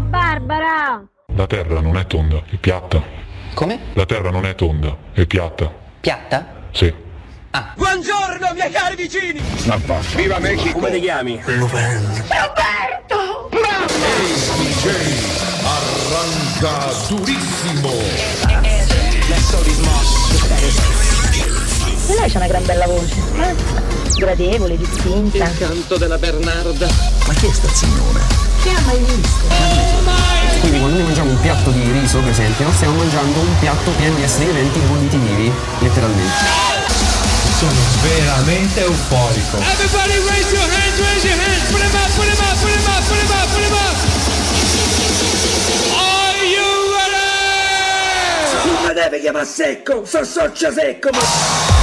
Oh Barbara! La terra non è tonda, è piatta. Come? La terra non è tonda, è piatta. Piatta? Sì. Buongiorno, miei cari vicini! Basta. Viva Mexico! Come ti chiami? Arranca durissimo. E lei c'ha una gran bella voce. eh? Gradevole, distinta. canto della Bernarda. Ma chi è sta signora? Quindi quando noi mangiamo un piatto di riso, per esempio, stiamo mangiando un piatto pieno di esseri viventi bolliti vivi, letteralmente. Sono veramente euforico. Everybody raise your hands, raise your hands, put them up, put them up, put them up, put them up, put them up! Are you ready? Non mi deve chiamare secco, so socio secco, ma...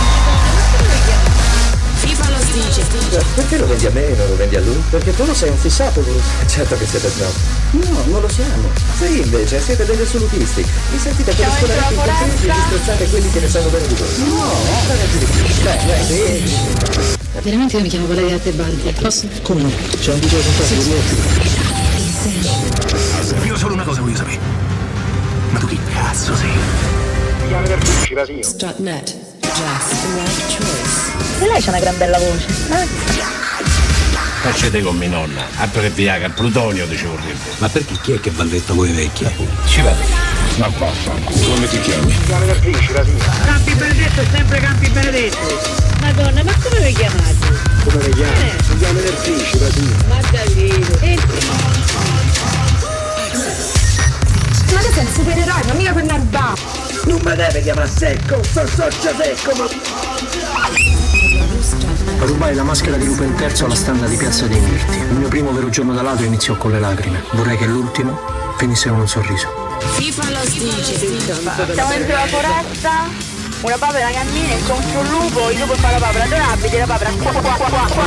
dice. Perché lo vendi a me e non lo vendi a lui? Perché tu lo sei un fissato, lui. Certo che siete snob. No, non lo siamo. Voi invece siete degli assolutisti. Vi sentite come scolaretti incontenti e disprezzate quelli che ne sanno bene di voi. No, ragazzi di più. Beh, beh, sì. Veramente io mi chiamo Valeria Tebaldi. Posso? Come no? C'è un video contratto di me. Io solo una cosa voglio sapere. Ma tu chi cazzo sei? Strutnet. Right. E lei c'ha una gran bella voce. eh? Facete con mia nonna, abbreviaga il plutonio di vorrebbe. Ma perché chi è che balletta voi vecchie? Ci vado. Ma basta. Come ti chiami? Campi Benedetto è sempre Campi Benedetto! Madonna, ma come vi chiamate? Come le chiami? Si chiama del principe, sì. Maddalino. E Ma tu sei un supereroe, ma mica per Narba. Non mi deve chiamare secco, so socio secco, ma... Rubai la maschera di Lupin III alla standa di Piazza dei Mirti. Il mio primo vero giorno da ladro iniziò con le lacrime. Vorrei che l'ultimo finisse con un sorriso. FIFA lo dice. siamo dentro la foresta. Una papera cammina incontra un lupo, il lupo fa la papera adorabile, la papera qua qua qua qua qua.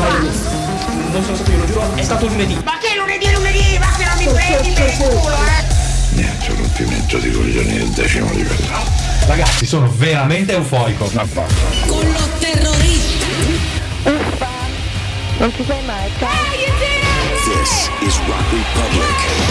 Non sono stato io, lo giuro, è stato lunedì. Ma che lunedì è lunedì? Ma che non mi prendi per il culo, eh! Niente rompimento di coglioni del decimo livello. Ragazzi, sono veramente euforico. Ma. Con lo terrorista. Non ci sei mai, ciao. This is Rock Republic.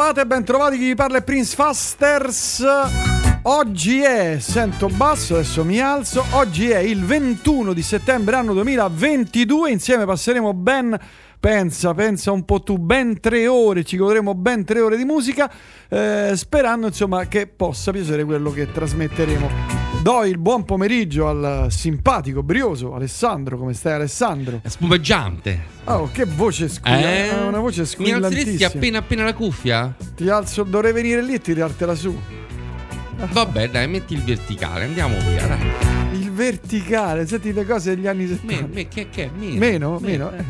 Trovate? Ben trovati chi vi parla è Prince Fasters. Oggi è, sento basso, adesso mi alzo, oggi è il 21 di settembre anno 2022, insieme passeremo ben, pensa, pensa un po' tu, ben tre ore, ci godremo ben tre ore di musica, eh, sperando insomma che possa piacere quello che trasmetteremo. Do il buon pomeriggio al simpatico, brioso Alessandro. Come stai, Alessandro? È spumeggiante. Oh, che voce squilla! Eh? Una voce Mi squillantissima. alzeresti appena appena la cuffia? Ti alzo, dovrei venire lì e tirartela su. Vabbè, dai, metti il verticale, andiamo via, dai. Il verticale, senti le cose degli anni 70. Me- me- che, che? Meno. Meno? Meno? Eh.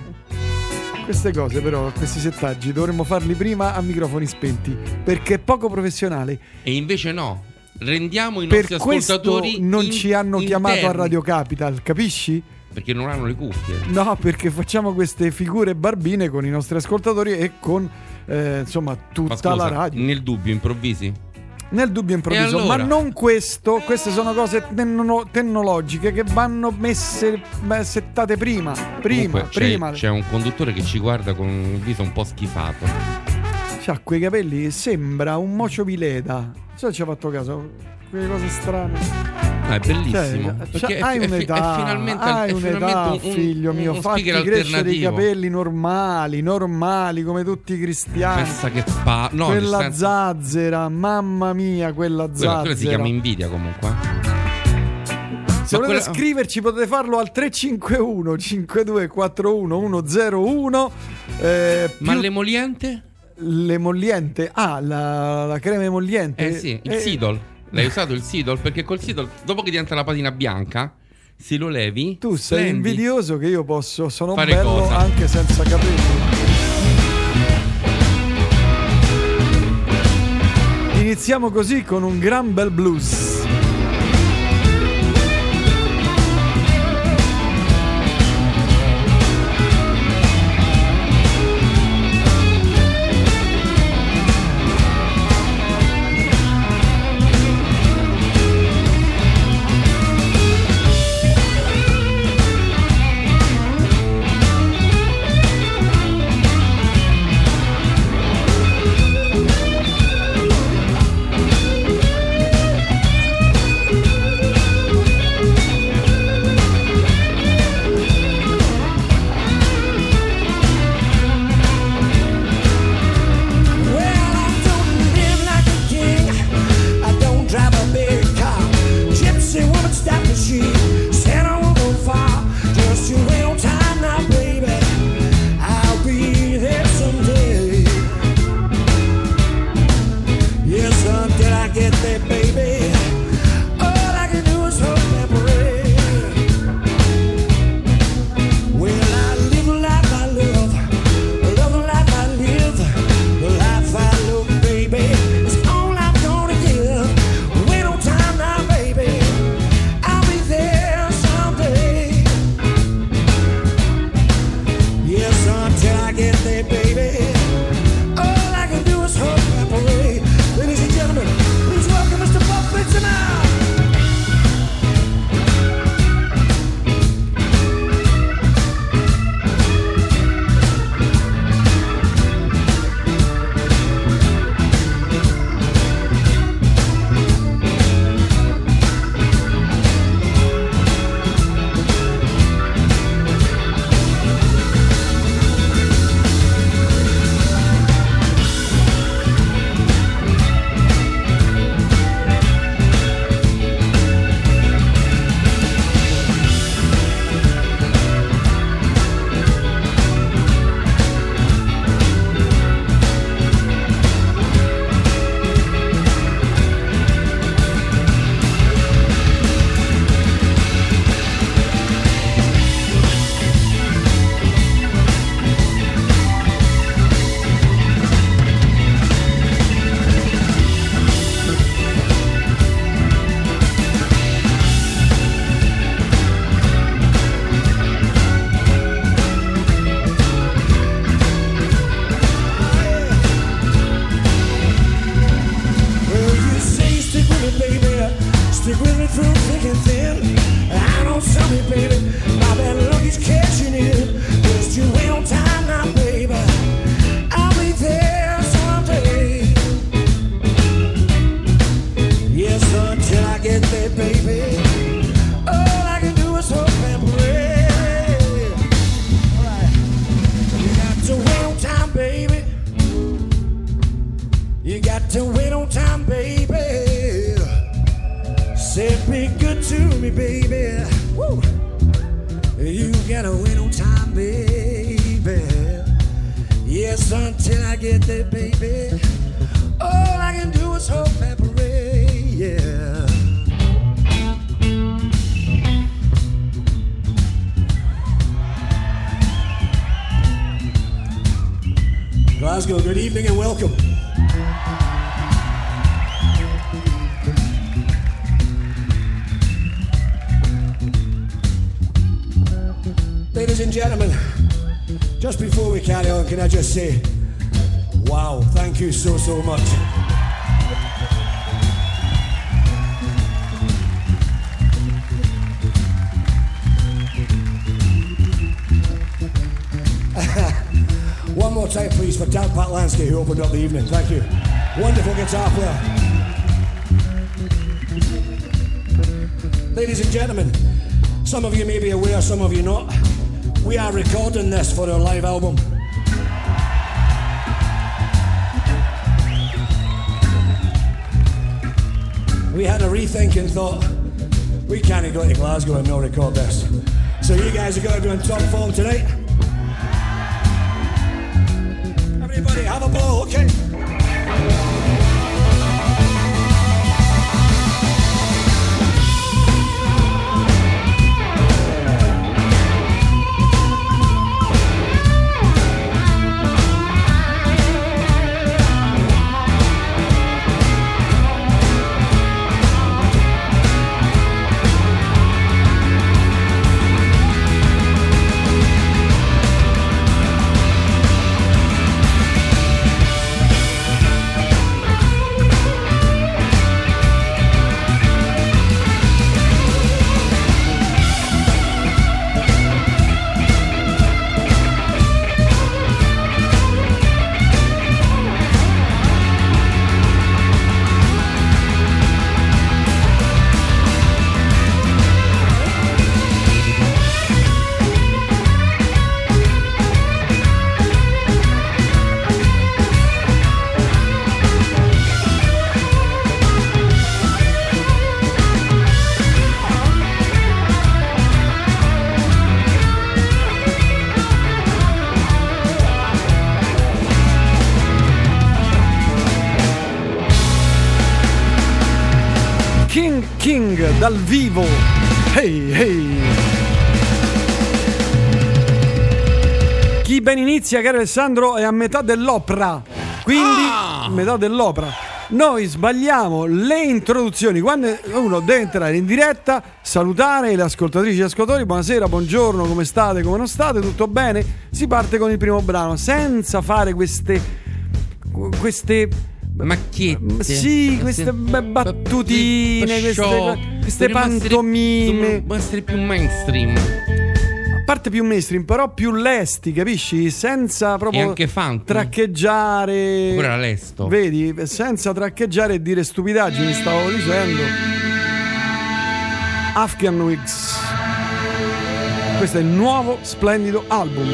Queste cose però, questi settaggi, dovremmo farli prima a microfoni spenti, perché è poco professionale. E invece no. Rendiamo i Per nostri questo ascoltatori non in- ci hanno chiamato a interni. Radio Capital, capisci? Perché non hanno le cuffie. No, perché facciamo queste figure barbine con i nostri ascoltatori e con eh, insomma tutta scusa, la radio. nel dubbio improvvisi? Nel dubbio improvviso, allora? ma non questo, queste sono cose tecno- tecnologiche che vanno messe beh, settate prima, prima, Comunque, c'è, prima. c'è un conduttore che ci guarda con un viso un po' schifato. C'ha quei capelli, sembra un mocio Vileda. Non so se ci ha fatto caso, quelle cose strane. Ah, è bellissimo. Cioè, cioè, è, hai è un'età, è finalmente, hai è un'età, un, figlio mio, uno fatti crescere i capelli normali, normali come tutti i cristiani. Pensa che pa... No, quella senso- zazzera, mamma mia, quella quella, zazzera. quella si chiama invidia comunque. eh. Se Ma volete quella- scriverci potete farlo al 351 5241 101 eh, Ma più- l'emoliente? L'emolliente ah la, la crema emolliente Eh sì, il Eh, Sidol. L'hai usato il Sidol? Perché col Sidol, dopo che diventa la patina bianca, se lo levi. tu sei invidioso che io posso sono Fare bello cosa? anche senza capelli iniziamo così con un gran bel blues You got to wait on time, baby. Say be good to me, baby. Woo. You gotta wait on time, baby. Yes, until I get there, baby. All I can do is hope and pray, yeah. Glasgow, good evening and welcome. Ladies and gentlemen, just before we carry on, can I just say, wow, thank you so, so much. One more time, please, for Dan Pat Lansky, who opened up the evening. Thank you. Wonderful guitar player. Ladies and gentlemen, some of you may be aware, some of you not. We are recording this for our live album. We had a rethink and thought, we can't go to Glasgow and not record this. So you guys are going to be in top form tonight. Dal vivo. Hey, hey. Chi ben inizia, caro Alessandro, è a metà dell'opera. Quindi, metà dell'opera. Noi sbagliamo le introduzioni. Quando uno deve entrare in diretta, salutare le ascoltatrici e gli ascoltatori. Buonasera, buongiorno, come state, come non state? Tutto bene? Si parte con il primo brano, senza fare queste. queste macchiette. Sì, queste battutine, queste, queste pantomime. Devono essere più mainstream. A parte più mainstream, però più lesti, capisci? Senza proprio E anche traccheggiare. Pure Alesto. Vedi, senza traccheggiare e dire stupidaggini, stavo dicendo. Afghan Wigs. Questo è il nuovo splendido album.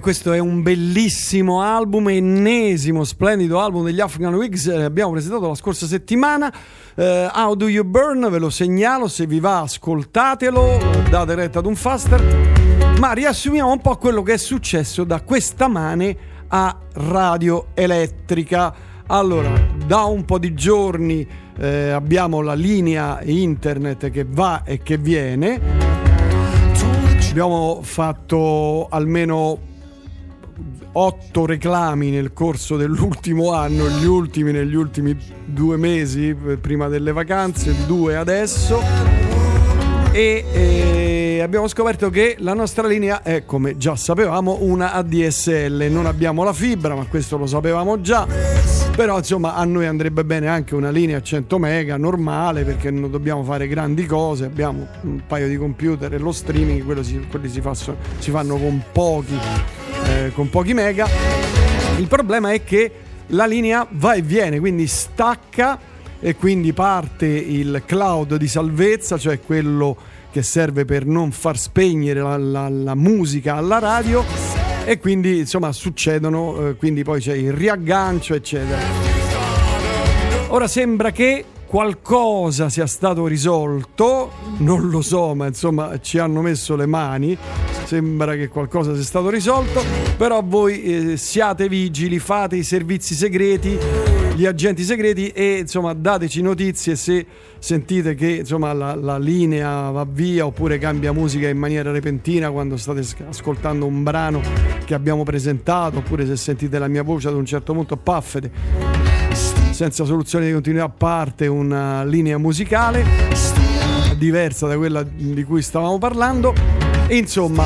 Questo è un bellissimo album, ennesimo, splendido album degli African Wigs. eh, abbiamo presentato la scorsa settimana. Eh, How Do You Burn? Ve lo segnalo, se vi va ascoltatelo, date retta ad un faster. Ma riassumiamo un po' quello che è successo da questa mane a Radio Elettrica. Allora, da un po' di giorni eh, abbiamo la linea internet che va e che viene. Abbiamo fatto almeno otto reclami nel corso dell'ultimo anno, gli ultimi negli ultimi due mesi, eh, prima delle vacanze, due adesso. E eh, abbiamo scoperto che la nostra linea è, come già sapevamo, una ADSL. Non abbiamo la fibra, ma questo lo sapevamo già. Però insomma a noi andrebbe bene anche una linea a 100 mega normale perché non dobbiamo fare grandi cose, abbiamo un paio di computer e lo streaming, si- quelli si, fa- si fanno con pochi, eh, con pochi mega. Il problema è che la linea va e viene, quindi stacca e quindi parte il cloud di salvezza, cioè quello che serve per non far spegnere la, la- la musica alla radio e quindi insomma succedono, eh, quindi poi c'è il riaggancio eccetera. Ora sembra che qualcosa sia stato risolto, non lo so, ma insomma ci hanno messo le mani, sembra che qualcosa sia stato risolto, però voi eh, siate vigili, fate i servizi segreti, gli agenti segreti e insomma dateci notizie se sentite che insomma la, la linea va via oppure cambia musica in maniera repentina quando state sc- ascoltando un brano che abbiamo presentato oppure se sentite la mia voce ad un certo punto paffete senza soluzione di continuità parte una linea musicale diversa da quella di cui stavamo parlando. Insomma,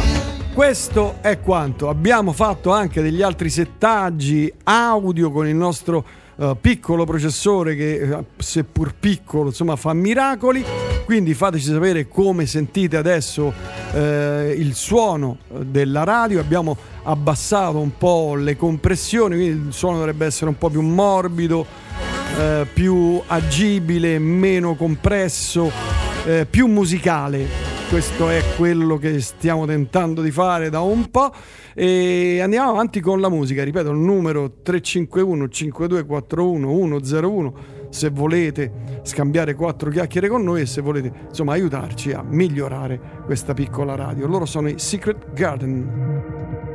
questo è quanto. Abbiamo fatto anche degli altri settaggi audio con il nostro eh, piccolo processore che, eh, seppur piccolo, insomma, fa miracoli. Quindi fateci sapere come sentite adesso eh, il suono della radio. Abbiamo abbassato un po' le compressioni, quindi il suono dovrebbe essere un po' più morbido, eh, più agibile, meno compresso, eh, più musicale. Questo è quello che stiamo tentando di fare da un po'. E andiamo avanti con la musica. Ripeto, il numero 351 5241 101 se volete scambiare quattro chiacchiere con noi e se volete insomma aiutarci a migliorare questa piccola radio. Loro sono i Secret Garden.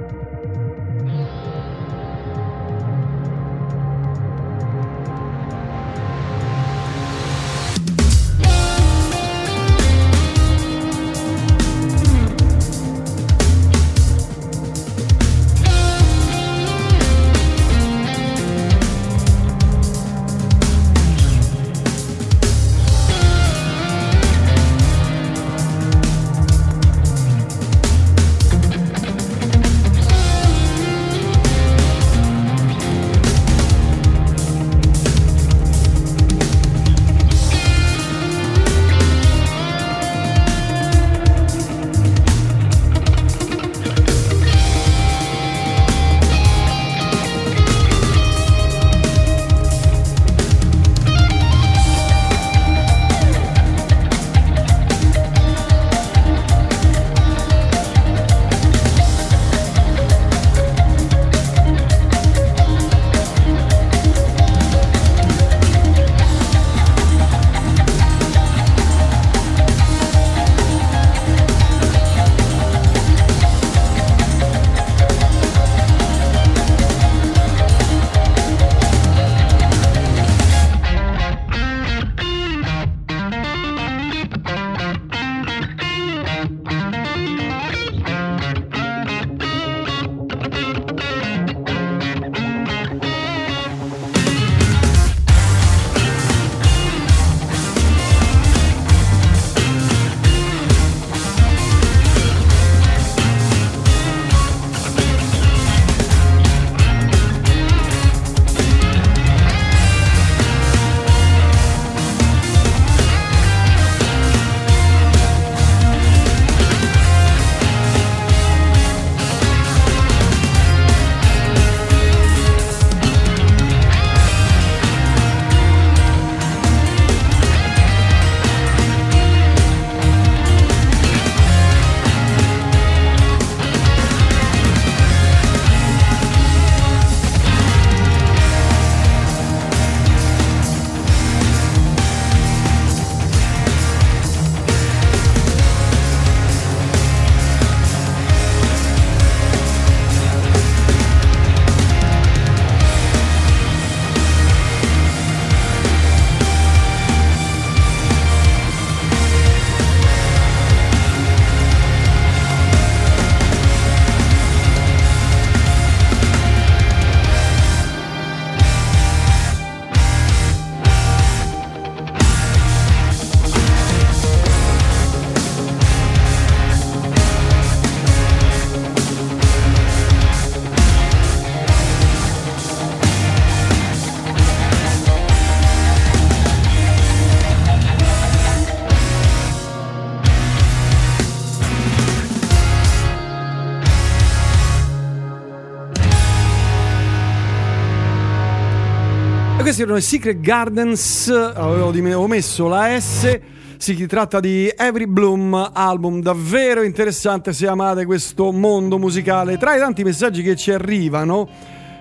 Questi erano i Secret Gardens, avevo, dim- avevo messo la S. Si tratta di Every Bloom, album davvero interessante se amate questo mondo musicale. Tra i tanti messaggi che ci arrivano,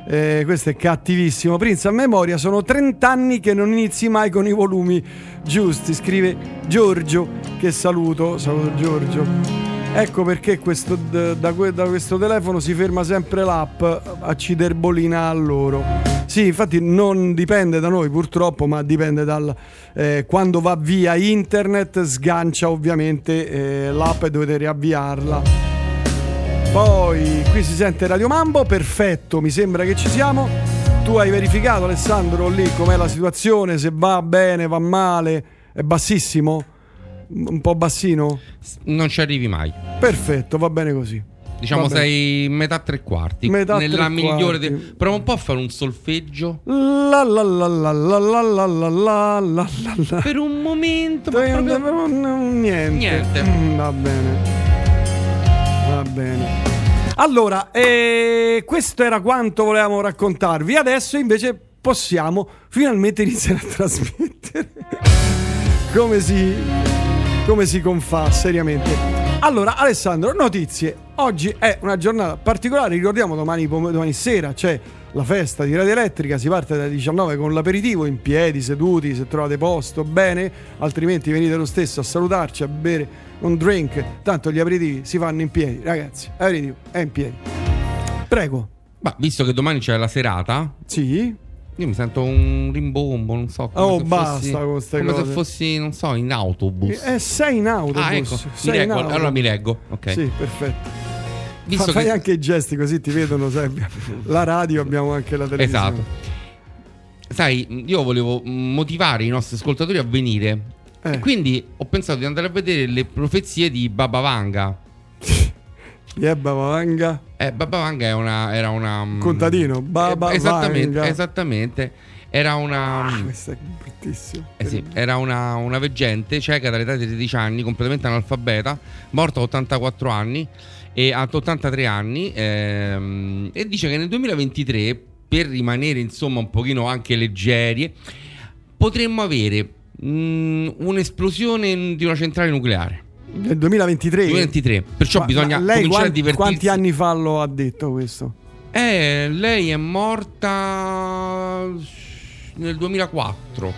eh, questo è cattivissimo. Prince a memoria, sono 30 anni che non inizi mai con i volumi giusti. Scrive Giorgio, che saluto. Saluto Giorgio. Ecco perché questo, da, da questo telefono si ferma sempre l'app a ciderbolina a loro. Sì, infatti non dipende da noi purtroppo, ma dipende dal eh, quando va via internet, sgancia ovviamente eh, l'app e dovete riavviarla. Poi qui si sente Radio Mambo, perfetto, mi sembra che ci siamo. Tu hai verificato Alessandro lì com'è la situazione, se va bene, va male, è bassissimo? Un po' bassino? Non ci arrivi mai. Perfetto, va bene così. Diciamo Va bene. sei metà tre quarti. Metà Nella tre migliore. quarti. de- Prova un po' a fare un solfeggio. La la la la la la la la la la la. Per un momento. ma proprio- Niente. Niente. Mm, Va bene. Va bene. Allora, eh, questo era quanto volevamo raccontarvi. Adesso invece possiamo finalmente iniziare a trasmettere come si, come si confà seriamente. Allora, Alessandro, notizie. Oggi è una giornata particolare. Ricordiamo domani, pom- domani sera c'è la festa di Radio Elettrica. Si parte dalle 19 con l'aperitivo in piedi, seduti, se trovate posto, bene. Altrimenti venite lo stesso a salutarci, a bere un drink. Tanto gli aperitivi si fanno in piedi, ragazzi. Aperitivo è in piedi. Prego. Ma visto che domani c'è la serata. Sì. Io mi sento un rimbombo, non so. come Oh, se basta fossi- con ste Come cose. se fossi, non so, in autobus. Eh, sei in autobus. Ah, ecco. Mi leggo, autobus. allora mi leggo. Ok. Sì, perfetto. Visto Fa- fai che- anche i gesti così ti vedono sempre. La radio abbiamo anche la televisione. Esatto. Sai, io volevo motivare i nostri ascoltatori a venire. Eh. E quindi ho pensato di andare a vedere le profezie di Baba Vanga. Yeah, Baba Vanga. Eh, Baba Vanga è una, era una. mm, Contadino, Baba eh, esattamente, Vanga. esattamente. Era una. Ah, questo è bruttissimo. Eh sì, era una, una veggente cieca dall'età di 13 anni, completamente analfabeta, morta a 84 anni e a 83 anni ehm, e dice che nel 2023 per rimanere insomma un pochino anche leggeri potremmo avere mm, un'esplosione di una centrale nucleare. Nel 2023. 2023, perciò Ma- bisogna ma lei cominciare a quanti, divertirsi. quanti anni fa lo ha detto questo? Eh, lei è morta nel 2004.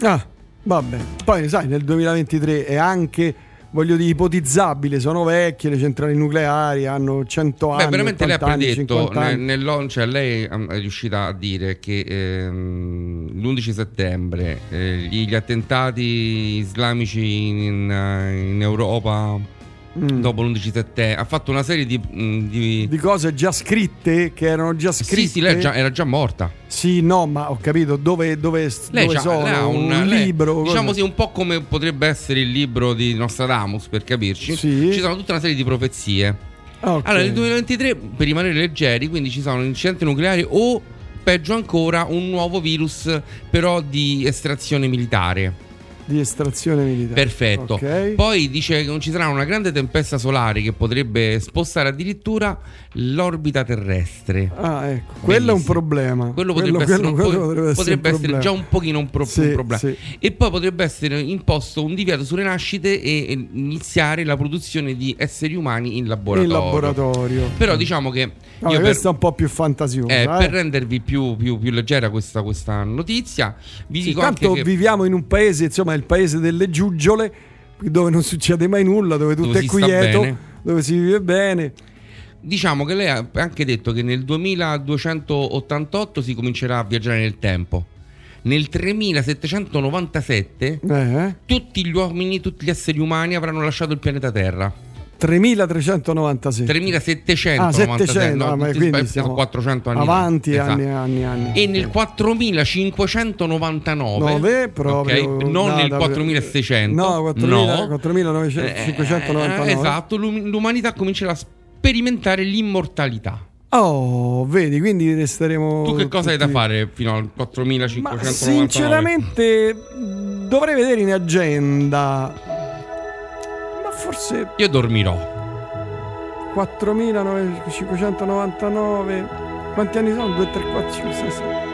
Ah, vabbè. Poi sai, nel 2023 è anche, voglio dire, ipotizzabile. Sono vecchie le centrali nucleari, hanno 100 anni. Beh, veramente lei ha 80 anni, predetto, 50 anni. nel, nel- cioè lei um, è riuscita a dire che ehm, l'11 settembre eh, gli, gli attentati islamici in, eh, in Europa Mm. dopo l'11 settembre ha fatto una serie di... mm, di- Di cose già scritte, che erano già scritte. Sì, sì, lei già- era già morta. Sì, no, ma ho capito dove, dove, Lei, dove sono. lei ha un, un lei- libro. diciamo cosa? sì, un po' come potrebbe essere il libro di Nostradamus, per capirci. Sì. Ci sono tutta una serie di profezie. Ah, ok. Allora, nel 2023, per rimanere leggeri, quindi ci sono incidenti nucleari o, peggio ancora, un nuovo virus, però di estrazione militare. Di estrazione militare. Perfetto. Ok. Poi dice che non ci sarà una grande tempesta solare che potrebbe spostare addirittura l'orbita terrestre. Ah, ecco, quello è un Bellissimo. problema. Quello potrebbe essere, un po- quello potrebbe potrebbe essere problema. già un pochino un, pro- Sì, un problema. sì. E poi potrebbe essere imposto un divieto sulle nascite e e iniziare la produzione di esseri umani in laboratorio. In laboratorio. Però diciamo che Vabbè, io per, questa è un po' più fantasiosa. eh, eh. per rendervi più, più- più leggera questa, questa notizia, vi Sì, dico tanto che viviamo in un paese, insomma, il paese delle giuggiole, dove non succede mai nulla, dove tutto Dove è quieto, bene. dove si vive bene. diciamo che lei ha anche detto che nel 2288 si comincerà a viaggiare nel tempo. Nel 3797 Eh? tutti gli uomini, tutti gli esseri umani avranno lasciato il pianeta Terra. 3396. 3797 Ah, 700, no, ah, ma tutti quindi siamo 400 anni avanti fa. anni, Esatto. anni, anni. E nel 4599 Nove, proprio, ok? non nel per- 4600 No, 4000 no. 4599. Eh, esatto l'um- l'umanità comincerà a sperimentare l'immortalità Oh, vedi, quindi resteremo. tu che cosa hai da tutti- fare fino al 4599 Ma sinceramente dovrei vedere in agenda. Forse io dormirò 4599. Quanti anni sono? 2, 3, 4, 5, 6, 7.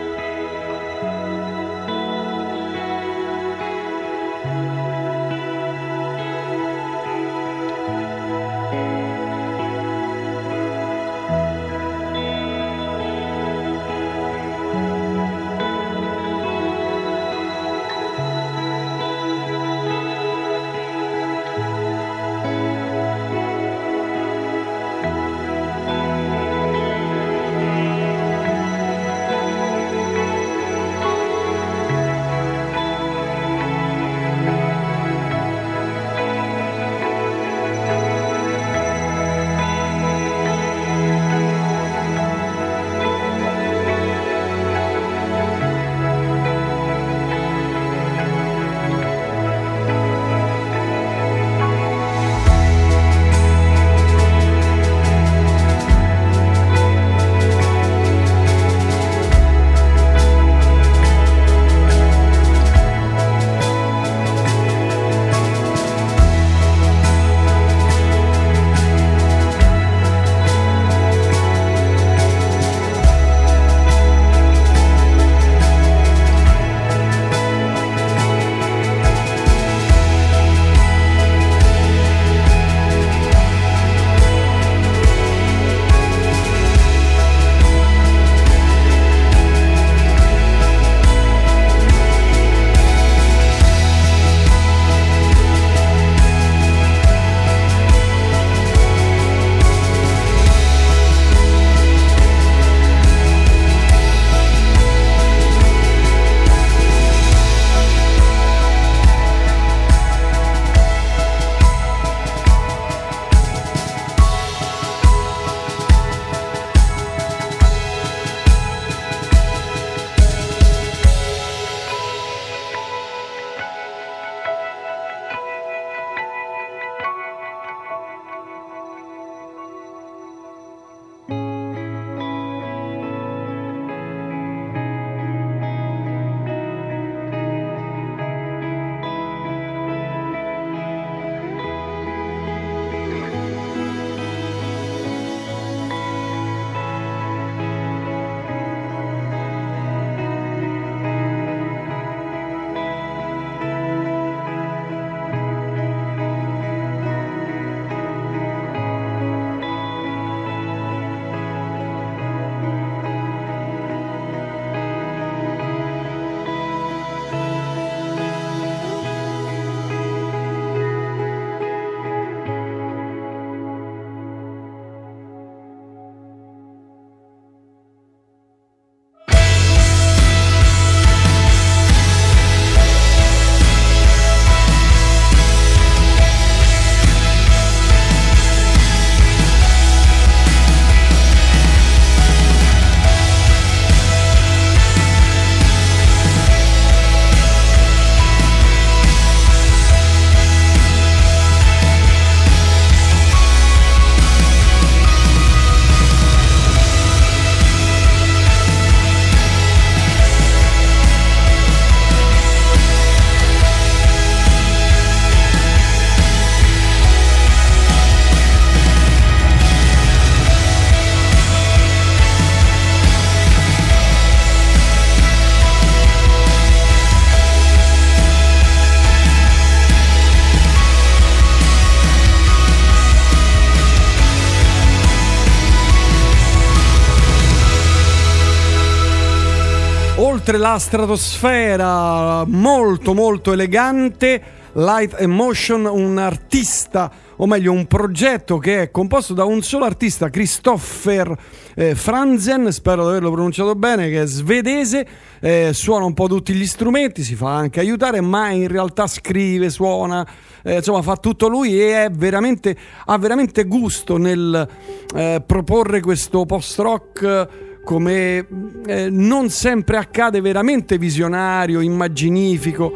Oltre la stratosfera, molto molto elegante, Light and Motion, un artista, o meglio un progetto che è composto da un solo artista, Christopher eh, Franzen, spero di averlo pronunciato bene, che è svedese, eh, suona un po' tutti gli strumenti, si fa anche aiutare, ma in realtà scrive, suona, eh, insomma fa tutto lui e veramente, ha veramente gusto nel eh, proporre questo post-rock come eh, non sempre accade veramente visionario, immaginifico.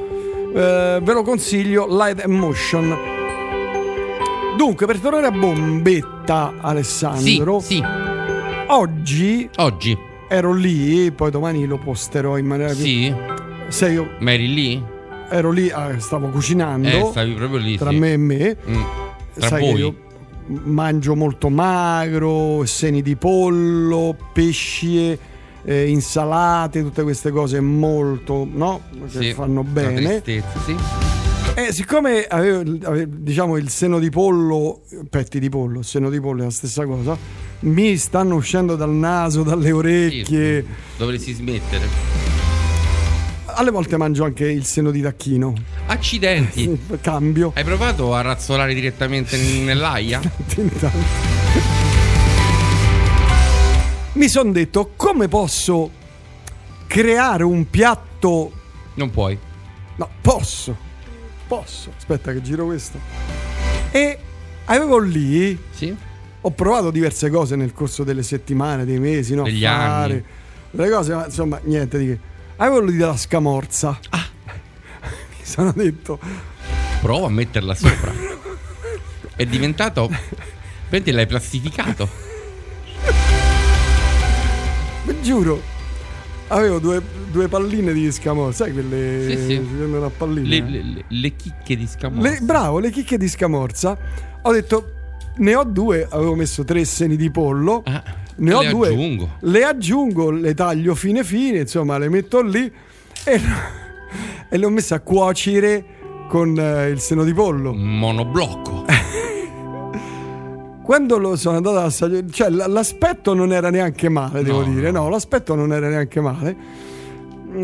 Eh, ve lo consiglio, Light and Motion. Dunque, per tornare a Bombetta, Alessandro, Sì, sì. oggi, Oggi. ero lì, poi domani lo posterò in maniera più... Sì. Sei io, Ma eri lì? ero lì, ah, stavo cucinando Eh, stavi proprio lì. tra sì. me e me. Mm. Tra Sai voi. Mangio molto magro, seni di pollo, pesci, eh, insalate, tutte queste cose molto, no? Che Sì, fanno bene. sì. E siccome avevo, avevo, diciamo il seno di pollo, petti di pollo, seno di pollo è la stessa cosa, mi stanno uscendo dal naso, dalle orecchie. Dovresti smettere. Alle volte mangio anche il seno di tacchino. Accidenti. Cambio. Hai provato a razzolare direttamente nell'aia? Mi sono detto come posso creare un piatto. Non puoi. No, posso. Posso. Aspetta che giro questo. E avevo lì. Sì. Ho provato diverse cose nel corso delle settimane, dei mesi, no? Degli fare anni. delle cose, ma insomma, niente di che. Avevo lì della scamorza. Ah. Mi sono detto. Prova a metterla sopra. È diventato. Vedi, l'hai plastificato. Giuro, avevo due, due palline di scamorza, sai quelle Sì, sì. si prendono a palline? Le, le- le- le chicche di scamorza. Le- bravo, le chicche di scamorza. Ho detto, ne ho due, avevo messo tre seni di pollo. Ne ho le due. aggiungo. Le aggiungo, le taglio fine fine, insomma, le metto lì e, e le ho messe a cuocere con eh, il seno di pollo. Monoblocco. Quando lo sono andato ad assaggiare, cioè l'aspetto non era neanche male, devo No, dire, no, l'aspetto non era neanche male.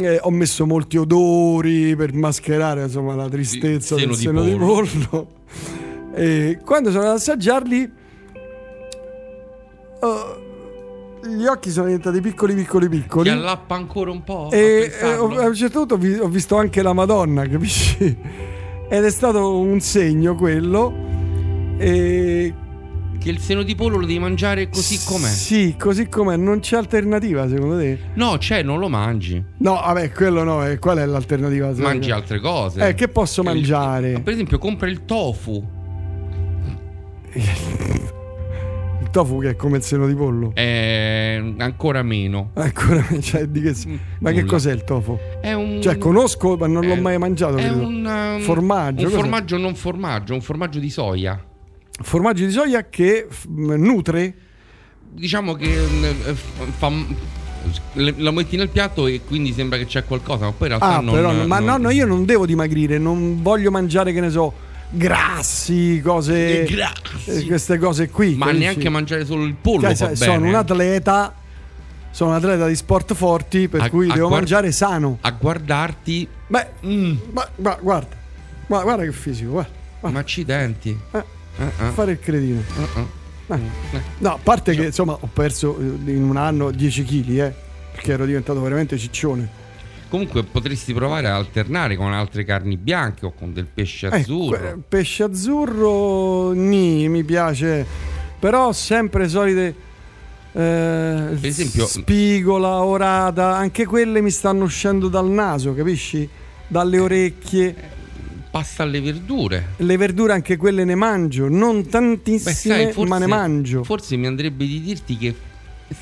Eh, ho messo molti odori per mascherare insomma la tristezza Il del seno seno di di pollo. E quando sono andato ad assaggiarli, oh, gli occhi sono diventati piccoli, piccoli, piccoli. Ti allappa ancora un po'. E a eh, a un certo punto vi- ho visto anche la Madonna, capisci? Ed è stato un segno quello. E Che il seno di pollo lo devi mangiare così com'è. Sì, così com'è, non c'è alternativa secondo te? No, c'è, non lo mangi. No, vabbè, quello no, eh, qual è l'alternativa? Mangi altre cose. Eh, che posso mangiare? Per esempio, compra il tofu. Il tofu che è come il seno di pollo. È ancora meno. Ancora, cioè, di che, ma che nulla. cos'è il tofu? È un. Cioè, conosco, ma non l'ho è- mai mangiato. È credo. un. um, formaggio. Un cos'è? formaggio non formaggio, un formaggio di soia. Formaggio di soia che f- nutre? Diciamo che mm, eh, fa. Lo metti nel piatto e quindi sembra che c'è qualcosa, ma poi in realtà Ah, non. però, ma non- no, no, io non devo dimagrire, non voglio mangiare, che ne so, grassi, cose. Eh, grassi. queste cose qui. Ma capisci? neanche mangiare solo il pollo. Cioè, sai, bene. sono un atleta. Sono un atleta di sport forti, per A- cui a devo guard- mangiare sano. A guardarti. Beh, Mm. ma, ma guarda, ma guarda che fisico, guarda. Ma accidenti. Eh, eh. Fare il cretino. Eh, Eh. No, a parte che insomma ho perso in un anno 10 kg, eh, perché ero diventato veramente ciccione. Comunque potresti provare a alternare con altre carni bianche o con del pesce Eh, azzurro. que- pesce azzurro, ni, mi piace, però sempre solite. eh, Per esempio- spigola, orata, anche quelle mi stanno uscendo dal naso, capisci? Dalle orecchie. Passa alle verdure. Le verdure anche quelle ne mangio, non Beh, tantissime, sai, forse, ma ne mangio. Forse mi andrebbe di dirti che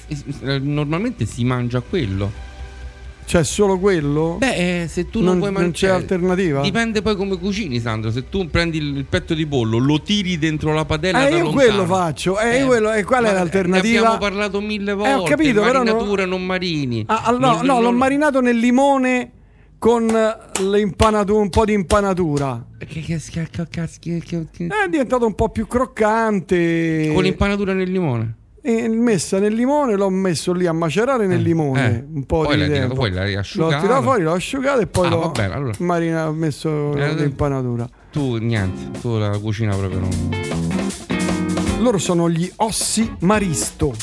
eh, eh, normalmente si mangia quello. C'è solo quello? Beh, eh, se tu non, Non- puoi non mangiare. c'è alternativa? Dipende poi come cucini, Sandro. Se tu prendi il, petto di pollo, lo tiri dentro la padella Eh, io lontano. quello faccio. Eh, io quello- e qual è ma l'alternativa? Ne abbiamo parlato mille volte. Eh, ho capito, però marinatura non marini. Ah, ah, no, Non- no, l'ho non- marinato nel limone con un po' di impanatura. Che, che, che, che, che- che- È diventato un po' più croccante. Con l'impanatura nel limone. E messa nel limone, l'ho messo lì a macerare nel limone eh. un po' Poi di tempo. fuori, l'hai L'ho asciugato. tirato fuori, l'ho asciugato e poi Ah, l'ho va bene, allora. marinato, ho messo Eh, l'impanatura. Tu niente, tu la cucina proprio non. Loro sono gli ossi maristo.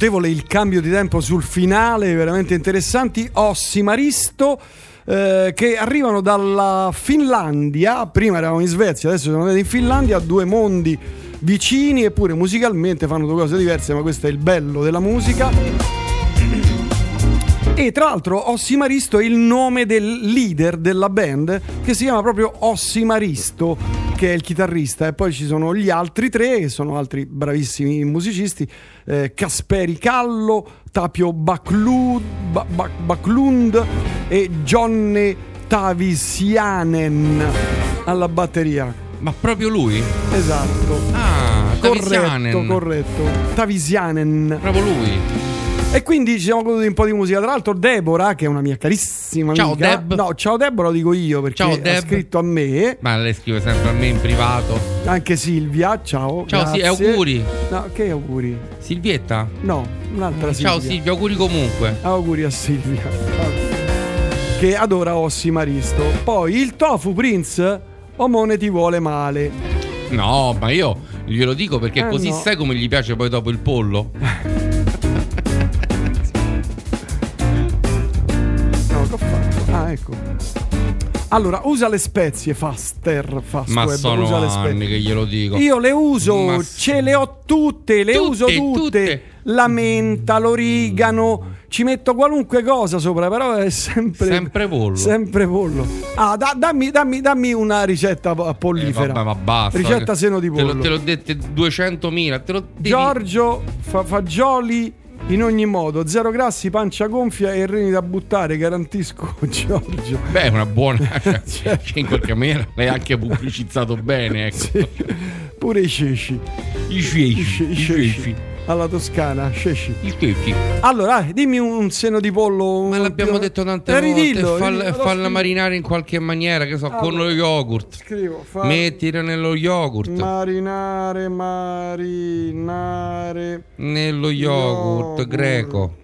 Notevole il cambio di tempo sul finale, veramente interessanti. Ossi Maristo. eh, che arrivano dalla Finlandia, prima eravamo in Svezia, adesso siamo andati in Finlandia, due mondi vicini eppure musicalmente fanno due cose diverse, ma questo è il bello della musica. E tra l'altro Ossimaristo è il nome del leader della band che si chiama proprio Ossimaristo, che è il chitarrista. E poi ci sono gli altri tre, che sono altri bravissimi musicisti, eh, Kasperi Callo, Tapio Baklud, Ba- Ba- Baklund e Jonne Tavisianen alla batteria. Ma proprio lui? Esatto. Ah, Corretto, Tavisianen. corretto. Tavisianen. Proprio lui. E quindi ci siamo goduti un po' di musica. Tra l'altro, Deborah, che è una mia carissima Ciao, amica. Deb. No, ciao Deborah, lo dico io perché Ciao, ha Deb. scritto a me. Ma lei scrive sempre a me in privato. Anche Silvia, ciao. Ciao, sì, auguri. No, che auguri? Silvietta? No, un'altra Silvia. Ciao Silvia, auguri comunque. Auguri a Silvia. Che adora Ossi Maristo. Poi il Tofu Prince, Omone ti vuole male. No, ma io glielo dico perché Eh, così no. sai come gli piace poi dopo il pollo? Ah, ecco. Allora, usa le spezie, Faster. Fast Ma Web, sono usa le spezie. che glielo dico. Io le uso, Ma- ce le ho tutte, le Tutte, uso tutte. tutte. La menta, l'origano, ci metto qualunque cosa sopra, però è sempre Sempre pollo. Sempre pollo. Ah, da- dammi, dammi- dammi una ricetta po- Eh, pollifera. vabbè, ma basta. Ricetta seno di Te lo- pollo. Te l'ho dette 200.000. Te devi- Giorgio fa fagioli in ogni modo, zero grassi, pancia gonfia e reni da buttare, garantisco Giorgio. Beh, una buona. cioè, in qualche maniera l'hai anche pubblicizzato bene. Ecco. Pure i ceci. I ceci. I I ceci. ceci. Alla toscana, ceci. I ceci. Allora, dimmi un seno di pollo. Ma l'abbiamo più- detto tante Eh, volte. ridillo, Falla, ridillo, lo falla marinare in qualche maniera, che so, con lo Allora, yogurt. Scrivo, fa- Mettila nello yogurt. marinare, marinare. Nello yogurt, greco.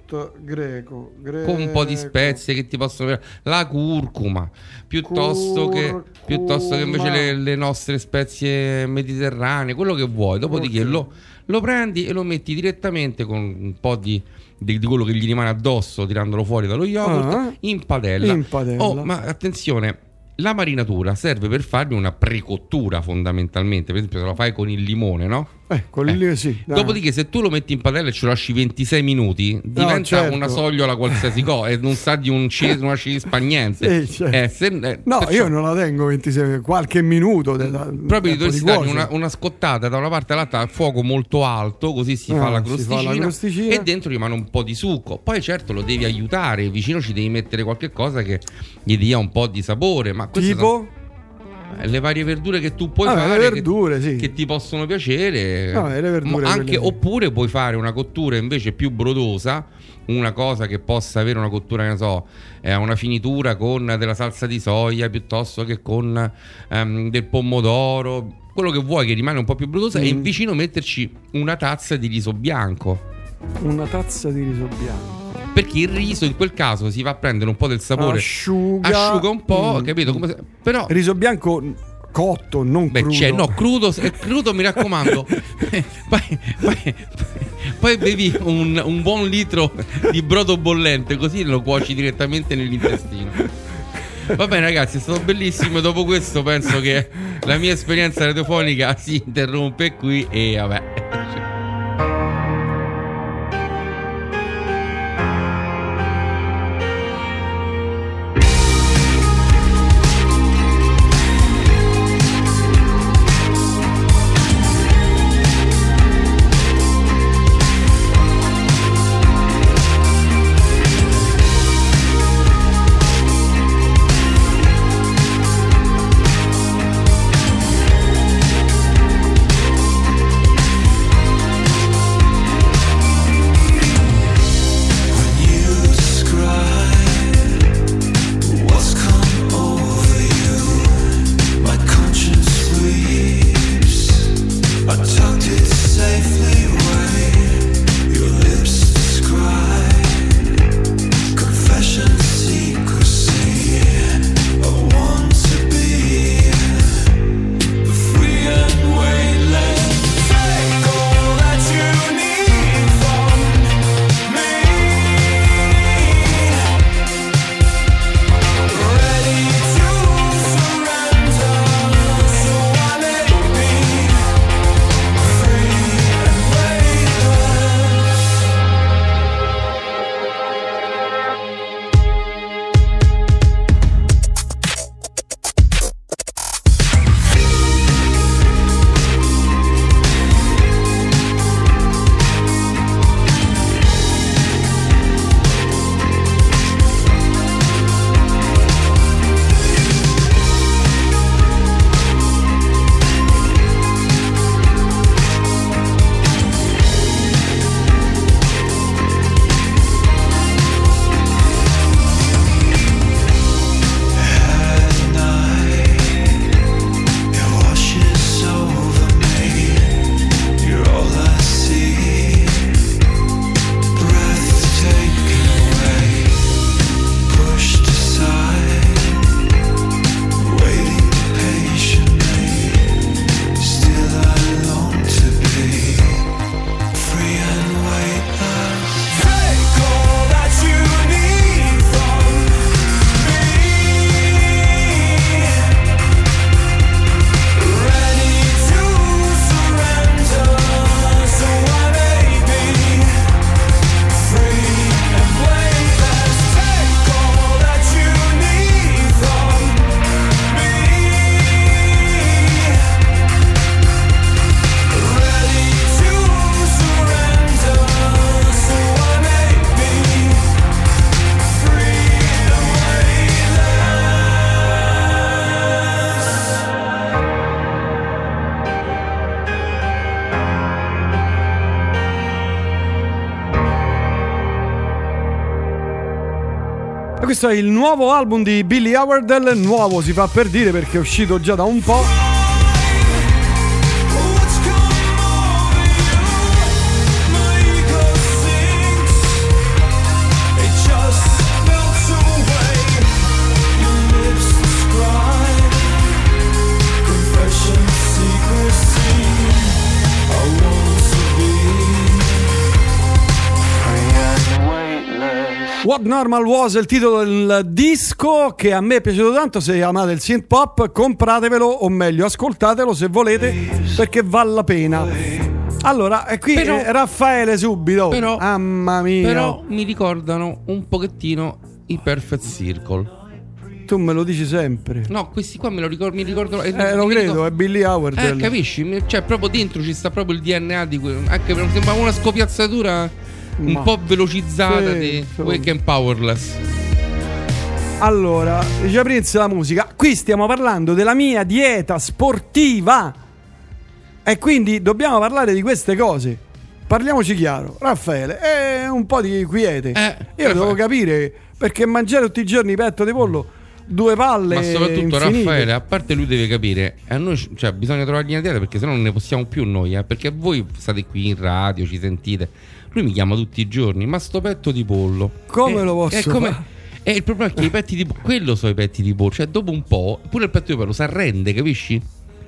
Greco, greco. Con un po' di spezie che ti possono. La curcuma. Piuttosto che, Curcuma. piuttosto che invece le, le nostre spezie mediterranee. Quello che vuoi. Dopodiché Ok. lo, lo prendi e lo metti direttamente con un po' di. Di, di quello che gli rimane addosso tirandolo fuori dallo yogurt Ah. in padella. In padella. Oh, ma attenzione, la marinatura serve per farvi una precottura fondamentalmente. Per esempio, se la fai con il limone, no? Eh, con lì sì. dai. Dopodiché, se tu lo metti in padella e ce lo lasci 26 minuti, diventa certo. una sogliola qualsiasi cosa e non sa di un ci- una cilispagnense. Sì, certo. Eh, se- eh, No, perciò io non la tengo 26, qualche minuto. de- da- Proprio dovresti cuocere. una, una scottata da una parte all'altra a fuoco molto alto, così si, Ah, fa, la crosticina, e dentro rimane un po' di succo. Poi, certo, lo devi aiutare. Vicino ci devi mettere qualche cosa che gli dia un po' di sapore. Ma Tipo? sono- eh, le varie verdure che tu puoi Vabbè, fare le che- verdure, sì. che, ti possono piacere le verdure, anche, oppure puoi fare una cottura invece più brodosa una cosa che possa avere una cottura che ne so eh, una finitura con della salsa di soia piuttosto che con ehm, del pomodoro quello che vuoi che rimane un po' più brodosa e Mm. vicino metterci una tazza di riso bianco Una tazza di riso bianco. Perché il riso in quel caso si va a prendere un po' del sapore Asciuga. asciuga un po' Mm. capito Come se- però Riso bianco cotto, non Beh, crudo. c'è, no, crudo, crudo mi raccomando. poi, poi- poi bevi un, un buon litro di brodo bollente, così lo cuoci direttamente nell'intestino. Va bene, ragazzi, è stato bellissimo. Dopo questo, penso che la mia esperienza radiofonica si interrompe qui. E vabbè. Questo è il nuovo album di Billy Howard. Nuovo si fa per dire perché è uscito già da un po'. What Normal Was è il titolo del disco che a me è piaciuto tanto. Se amate il synth pop, compratevelo o meglio, ascoltatelo se volete perché vale la pena. Allora, e qui Però- eh, Raffaele subito. Però- Mamma mia. Però mi ricordano un pochettino i Perfect Circle. Tu me lo dici sempre. No, questi qua me lo ricordo. Mi ricordo. Eh, lo credo, è Billy Howard. Eh, capisci? Cioè, proprio dentro ci sta proprio il DNA di que- Anche sembra una scopiazzatura un Ma- po' velocizzata Sì, di sì. Weekend Powerless. Allora, dice Prince la musica. Qui stiamo parlando della mia dieta sportiva. E quindi dobbiamo parlare di queste cose. Parliamoci chiaro. Raffaele, è un po' di quiete. Io devo capire perché mangiare tutti i giorni petto di pollo, due palle. Ma soprattutto infinite. Raffaele, a parte lui deve capire, a noi cioè, bisogna trovargli una dieta perché sennò non ne possiamo più noi, eh, perché voi state qui in radio, ci sentite. Lui mi chiama tutti i giorni, ma sto petto di pollo. Come Eh, lo posso è come- fare? E il problema è che i petti di pollo, quello sono i petti di pollo, cioè dopo un po', pure il petto di pollo si arrende, capisci?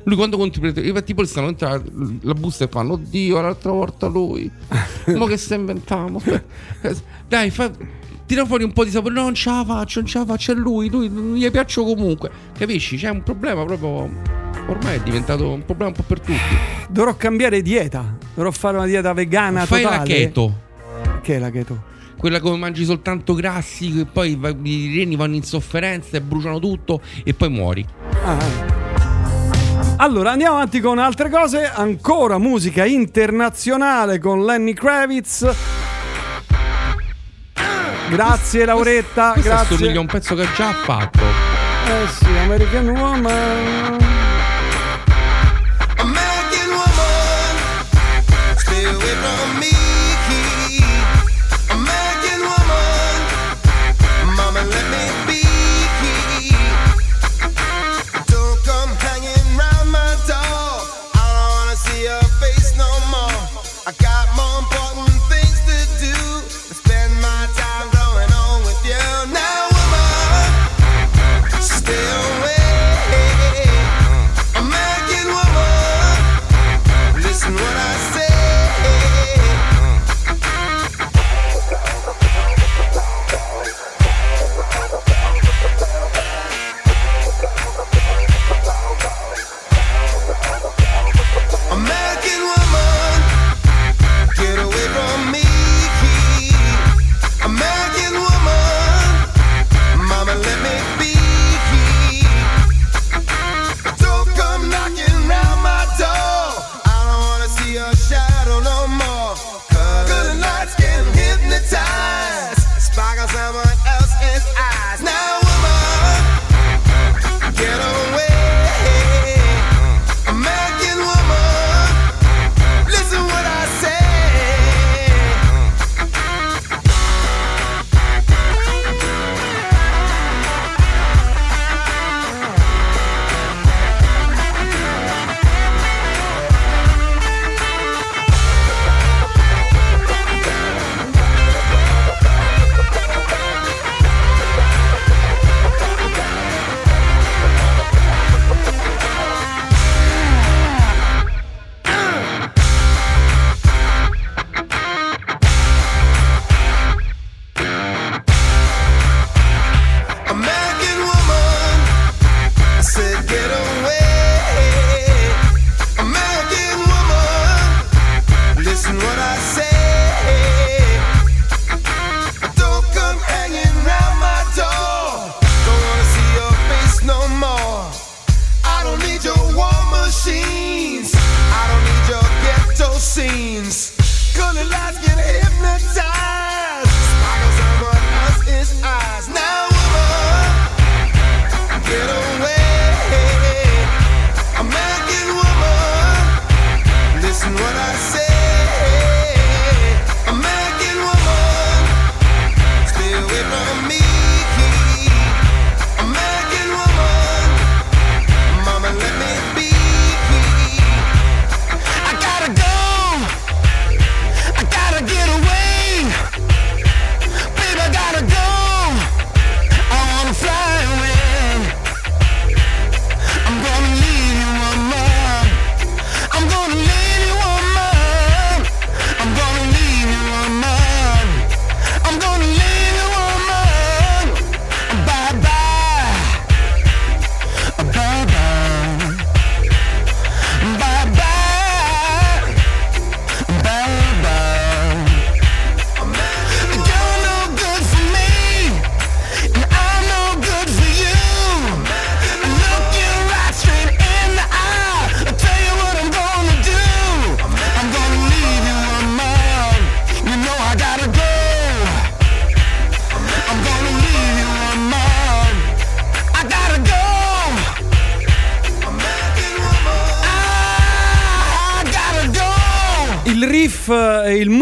Lui quando conti i petti di pollo stanno dentro la, busta e fanno, oddio, l'altra volta lui. Ma che stai inventando? Dai, fa, tira fuori un po' di sapore. No, non ce la faccio, non ce la faccio, è lui, lui non gli piaccio comunque. Capisci? C'è un problema proprio. Ormai è diventato un problema un po' per tutti. Dovrò cambiare dieta. Dovrò fare una dieta vegana Fai totale. la keto. Che è la keto? Quella come mangi soltanto grassi, che poi va- i reni vanno in sofferenza e bruciano tutto e poi muori. Ah. Allora andiamo avanti con altre cose. Ancora musica internazionale con Lenny Kravitz. Grazie Lauretta, Questo grazie. assomiglia a un pezzo che ha già fatto. Eh sì, American Woman.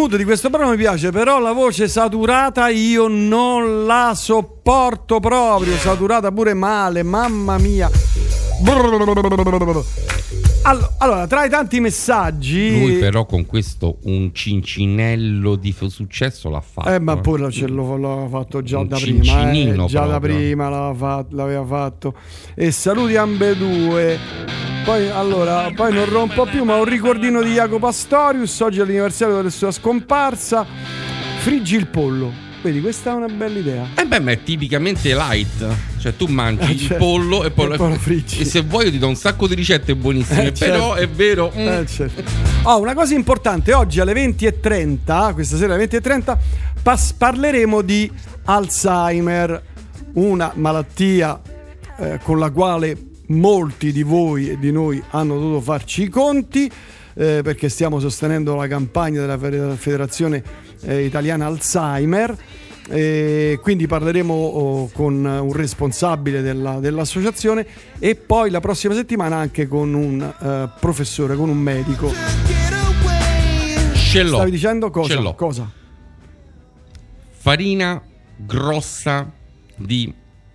Mood di questo brano mi piace, però la voce saturata io non la sopporto proprio, saturata pure male, mamma mia. Allo- Allora, tra i tanti messaggi... Lui però con questo un cincinello di successo l'ha fatto. Eh, ma pure ce l'ho, fatto già Un da prima. eh, già da proprio. prima l'aveva fatto, l'aveva fatto. E saluti ambedue. Poi, allora, poi non rompo più, ma un ricordino di Jacopo Pastorius. Oggi è l'anniversario della sua scomparsa. Friggi il pollo. Vedi, questa è una bella idea. Eh beh, ma è tipicamente light. Cioè, tu mangi Eh, il certo. pollo e poi, E poi lo friggi. E se vuoi, io ti do un sacco di ricette buonissime. Eh, Però certo. è vero. mm, Eh, certo. Oh, una cosa importante, oggi alle 20.30, questa sera alle 20.30, pas- parleremo di Alzheimer, una malattia eh, con la quale molti di voi e di noi hanno dovuto farci i conti, eh, perché stiamo sostenendo la campagna della Fede- Federazione eh, Italiana Alzheimer. E quindi parleremo oh, con un responsabile della- dell'associazione e poi la prossima settimana anche con un eh, professore, con un medico. Ce l'ho. Stavi dicendo cosa? Ce l'ho. Cosa? Farina grossa di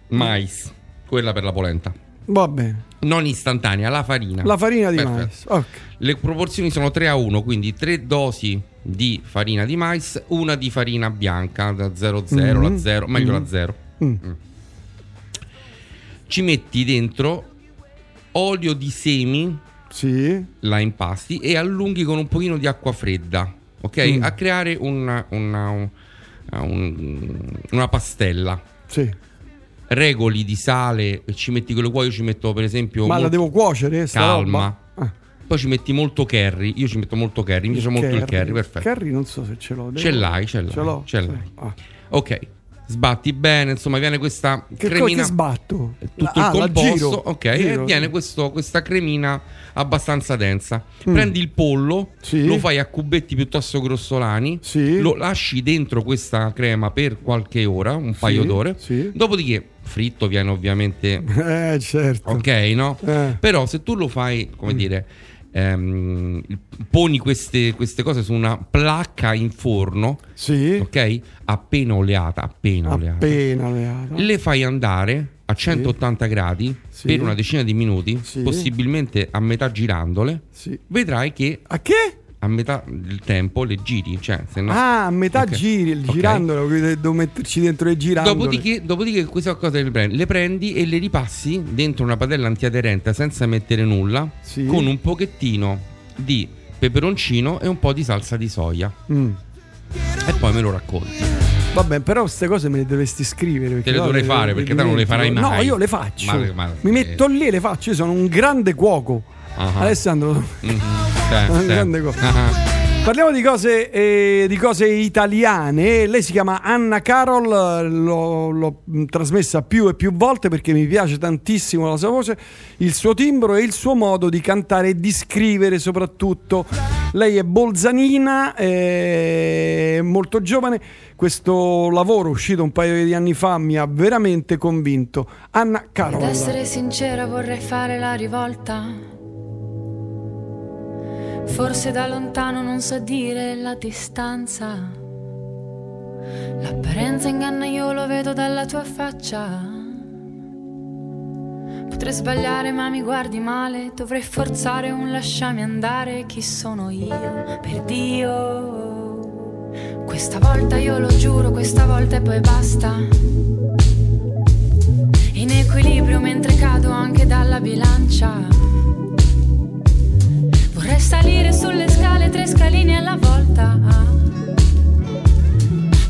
mais. Quella per la polenta. Va bene. Non istantanea, la farina. La farina di Perfetto. mais. Ok. Le proporzioni sono 3 a 1, quindi 3 dosi di farina di mais, una di farina bianca da 00, Mhm. la 0, meglio Mhm. la 0. Mm. Ci metti dentro olio di semi, Sì. la impasti e allunghi con un pochino di acqua fredda, ok? Mm. A creare una, una, un- un- una pastella. Sì. Regoli di sale, e ci metti quello vuoi, io ci metto per esempio... Ma la molto- devo cuocere? Calma. Ah, Poi ci metti molto curry, io ci metto molto curry, mi piace molto il curry, perfetto. Curry non so se ce l'ho. devo- Ce l'hai, ce l'hai. Ce l'ho. ce l'hai. Ah. Ok, sbatti bene, insomma, viene questa Che, cremina. che sbatto? tutto Ah, il composto, giro. ok, Giro. e viene questo- questa cremina abbastanza densa. Mm. Prendi il pollo, Sì. lo fai a cubetti piuttosto grossolani, Sì. lo lasci dentro questa crema per qualche ora, un paio d'ore. Sì. Dopodiché, fritto viene ovviamente Eh, certo. ok, no? Eh. Però se tu lo fai, come dire, ehm, poni queste, queste cose su una placca in forno, Sì. ok? Appena oleata, appena oleata. Appena oleata. Le fai andare a 180 gradi Sì. per una decina di minuti, Sì. possibilmente a metà girandole. Sì. Vedrai che A che? A metà del tempo le giri, cioè se no Ah, a metà Ok. giri, girandolo, quindi devo metterci dentro le girandole. Dopodiché, dopodiché queste cose le prendi, le prendi e le ripassi dentro una padella antiaderente senza mettere nulla, Sì. con un pochettino di peperoncino e un po' di salsa di soia. Mm. E poi me lo racconti. Vabbè, però queste cose me le dovresti scrivere. Te le dovrei fare, perché te non le farai dimentico. No, mai. io le faccio. Ma- ma- Mi metto lì e le faccio. Io sono un grande cuoco. Ah. Alessandro, Mhm. un Sì, sì. grande cuoco. Ah. Parliamo di cose, eh, di cose italiane. Lei si chiama Anna Carol, eh, l'ho, l'ho, trasmessa più e più volte perché mi piace tantissimo la sua voce, il suo timbro e il suo modo di cantare e di scrivere soprattutto. Lei è bolzanina, è molto giovane. Questo lavoro uscito un paio di anni fa mi ha veramente convinto. Anna Ad Carol. essere sincera vorrei fare la rivolta. Forse da lontano non so dire la distanza. L'apparenza inganna, io lo vedo dalla tua faccia. Potrei sbagliare ma mi guardi male, dovrei forzare un lasciami andare, chi sono io, per Dio. Questa volta io lo giuro, questa volta e poi basta. In equilibrio mentre cado anche dalla bilancia. Vorrei salire sulle scale, tre scalini alla volta.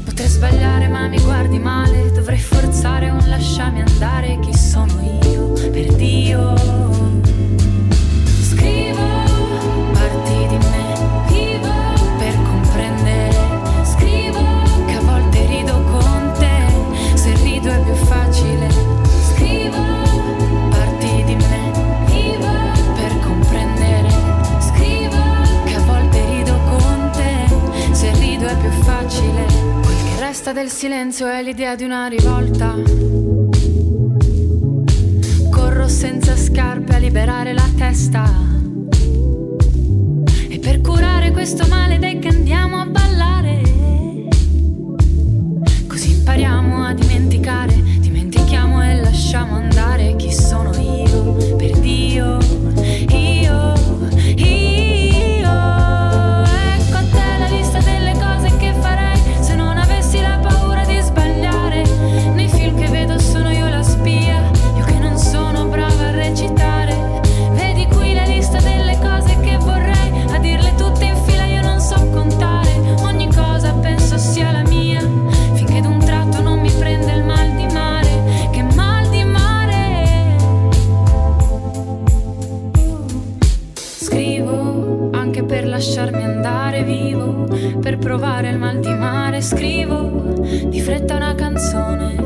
Potrei sbagliare ma mi guardi male, dovrei forzare un lasciami andare, chi sono io, per Dio. Facile. Quel che resta del silenzio è l'idea di una rivolta. Corro senza scarpe a liberare la testa. E per curare questo male, dai che andiamo a ballare. Così impariamo a dimenticare, dimentichiamo e lasciamo andare chi provare il mal di mare. Scrivo di fretta una canzone.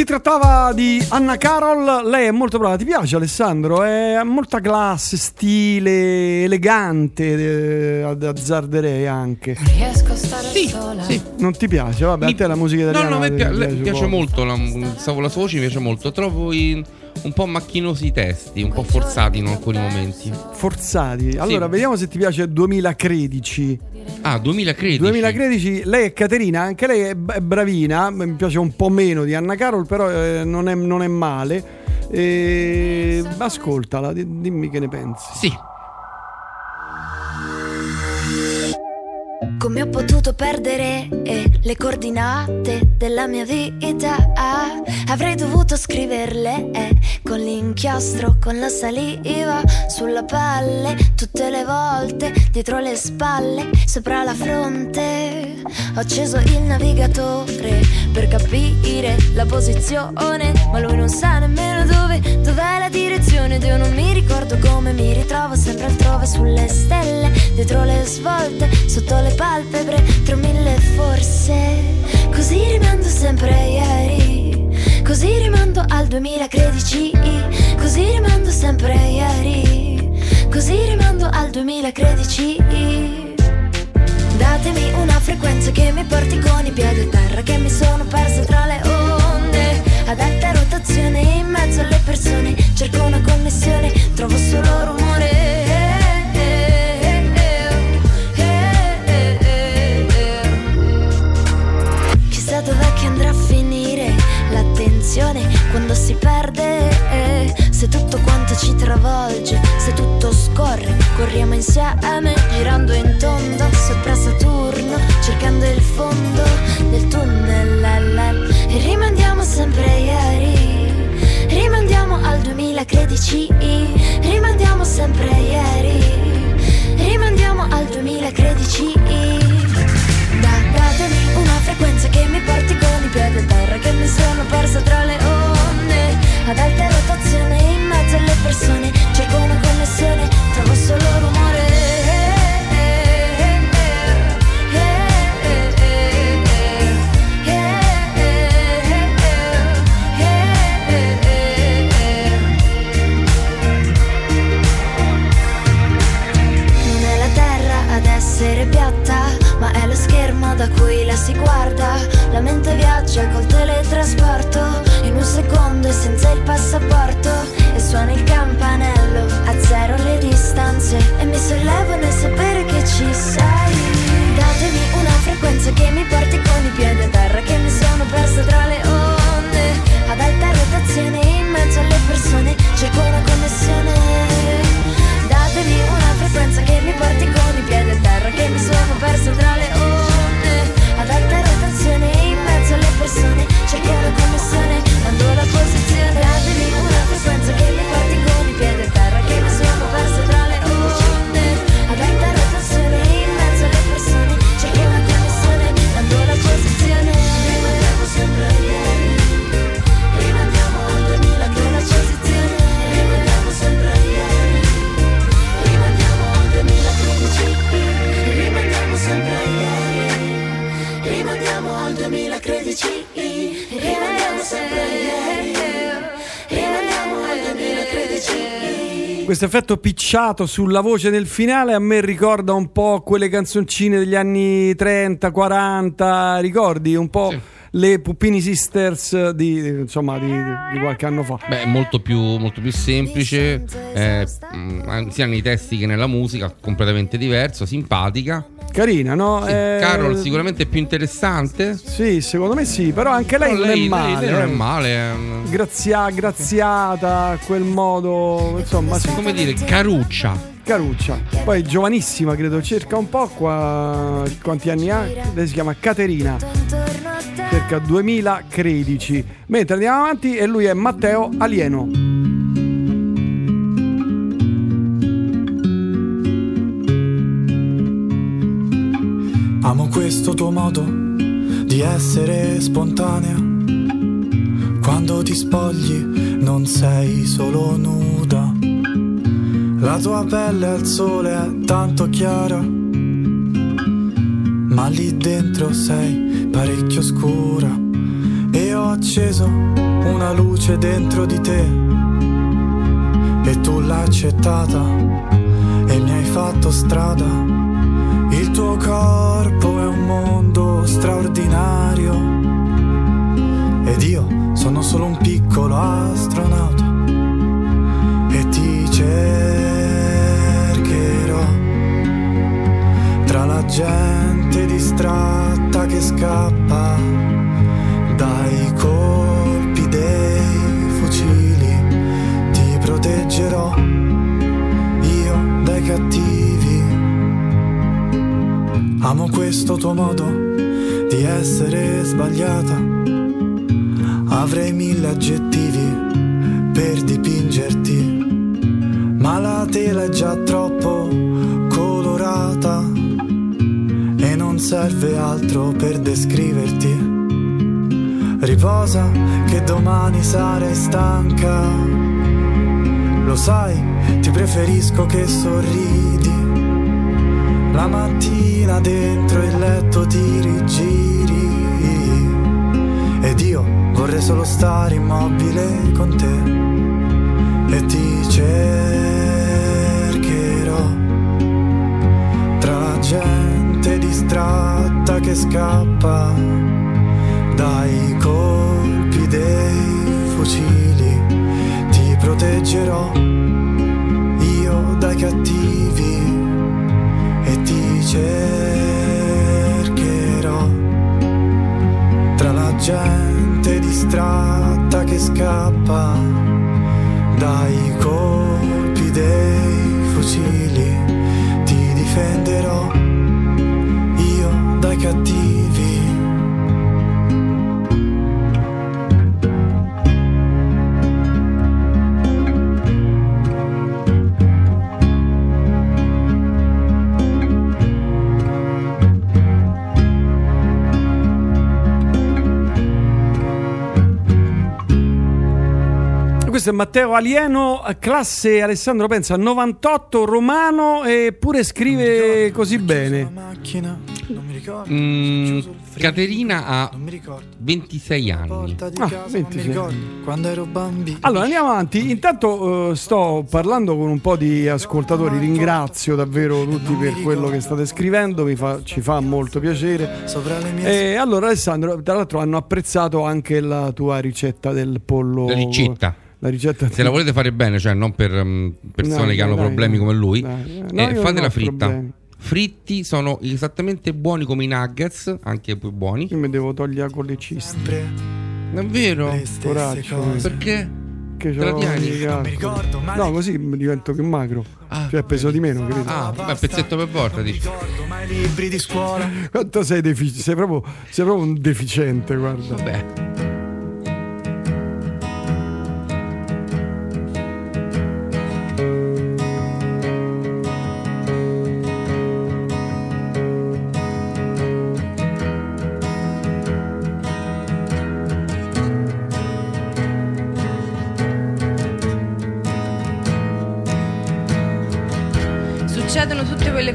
Si trattava di Anna Carol, lei è molto brava, ti piace Alessandro? È molta classe, stile, elegante, eh, ad- azzarderei anche. Riesco a stare sola. Non ti piace? Vabbè, a te la musica No, italiana no, a me piace, poco. molto. La, stavo- la sua voce mi piace molto. Trovo i- un po' macchinosi i testi, un po' forzati in alcuni momenti. Forzati. Allora, vediamo se ti piace 2013. Ah, 2013. 2013, lei è Caterina, anche lei è, bravina, mi piace un po' meno di Anna Carol, però eh, non, è, non è male. E... Ascoltala, di- dimmi che ne pensi. Sì. Come ho potuto perdere eh, le coordinate della mia vita? Ah, avrei dovuto scriverle eh, con l'inchiostro, con la saliva sulla pelle, tutte le volte dietro le spalle, sopra la fronte. Ho acceso il navigatore per capire la posizione, ma lui non sa nemmeno dove, dov'è la direzione. Io non mi ricordo come mi ritrovo sempre altrove sulle stelle, dietro le svolte, sotto le palpebre, tra mille forse. Così rimando sempre a ieri, così rimando al 2013, così rimando sempre a ieri, così rimando al 2013. Datemi una frequenza che mi porti con i piedi a terra Che mi sono persa tra le onde. Ad alta rotazione in mezzo alle persone Cerco una connessione, trovo solo rumore Se tutto quanto ci travolge, se tutto scorre Corriamo insieme, girando in tondo Sopra Saturno, cercando il fondo del tunnel. E rimandiamo sempre ieri Rimandiamo al 2013 Rimandiamo sempre ieri Rimandiamo al 2013 da, datemi una frequenza che mi porti con i piedi a terra Che mi sono persa tra le onde Ad alta rotazione mezzo alle persone Cerco una connessione, trovo solo rumore Non è la terra ad essere piatta ma è lo schermo da cui la si guarda. La mente viaggia col teletrasporto, in un secondo e senza il passaporto. Suona il campanello, a zero le distanze E mi sollevo nel sapere che ci sei. Datemi una frequenza che mi porti con i piedi a terra Che mi sono persa tra le onde. Ad alta rotazione in mezzo alle persone Cerco una connessione. Datemi una frequenza che mi porti con i piedi a terra Che mi sono persa tra le onde. Ad alta rotazione in mezzo alle persone Cerco una connessione. Questo effetto picciato sulla voce nel finale a me ricorda un po' quelle canzoncine degli anni 30, 40, ricordi? Un po' le Puppini Sisters di, insomma, di, di qualche anno fa. Beh, è molto più, molto più semplice, eh, mh, sia nei testi che nella musica, completamente diverso, simpatica. Carina, no? Sì, Eh, Carol sicuramente più interessante. Sì, secondo me sì, però anche lei, Però non lei- è male. lei- non è eh. male. ehm, Grazia- graziata, quel modo, insomma, sì. Come dire, caruccia. Caruccia. Poi giovanissima, credo, cerca un po' qua. Quanti anni ha? Lei si chiama Caterina. Cerca 2013. Mentre andiamo avanti e lui è Matteo Alieno. Amo questo tuo modo di essere spontanea. Quando ti spogli non sei solo nuda. La tua pelle al sole è tanto chiara. Ma lì dentro sei parecchio scura. E ho acceso una luce dentro di te. E tu l'hai accettata e mi hai fatto strada. Il tuo corpo è un mondo straordinario ed io sono solo un piccolo astronauta cercherò tra la gente distratta che scappa dai colpi dei fucili. Ti proteggerò io dai cattivi. Amo questo tuo modo di essere sbagliata. Avrei mille aggettivi per dipingerti, ma la tela è già troppo colorata e non serve altro per descriverti. Riposa che domani sarai stanca. Lo sai, ti preferisco che sorridi. La mattina dentro il letto ti rigiri ed io vorrei solo stare immobile con te e ti cercherò gente distratta che scappa dai colpi dei fucili. Ti proteggerò io dai cattivi e ti cercherò. Tra la gente distratta che scappa Matteo Alieno, classe Alessandro Pensa 98, romano eppure scrive così bene. Mm, Caterina ha 26 anni. Ah, 26. quando ero bambino Allora andiamo avanti. Intanto eh, sto parlando con un po' di ascoltatori. Ringrazio davvero tutti per quello che state scrivendo, mi fa- ci fa molto piacere. sopra le mie E allora, Alessandro, tra l'altro hanno apprezzato anche la tua ricetta del pollo. La ricetta. La ricetta Se la volete fare bene, cioè non per mm, persone No, che hanno dai, problemi dai, come lui, dai. eh, No, non fatela fritta. problemi. Fritti sono esattamente buoni come i nuggets, anche più buoni. Io mi devo togliere con le ciste. Davvero? Coraggio. Perché? Che tieni? i calcoli. No, così mi divento più magro. cioè peso di meno, capito? Ah, beh, pezzetto per volta, dici. libri di scuola Quanto sei deficiente? Sei proprio, sei proprio un deficiente, guarda. Vabbè.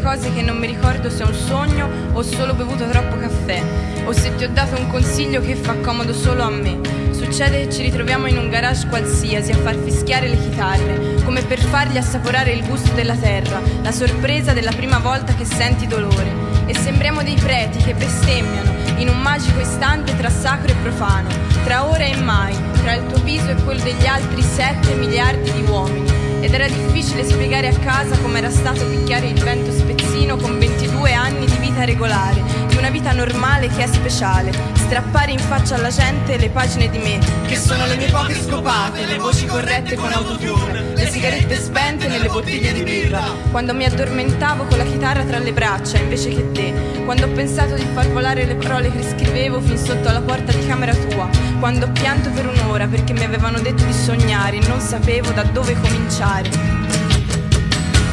Cose che non mi ricordo se è un sogno o solo bevuto troppo caffè o se ti ho dato un consiglio che fa comodo solo a me. Succede che ci ritroviamo in un garage qualsiasi a far fischiare le chitarre, come per fargli assaporare il gusto della terra, la sorpresa della prima volta che senti dolore. E sembriamo dei preti che bestemmiano in un magico istante tra sacro e profano, tra ora e mai, tra il tuo viso e quello degli altri 7 miliardi di uomini. Ed era difficile spiegare a casa com'era stato picchiare il vento spezzino con 22 anni di vita regolare, di una vita normale che è speciale, strappare in faccia alla gente le pagine di me, che sono le mie poche scopate, le voci corrette con autotune, le sigarette spente nelle bottiglie di birra, quando mi addormentavo con la chitarra tra le braccia invece che te, quando ho pensato di far volare le parole che scrivevo fin sotto alla porta di camera tua, quando ho pianto per un'ora perché mi avevano detto di sognare e non sapevo da dove cominciare.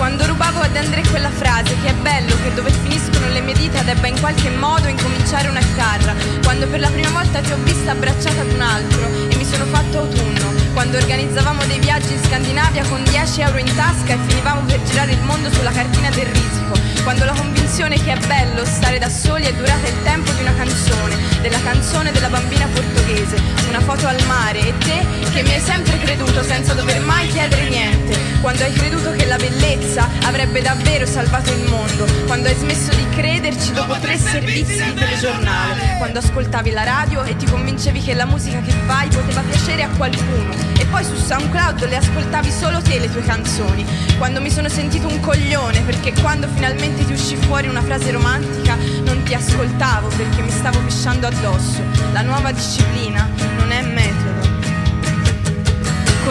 Quando rubavo ad Andrea quella frase che è bello che dove finiscono le mie dita debba in qualche modo incominciare una chitarra. Quando per la prima volta ti ho vista abbracciata ad un altro e mi sono fatto autunno. Quando organizzavamo dei viaggi in Scandinavia con 10 euro in tasca e finivamo per girare il mondo sulla cartina del risico. Quando la convinzione che è bello stare da soli è durata il tempo di una canzone, della canzone della bambina portoghese, una foto al mare e te che mi hai sempre creduto senza dover mai chiedere niente. Quando hai creduto che la bellezza avrebbe davvero salvato il mondo. Quando hai smesso di crederci dopo tre servizi di telegiornale. Quando ascoltavi la radio e ti convincevi che la musica che fai poteva piacere a qualcuno. E poi su SoundCloud le ascoltavi solo te le tue canzoni. Quando mi sono sentito un coglione perché quando finalmente ti uscì fuori una frase romantica non ti ascoltavo perché mi stavo pisciando addosso. La nuova disciplina non è.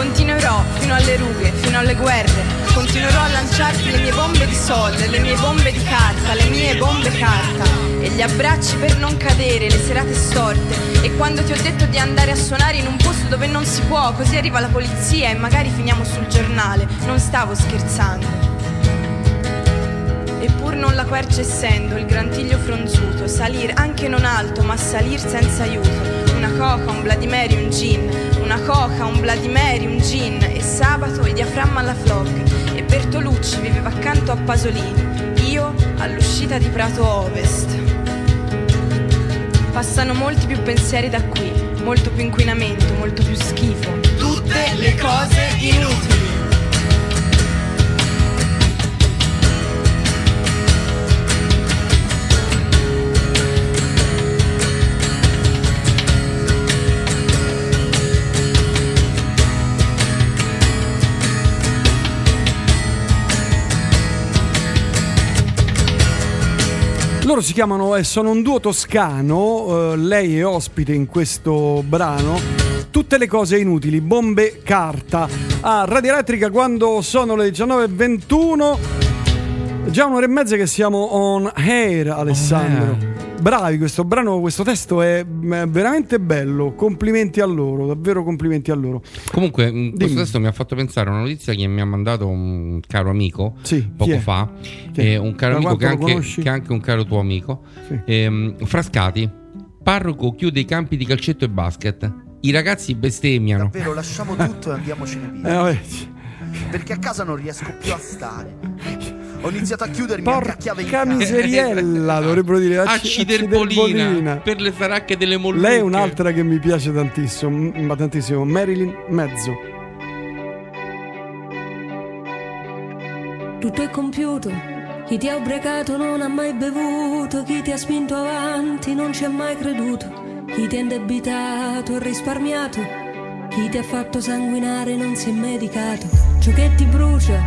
Continuerò fino alle rughe, fino alle guerre. Continuerò a lanciarti le mie bombe di sol, le mie bombe di carta, le mie bombe carta. E gli abbracci per non cadere, le serate storte. E quando ti ho detto di andare a suonare in un posto dove non si può, così arriva la polizia e magari finiamo sul giornale. Non stavo scherzando. E pur non la quercia essendo, il grantiglio fronzuto, salir anche non alto, ma salir senza aiuto. Una coca, un Vladimir, un gin, una coca, un Vladimir, un gin. E sabato i diaframma alla flock. E Bertolucci viveva accanto a Pasolini, io all'uscita di Prato Ovest. Passano molti più pensieri da qui, molto più inquinamento, molto più schifo. Tutte le cose inutili. Loro si chiamano e sono un duo toscano, eh, lei è ospite in questo brano. Tutte le cose inutili, bombe carta. A Radio Elettrica quando sono le 19.21. Già un'ora e mezza che siamo on air, Alessandro. Bravi, questo brano, questo testo è è veramente bello. Complimenti a loro, davvero complimenti a loro. Comunque, questo Dimmi. testo mi ha fatto pensare a una notizia che mi ha mandato un caro amico poco chi è? fa. Eh, un caro Da amico che è, anche, che è anche un caro tuo amico. Sì. Ehm, Frascati, parroco chiude i campi di calcetto e basket. I ragazzi bestemmiano. Davvero, lasciamo tutto e andiamocene via. Eh, vabbè. Perché a casa non riesco più a stare. Ho iniziato a chiudermi anche a Porca casa. miseriella, dovrebbero dire acci- Acciderbolina acciderbolina. per le saracche delle mollucche. Lei è un'altra che mi piace tantissimo, m- ma tantissimo, Marilyn Mezzo. Tutto è compiuto. Chi ti ha ubriacato non ha mai bevuto, chi ti ha spinto avanti non ci ha mai creduto, chi ti ha indebitato ha risparmiato, chi ti ha fatto sanguinare non si è medicato. Ciò che ti brucia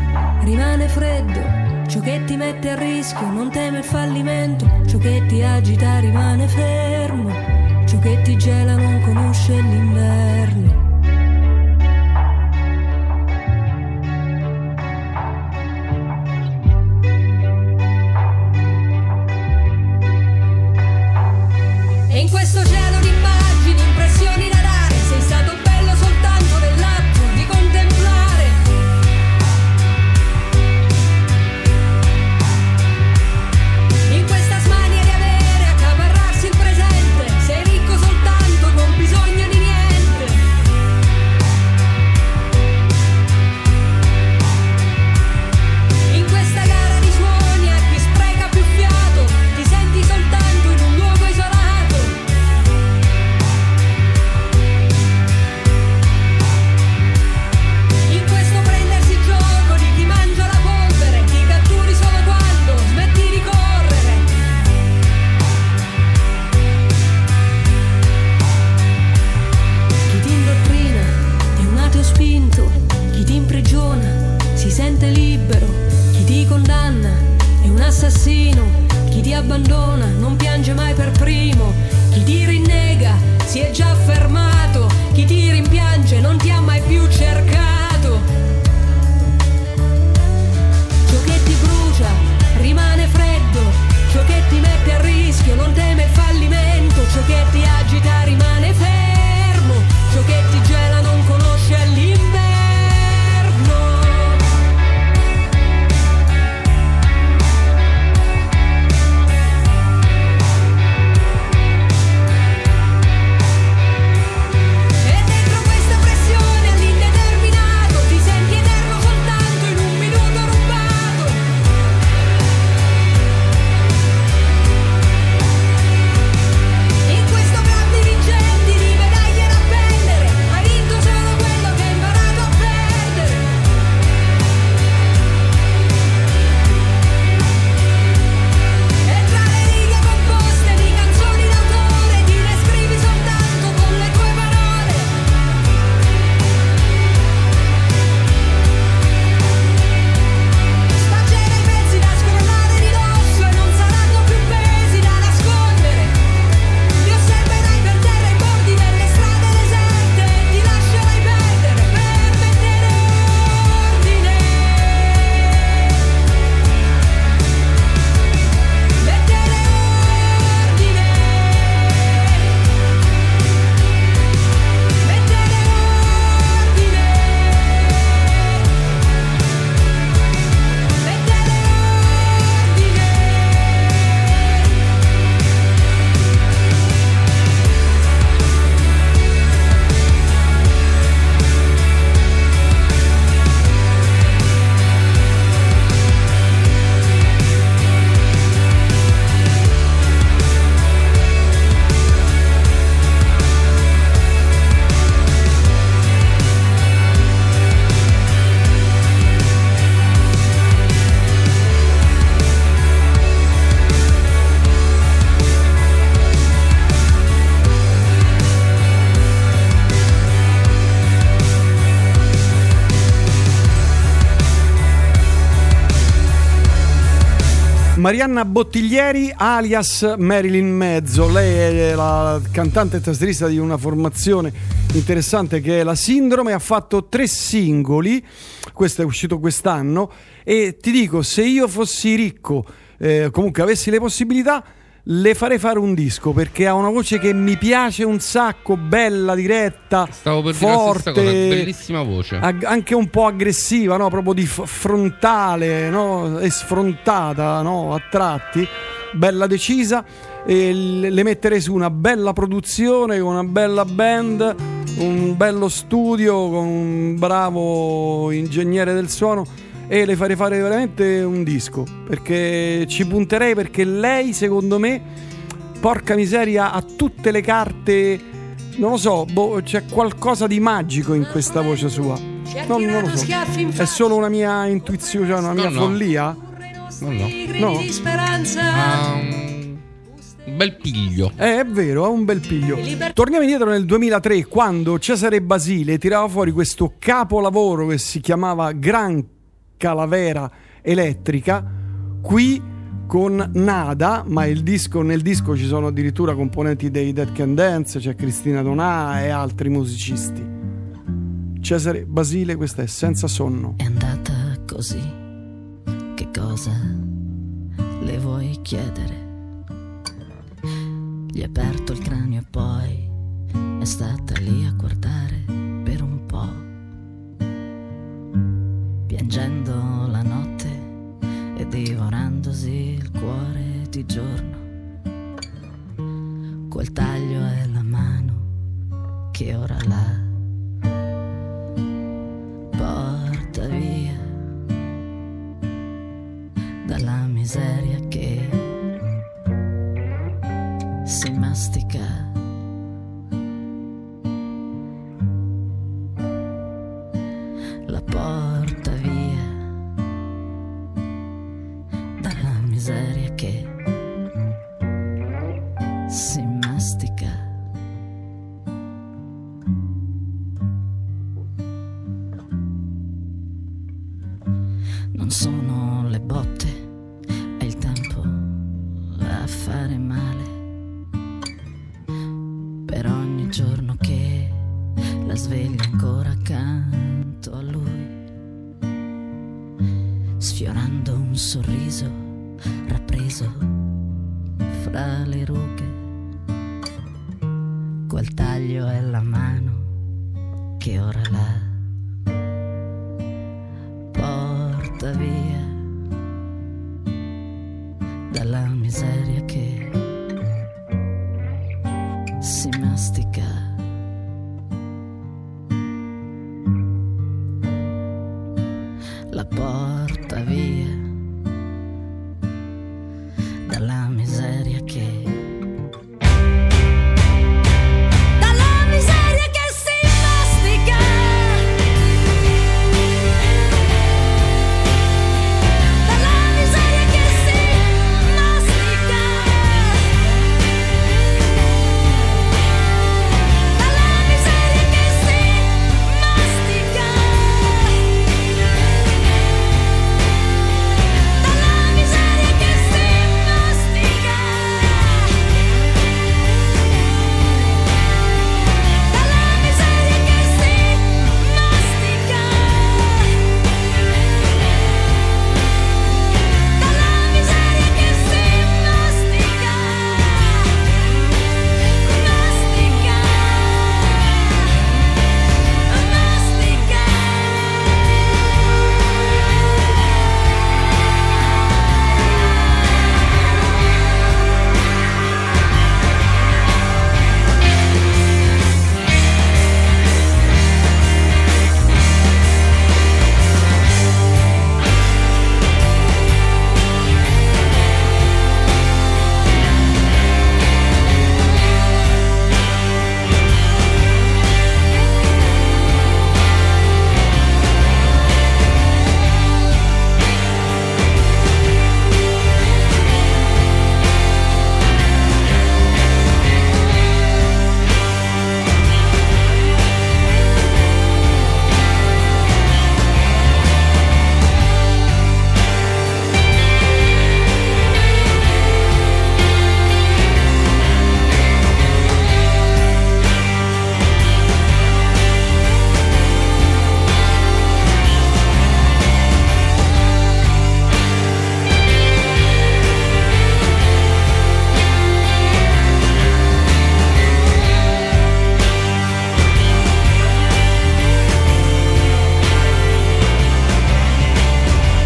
rimane freddo, ciò che ti mette a rischio non teme il fallimento, ciò che ti agita rimane fermo, ciò che ti gela non conosce l'inverno. Marianna Bottiglieri alias Marilyn Mezzo, lei è la cantante e tastierista di una formazione interessante che è la Sindrome, ha fatto tre singoli, questo è uscito quest'anno e ti dico se io fossi ricco, eh, comunque avessi le possibilità, le farei fare un disco perché ha una voce che mi piace un sacco, bella, diretta, Stavo per dire la forte, cosa, bellissima voce. ag- anche un po' aggressiva, no? proprio di f- frontale no? e sfrontata no? a tratti, bella decisa. E le metterei su una bella produzione con una bella band, un bello studio con un bravo ingegnere del suono e le farei fare veramente un disco perché ci punterei perché lei secondo me porca miseria ha tutte le carte non lo so boh, c'è qualcosa di magico in questa voce sua non, non lo so è solo una mia intuizione cioè una mia no. follia No, no. no di speranza. Ha un bel piglio. Eh, è vero, ha un bel piglio. Torniamo indietro nel 2003 quando Cesare Basile tirava fuori questo capolavoro che si chiamava Gran Calavera Elettrica, qui con Nada, ma disco, nel disco ci sono addirittura componenti dei Dead Can Dance, c'è Cristina Donà e altri musicisti. Cesare Basile, questa è Senza Sonno. È andata così. Che cosa le vuoi chiedere? Gli ha aperto il cranio e poi è stata lì a guardare per un po'. Piangendo la notte e divorandosi il cuore di giorno. Quel taglio è la mano che ora la porta via dalla miseria che si mastica.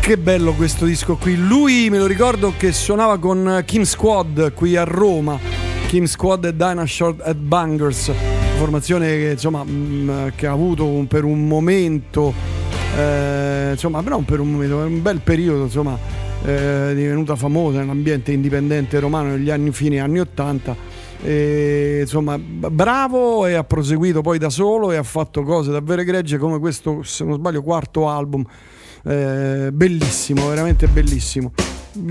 Che bello questo disco qui. Lui me lo ricordo che suonava con Kim Squad qui a Roma. Kim Squad e Dynashore at Bangers. Formazione che insomma mh, che ha avuto un- per un momento. eh, insomma, però per un momento, per un bel periodo, insomma, eh, divenuta famosa nell'ambiente indipendente romano negli anni fine anni 80. E, insomma, bravo e ha proseguito poi da solo e ha fatto cose davvero egregie come questo, se non sbaglio, quarto album. Eh, bellissimo, veramente bellissimo.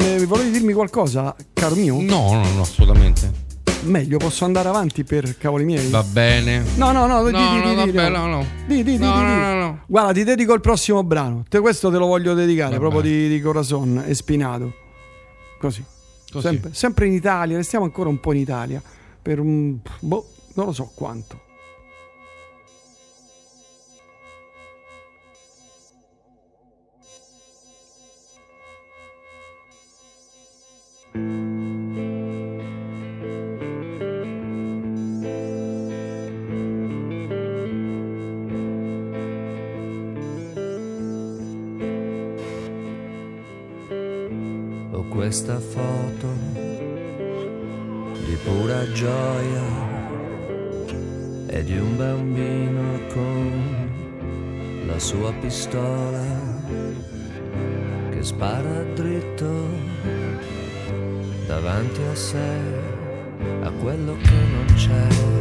Eh, volevi dirmi qualcosa, caro mio? No, no, no, assolutamente. Meglio, posso andare avanti per cavoli miei? Va bene. No, no, no, di, No, di, no, di, vabbè, no, no. Di, di, di, No, di, no, di. no, no. Guarda, ti dedico il prossimo brano. Te questo te lo voglio dedicare, Vabbè. proprio di, di Corazon e Spinato. Così. Così. Sempre, sempre in Italia, restiamo ancora un po' in Italia. Per un... boh, non lo so quanto. Questa foto di pura gioia e di un bambino con la sua pistola che spara dritto davanti a sé a quello che non c'è.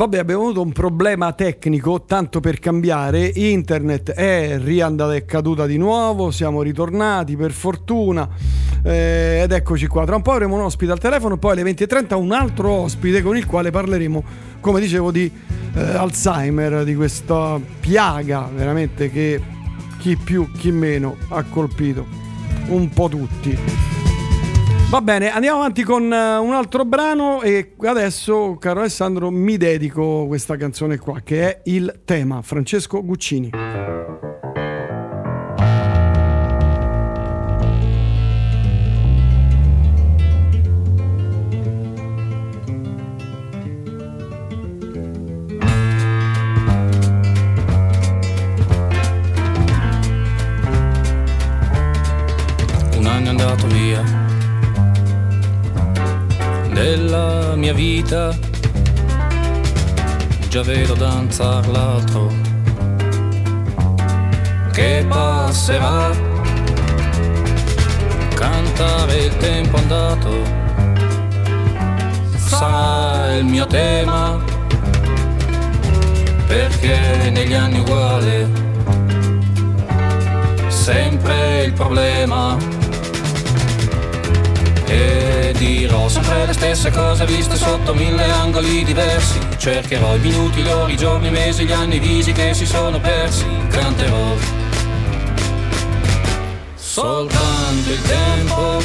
Vabbè, abbiamo avuto un problema tecnico, tanto per cambiare. Internet è riandata e caduta di nuovo, siamo ritornati per fortuna. eh, ed eccoci qua. Tra un po' avremo un ospite al telefono, poi alle 20.30 un altro ospite con il quale parleremo, come dicevo, di eh, Alzheimer, di questa piaga veramente che chi più, chi meno ha colpito. Un po' tutti. Va bene, andiamo avanti con eh, un altro brano e adesso, caro Alessandro, mi dedico questa canzone qua che è il tema Francesco Guccini. Della mia vita. Già vedo danzar l'altro che passerà. Cantare il tempo andato sarà il mio tema perché negli anni uguale sempre il problema e dirò sempre le stesse cose viste sotto mille angoli diversi. Cercherò i minuti, le i giorni, i mesi, gli anni, i visi che si sono persi. Canterò soltanto il tempo.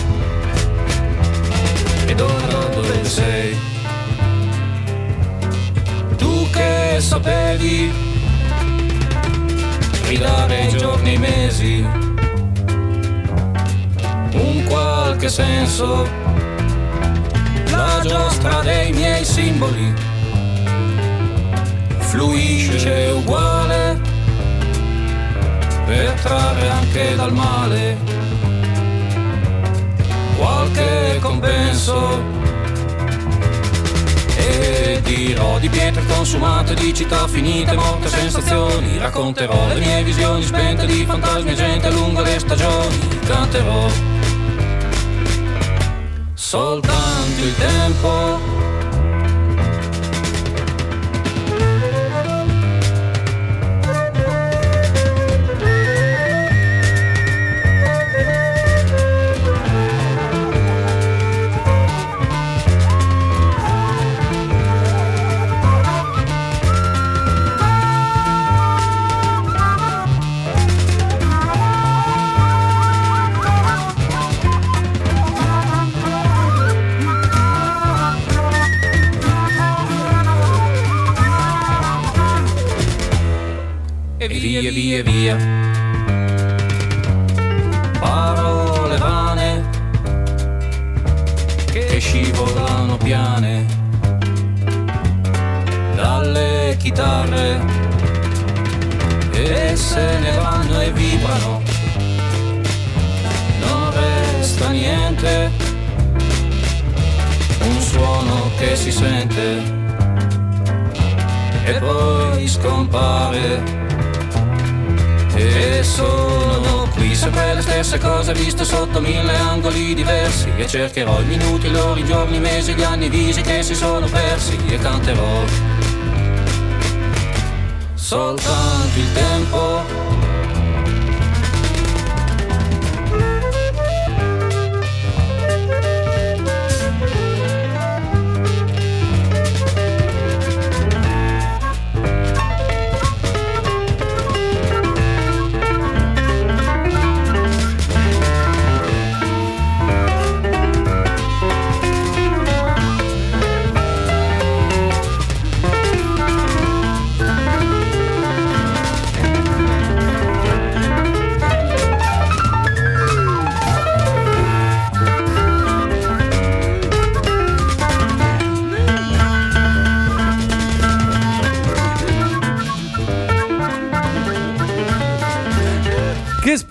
Ed ora dove sei? Tu che sapevi? Ridare i giorni i mesi qualche senso. La giostra dei miei simboli fluisce uguale per trarre anche dal male qualche compenso. E dirò di pietre consumate, di città finite, morte sensazioni. Racconterò le mie visioni spente di fantasmi e gente lungo le stagioni. Canterò soltanto il tempo via via stesse cose viste sotto mille angoli diversi. E cercherò i minuti, ore, i giorni, i mesi, gli anni, visi che si sono persi. E canterò. Soltanto il tempo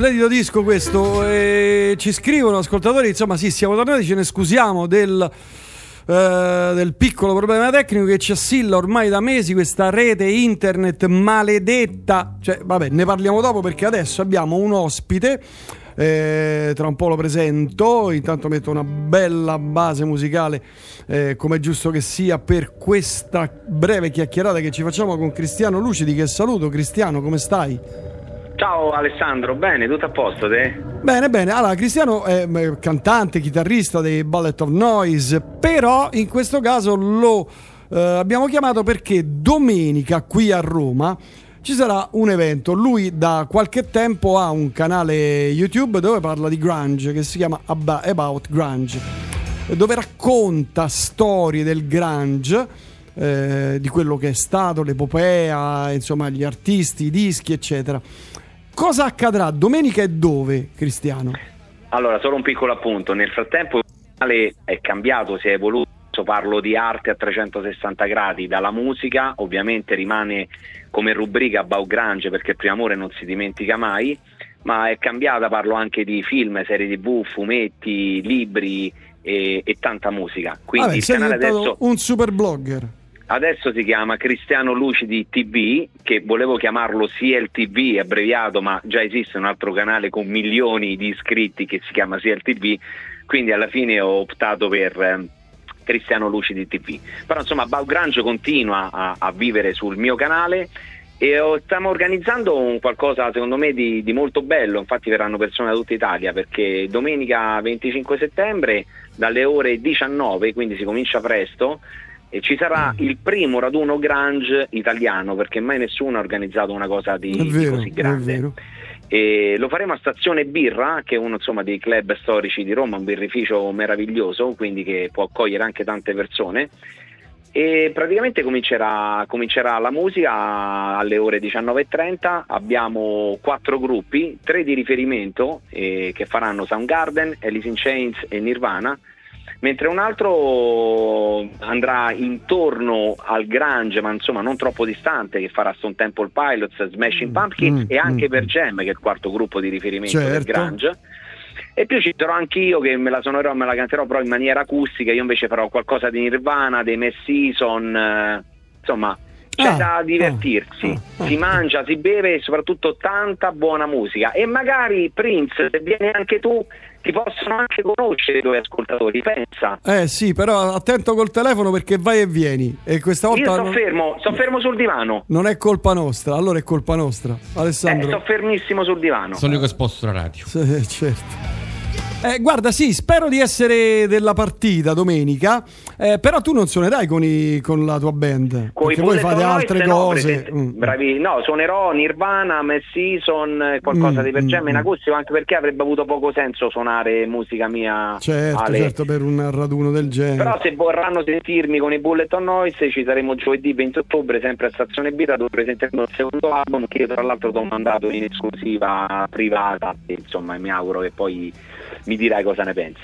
splendido disco questo. eh, ci scrivono ascoltatori, insomma, sì, siamo tornati, ce ne scusiamo del, eh, del piccolo problema tecnico che ci assilla ormai da mesi questa rete internet maledetta. Cioè, vabbè, ne parliamo dopo perché adesso abbiamo un ospite. eh, tra un po' lo presento, intanto metto una bella base musicale eh, come è giusto che sia per questa breve chiacchierata che ci facciamo con Cristiano Lucidi che saluto. Cristiano, come stai? Ciao Alessandro, bene, tutto a posto te? Bene, bene. Allora, Cristiano è eh, cantante, chitarrista dei Ballet of Noise, però in questo caso lo eh, abbiamo chiamato perché domenica qui a Roma ci sarà un evento. Lui da qualche tempo ha un canale YouTube dove parla di grunge che si chiama Ab- About Grunge, dove racconta storie del grunge. eh, di quello che è stato, l'epopea, insomma, gli artisti, i dischi, eccetera. Cosa accadrà domenica e dove, Cristiano? Allora, solo un piccolo appunto, nel frattempo il canale è cambiato, si è evoluto, parlo di arte a 360 gradi, dalla musica, ovviamente rimane come rubrica Bau Grange perché il primo amore non si dimentica mai, ma è cambiata, parlo anche di film, serie tv, fumetti, libri e, e tanta musica. Quindi Vabbè, il canale adesso... un super blogger. Adesso si chiama Cristiano Lucidi TV, che volevo chiamarlo CLTV abbreviato, ma già esiste un altro canale con milioni di iscritti che si chiama CLTV, quindi alla fine ho optato per eh, Cristiano Lucidi TV. Però insomma Bau Grange continua a, a vivere sul mio canale e stiamo organizzando un qualcosa secondo me di, di molto bello, infatti verranno persone da tutta Italia perché domenica 25 settembre dalle ore 19, quindi si comincia presto, e ci sarà il primo raduno grunge italiano perché mai nessuno ha organizzato una cosa di, È di vero, così grande. vero. E lo faremo a Stazione Birra, che è uno insomma, dei club storici di Roma, un birrificio meraviglioso, quindi che può accogliere anche tante persone. E praticamente comincerà, comincerà la musica alle ore 19.30. Abbiamo quattro gruppi, tre di riferimento eh, che faranno Soundgarden, Alice in Chains e Nirvana mentre un altro andrà intorno al Grange, ma insomma non troppo distante, che farà Stone Temple Pilots, Smashing Pumpkins mm, e anche mm, per Jam, che è il quarto gruppo di riferimento del Certo. Grange. E più ci sarò anch'io che me la suonerò, me la canterò però in maniera acustica, io invece farò qualcosa di Nirvana, dei Mess Season, eh, insomma c'è Ah, da divertirsi, si mangia, si beve e soprattutto tanta buona musica. E magari Prince, se vieni anche tu, ti possono anche conoscere i tuoi ascoltatori, pensa. Eh sì, però attento col telefono perché vai e vieni. E questa volta Io sto non, fermo, sto fermo sul divano. non è colpa nostra, allora è colpa nostra. Eh, Alessandro. sto fermissimo sul divano. Sono io che sposto la radio. Sì, certo. Eh, guarda, sì, spero di essere della partita domenica, eh, però tu non suonerai con, i- con la tua band, Coi perché voi fate altre no, cose. Mm. bravi, no, suonerò Nirvana, Mess Season, eh, qualcosa Mm, di per mm, in mm. acustico, anche perché avrebbe avuto poco senso suonare musica mia. Certo, Ale. certo, per un raduno del genere. Però se vorranno sentirmi con i Bullet on Noise ci saremo giovedì 20 ottobre sempre a Stazione Birra dove presenteremo il secondo album che io tra l'altro ti ho mandato in esclusiva privata insomma mi auguro che poi mi dirai cosa ne pensi.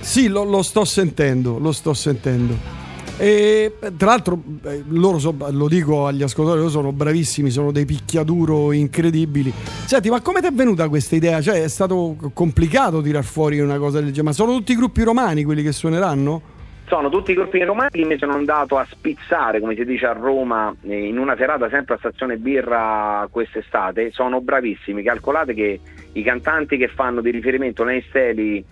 Sì, lo, lo sto sentendo, lo sto sentendo. E tra l'altro, eh, loro so- lo dico agli ascoltatori, loro sono bravissimi, sono dei picchiaduro incredibili. Senti, ma come ti è venuta questa idea? Cioè, è stato complicato tirar fuori una cosa del genere? Ma sono tutti gruppi romani quelli che suoneranno? Sono tutti i gruppi romani che mi sono andato a spizzare, come si dice a Roma, eh, in una serata sempre a Stazione Birra quest'estate. Sono bravissimi. Calcolate che i cantanti che fanno di riferimento Lane Steli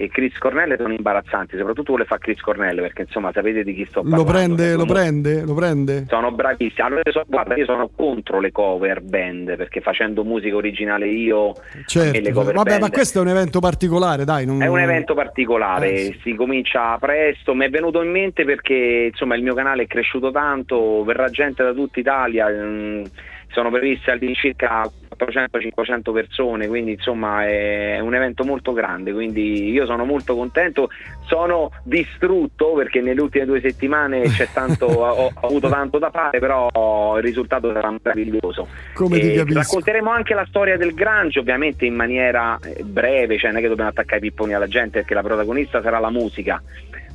e Chris Cornell sono imbarazzanti, soprattutto quello che fa Chris Cornell, perché insomma sapete di chi sto Lo parlando. prende, lo prende, lo prende? Sono bravissimi. Allora, io sono, guarda, io sono contro le cover band perché facendo musica originale io e Certo, le cover vabbè, band ma questo è un evento particolare, dai. non- è un evento particolare, Eh, sì. si comincia presto, mi è venuto in mente perché insomma il mio canale è cresciuto tanto, verrà gente da tutta Italia, mm, sono previste all'incirca 400-500 persone, quindi insomma è un evento molto grande, quindi io sono molto contento, sono distrutto perché nelle ultime due settimane c'è tanto, ho, ho avuto tanto da fare, però il risultato sarà meraviglioso. Come ti. Racconteremo anche la storia del Grange, ovviamente in maniera breve, cioè non è che dobbiamo attaccare i pipponi alla gente perché la protagonista sarà la musica.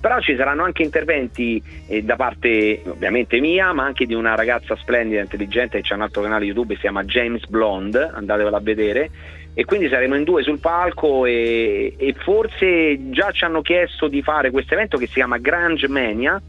Però ci saranno anche interventi eh, da parte ovviamente mia, ma anche di una ragazza splendida, intelligente che c'è un altro canale YouTube, si chiama James Blonde, andatevela a vedere. E quindi saremo in due sul palco e, e forse già ci hanno chiesto di fare questo evento che si chiama Grange Mania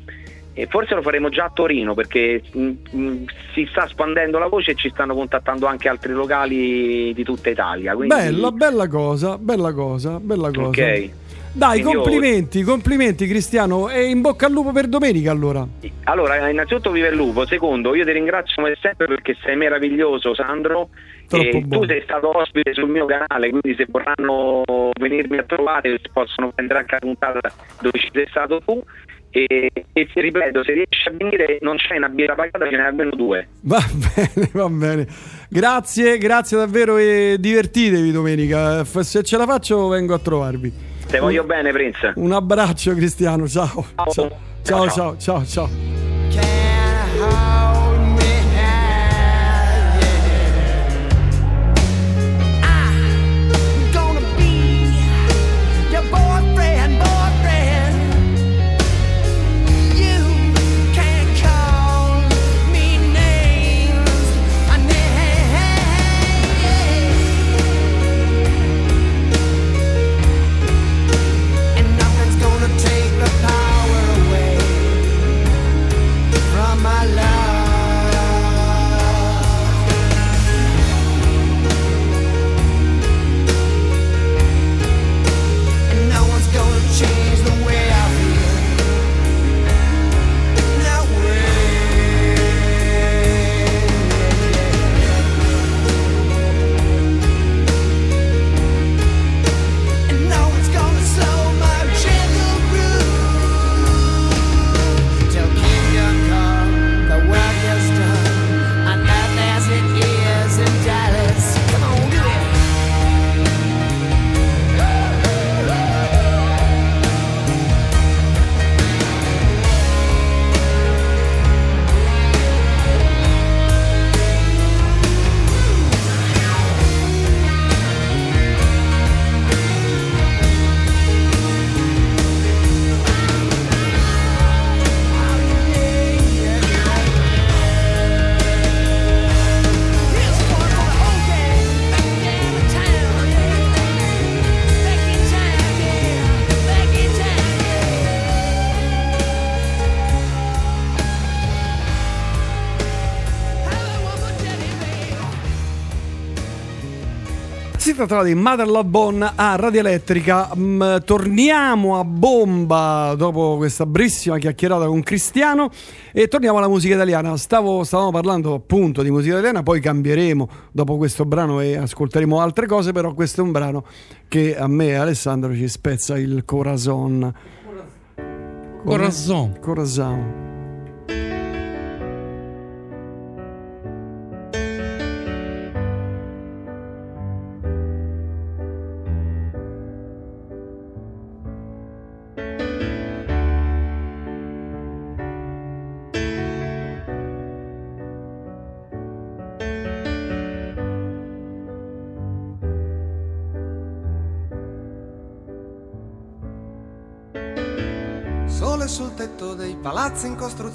e forse lo faremo già a Torino perché mh, mh, si sta spandendo la voce e ci stanno contattando anche altri locali di tutta Italia. Quindi, Bella, bella cosa, bella cosa, bella cosa. Ok. Dai, Quindi io- complimenti, complimenti Cristiano e in bocca al lupo per domenica allora. Allora, innanzitutto vive il lupo. Secondo, io ti ringrazio come sempre perché sei meraviglioso, Sandro. E tu sei stato ospite sul mio canale, quindi se vorranno venirmi a trovare possono prendere anche la puntata dove ci sei stato tu. E, e ti ripeto, se riesci a venire non c'è una birra pagata, ce n'è almeno due. Va bene, va bene. Grazie, grazie davvero e divertitevi domenica. Se ce la faccio vengo a trovarvi. Te voglio bene, Prince. Un abbraccio Cristiano, ciao. Ciao, ciao, ciao, ciao. ciao. Si trattava di Mother Love Bone a Radio Elettrica. Mm, torniamo a bomba dopo questa brissima chiacchierata con Cristiano e torniamo alla musica italiana. Stavo, stavamo parlando appunto di musica italiana, poi cambieremo dopo questo brano e ascolteremo altre cose, però questo è un brano che a me e Alessandro ci spezza il corazon. Corazon. Corazon. Sole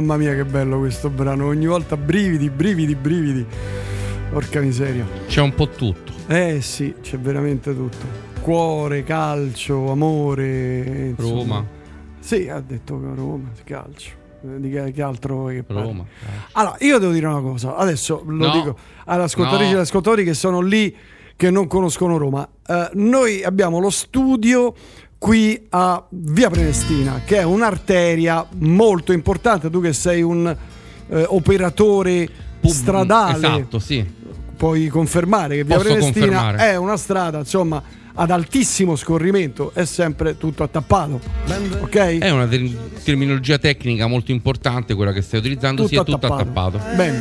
Mamma mia che bello questo brano, ogni volta brividi, brividi, brividi. Porca miseria. C'è un po' tutto. Eh sì, c'è veramente tutto. Cuore, calcio, amore. insomma. Roma. Sì, ha detto che Roma, calcio. Eh, Di che, che altro che? Roma. Allora, io devo dire una cosa, adesso lo No. dico alle ascoltatrici No. e ascoltatori che sono lì che non conoscono Roma. Eh, noi abbiamo lo studio qui a Via Prenestina, che è un'arteria molto importante. Tu che sei un eh, operatore stradale, Esatto, sì. puoi confermare che Via Posso Prenestina confermare. è una strada, insomma, ad altissimo scorrimento è sempre tutto attappato. Ok? È una ter- terminologia tecnica molto importante quella che stai utilizzando, Tutto sia tutto attappato. Bene.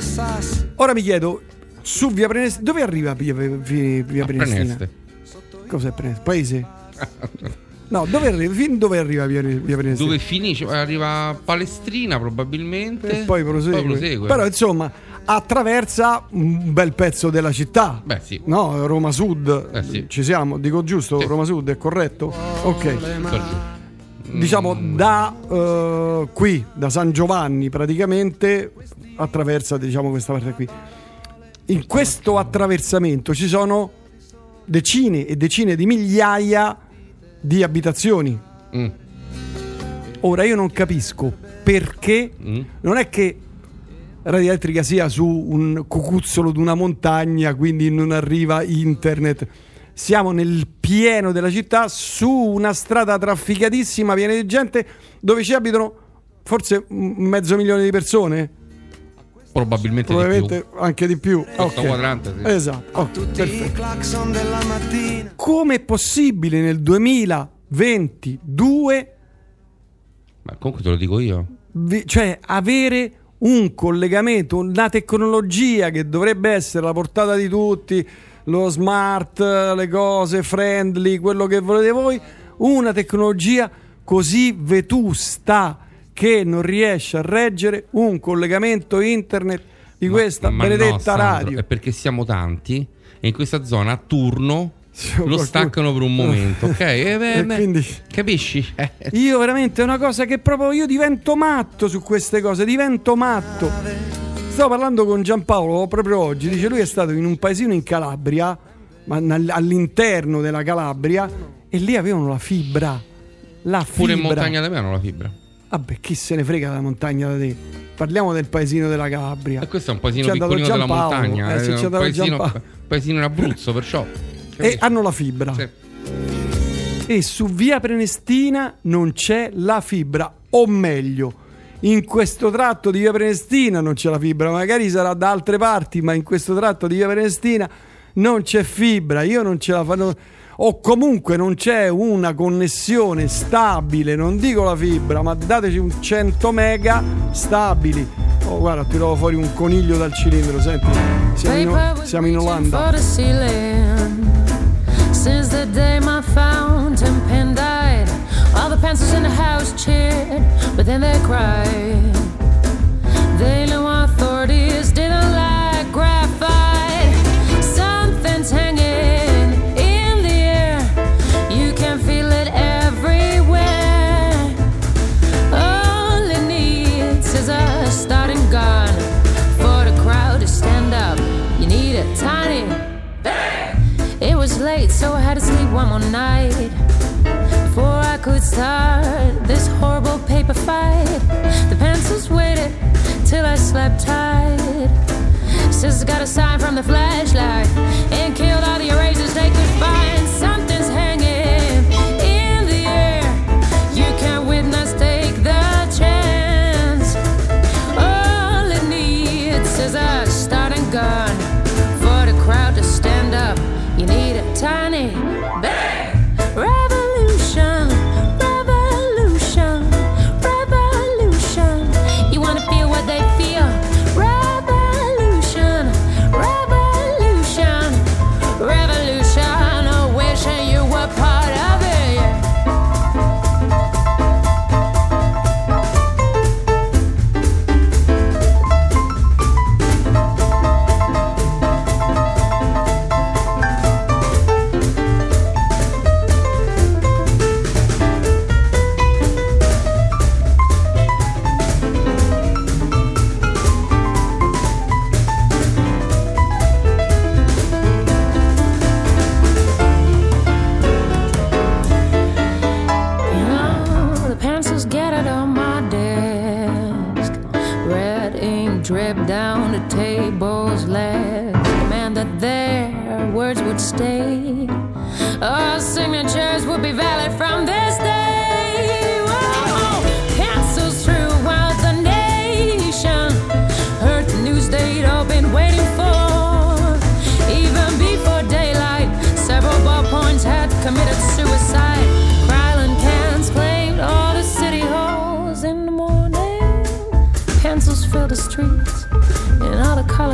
Ora mi chiedo, su via Prenestina, dove arriva via, via, via Prenestina? Preneste. Cos'è Prenestina? Paese? No, dove arriva, fin dove arriva via, via Prenestina? Dove finisce? Palestrina Palestrina probabilmente. E poi prosegue. Poi prosegue. Però insomma attraversa un bel pezzo della città. Beh, sì. No, Roma Sud. Eh, sì. Ci siamo, dico giusto? Roma Sud è corretto? Ok. Giù. Diciamo Mm. da eh, qui, da San Giovanni praticamente attraversa diciamo questa parte qui. In questo attraversamento ci sono decine e decine di migliaia di abitazioni. Mm. Ora io non capisco perché Mm. non è che Radio Elettrica sia su un cucuzzolo di una montagna, quindi non arriva internet. Siamo nel pieno della città, su una strada trafficatissima, piena di gente, dove ci abitano forse mezzo milione di persone. Probabilmente, Probabilmente di anche di più. Questo Ok. quadrante, sì. Esatto. mattina. Come è possibile nel 2022 Ma comunque te lo dico io. vi- cioè avere un collegamento, una tecnologia che dovrebbe essere alla portata di tutti, lo smart, le cose friendly, quello che volete voi, una tecnologia così vetusta che non riesce a reggere un collegamento internet di questa Ma benedetta no, Sandro, radio. È perché siamo tanti e in questa zona a turno lo staccano per un momento, ok? E beh, beh, quindi- Capisci? Eh, Io veramente è una cosa che proprio io divento matto su queste cose, divento matto. Stavo parlando con Giampaolo proprio oggi, dice lui è stato in un paesino in Calabria, ma all'interno della Calabria e lì avevano la fibra. La fibra. Pure in montagna da me hanno la fibra. Vabbè, chi se ne frega della montagna da te? Parliamo del paesino della Calabria. E questo è un paesino C'è piccolino della montagna. eh, è c'è un paesino, paesino in Abruzzo, perciò. E hanno la fibra. Sì. E su via Prenestina non c'è la fibra, o meglio, in questo tratto di via Prenestina non c'è la fibra, magari sarà da altre parti, ma in questo tratto di via Prenestina non c'è fibra, io non ce la fanno o comunque non c'è una connessione stabile, non dico la fibra, ma dateci un 100 mega stabili. Oh, guarda, tiro fuori un coniglio dal cilindro, senti, siamo in, siamo in Olanda. Since the day my fountain pen died, all the pencils in the house cheered, but then they cried. They one more night before I could start this horrible paper fight. The pencils waited till I slept tight. Sisters got a sign from the flashlight and killed all the erasers they could find.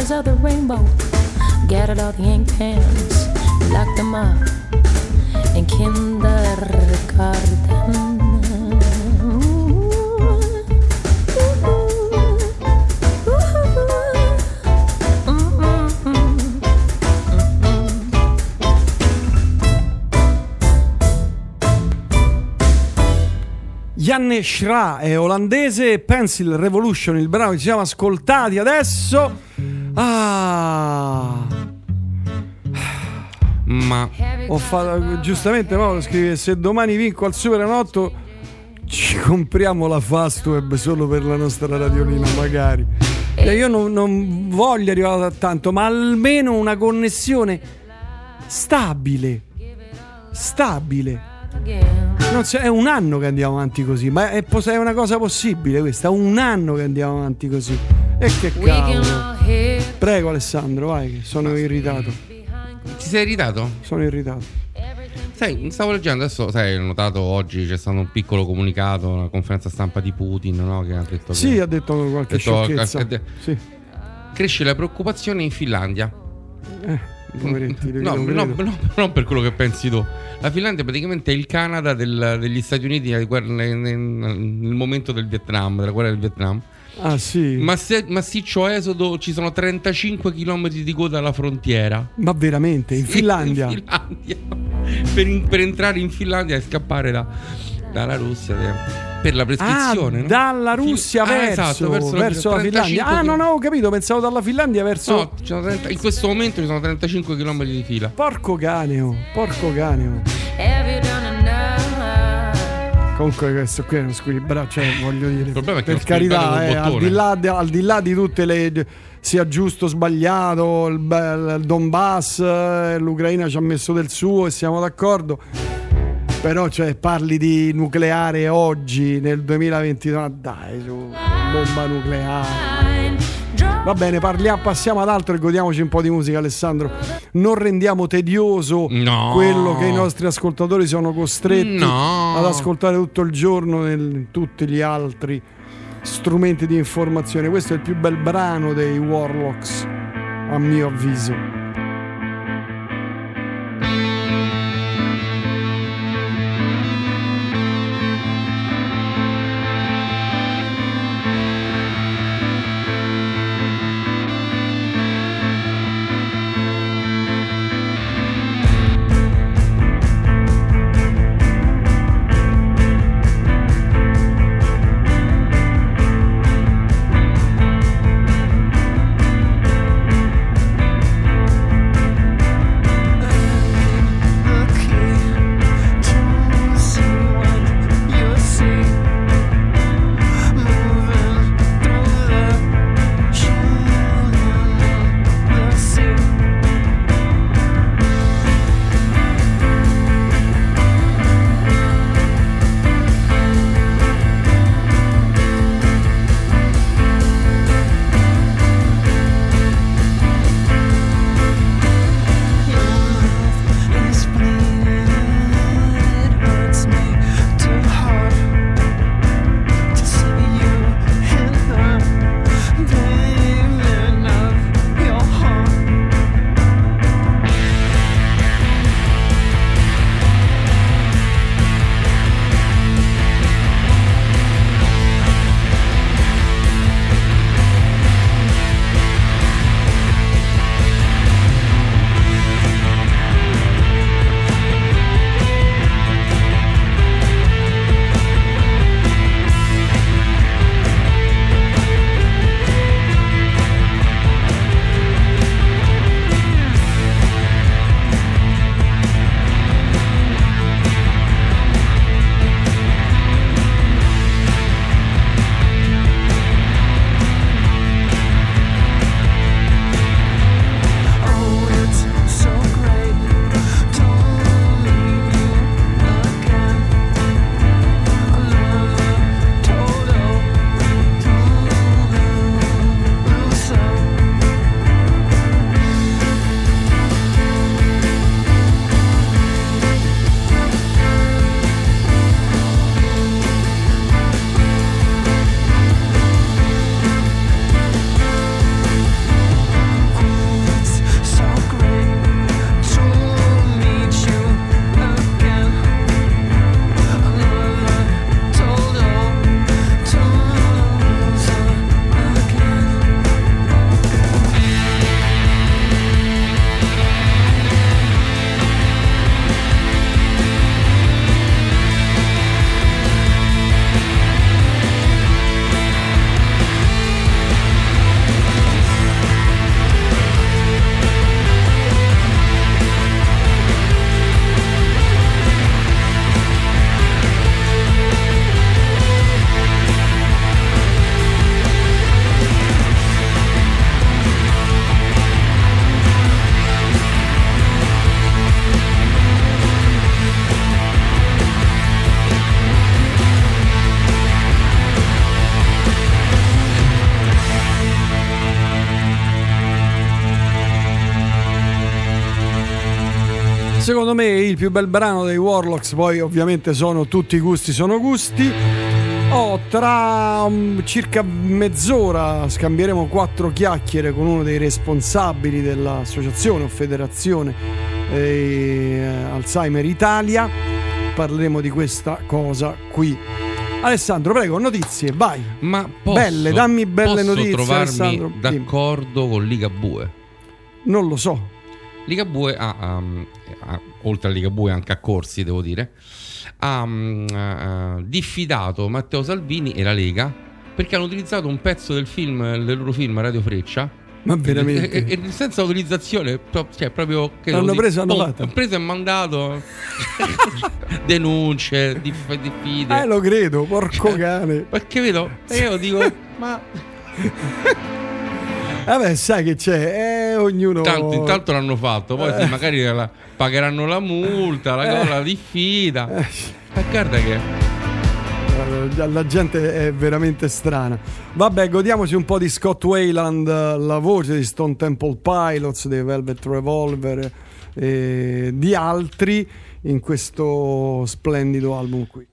Colors of the rainbow. Gathered all the ink pens, locked them up in kindergarten. Janne Schra è olandese, Pencil Revolution, il brano che ci siamo ascoltati adesso. Ah. Ma Ho fatto, giustamente Mauro scrive se domani vinco al Superenotto ci compriamo la Fastweb solo per la nostra radiolina magari. E io non, non voglio arrivare a tanto, ma almeno una connessione stabile. Stabile. Non c'è- è un anno che andiamo avanti così, ma è, è una cosa possibile questa, è un anno che andiamo avanti così. E che cavolo. Prego Alessandro, vai, che sono irritato. Ti sei irritato? Sono irritato. Sai, stavo leggendo adesso, sai, ho notato oggi c'è stato un piccolo comunicato, una conferenza stampa di Putin, no? Che ha detto Sì, che ha detto qualche detto- sciocchezza. ha de- Sì. cresce la preoccupazione in Finlandia. Eh, poveretti, No, no, no, non per quello che pensi tu. La Finlandia praticamente è il Canada del- degli Stati Uniti nel, nel- nel- nel momento del Vietnam, della guerra del Vietnam. Ah sì. Ma se, massiccio esodo ci sono 35 km di coda alla frontiera. Ma veramente, in Sì, Finlandia? in Finlandia. Per, in- per entrare in Finlandia e scappare da- dalla Russia per la prescrizione. Ah, no? dalla Russia Ah, verso, esatto, verso verso, la- la Finlandia. 35 Ah, no, no, ho capito, pensavo dalla Finlandia verso... No, ci sono 30 in questo momento ci sono 35 km di fila. Porco caneo, porco caneo. Comunque questo qui è uno squilibrato, cioè voglio dire, problema è che per carità, eh, al, di là, al di là di tutte le sia giusto o sbagliato, il, il Donbass, eh, l'Ucraina ci ha messo del suo e siamo d'accordo. Però cioè, parli di nucleare oggi nel 2022, ma dai, su, bomba nucleare. Va bene, parliamo, passiamo ad altro e godiamoci un po' di musica, Alessandro. Non rendiamo tedioso No. quello che i nostri ascoltatori sono costretti No. ad ascoltare tutto il giorno nel- tutti gli altri strumenti di informazione. Questo è il più bel brano dei Warlocks, a mio avviso. Secondo me il più bel brano dei Warlocks, poi ovviamente sono tutti gusti, sono gusti. Oh, tra um, circa mezz'ora scambieremo quattro chiacchiere con uno dei responsabili dell'associazione o federazione eh, Alzheimer Italia. Parleremo di questa cosa qui. Alessandro, prego, notizie, vai. Ma posso, belle, dammi belle posso notizie, trovarmi Alessandro. Dimmi. d'accordo con Ligabue. Non lo so. Ligabue ha, um, ha- oltre a Ligabue anche a Corsi, devo dire, ha um, uh, diffidato Matteo Salvini e la Lega perché hanno utilizzato un pezzo del film, del loro film Radio Freccia. Ma veramente? E, e- e senza autorizzazione, cioè proprio che L'hanno di- preso e hanno boh, fatto. preso e mandato denunce, diff- diffide. Eh, lo credo, porco cane. Perché vedo, e io dico, ma Vabbè, sai che c'è, eh, ognuno... Tanto, intanto l'hanno fatto, poi Eh. magari la- pagheranno la multa, la Eh. la diffida. Ma guarda che. Eh, La gente è veramente strana. Vabbè, godiamoci un po' di Scott Wayland, eh, la voce di Stone Temple Pilots, dei Velvet Revolver e di altri in questo splendido album qui.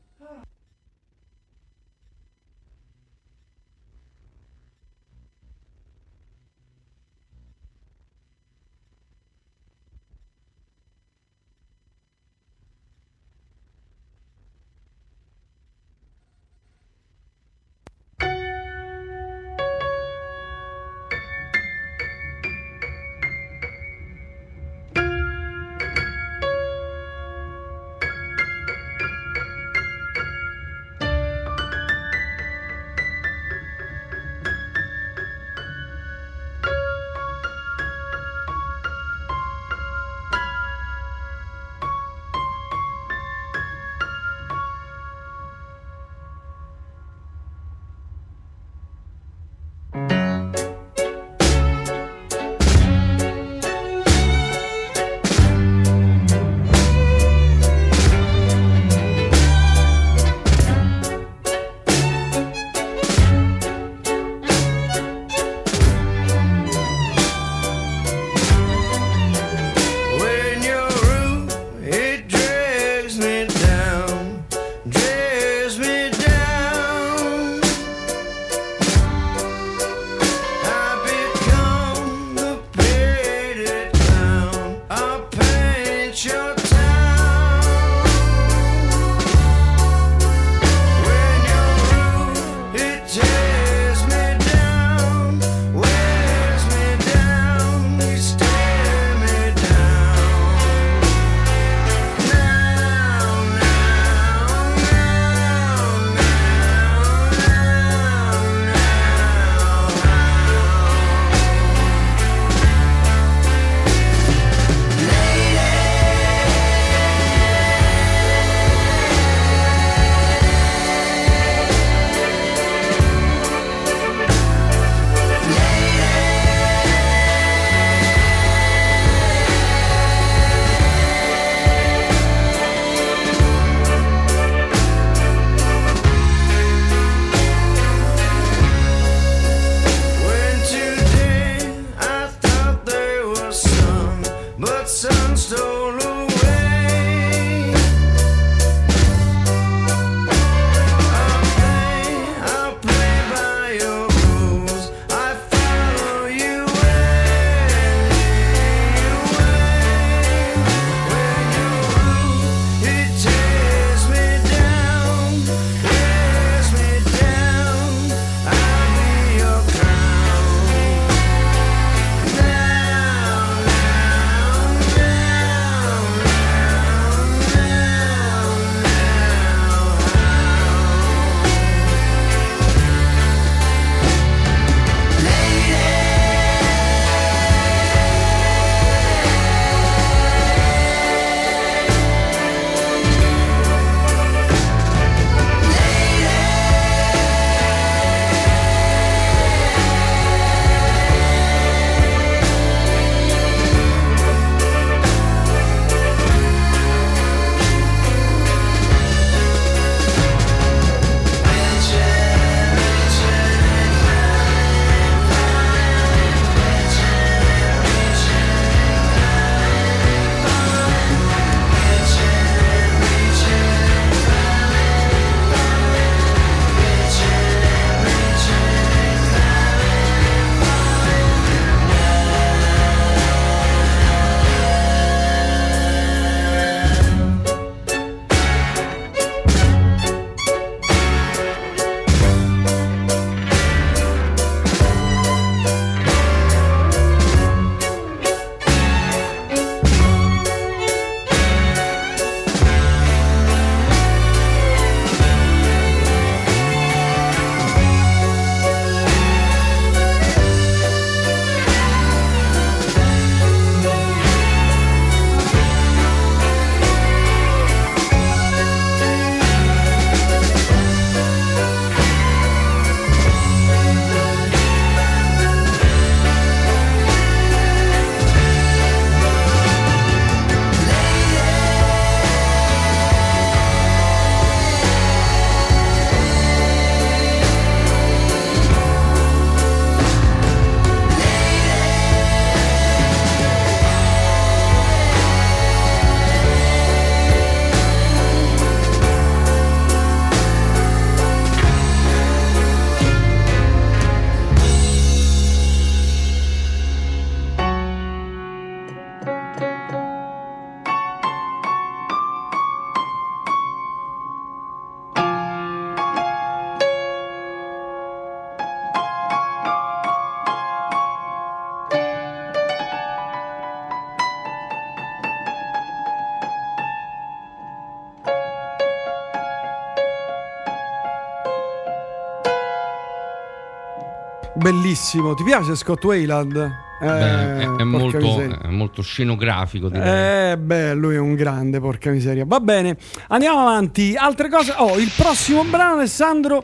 Bellissimo. Ti piace Scott Wayland? Eh, Beh, è, è porca molto, è molto scenografico, direi. Eh, beh, lui è un grande, porca miseria. Va bene, andiamo avanti. Altre cose. Oh, il prossimo brano, Alessandro.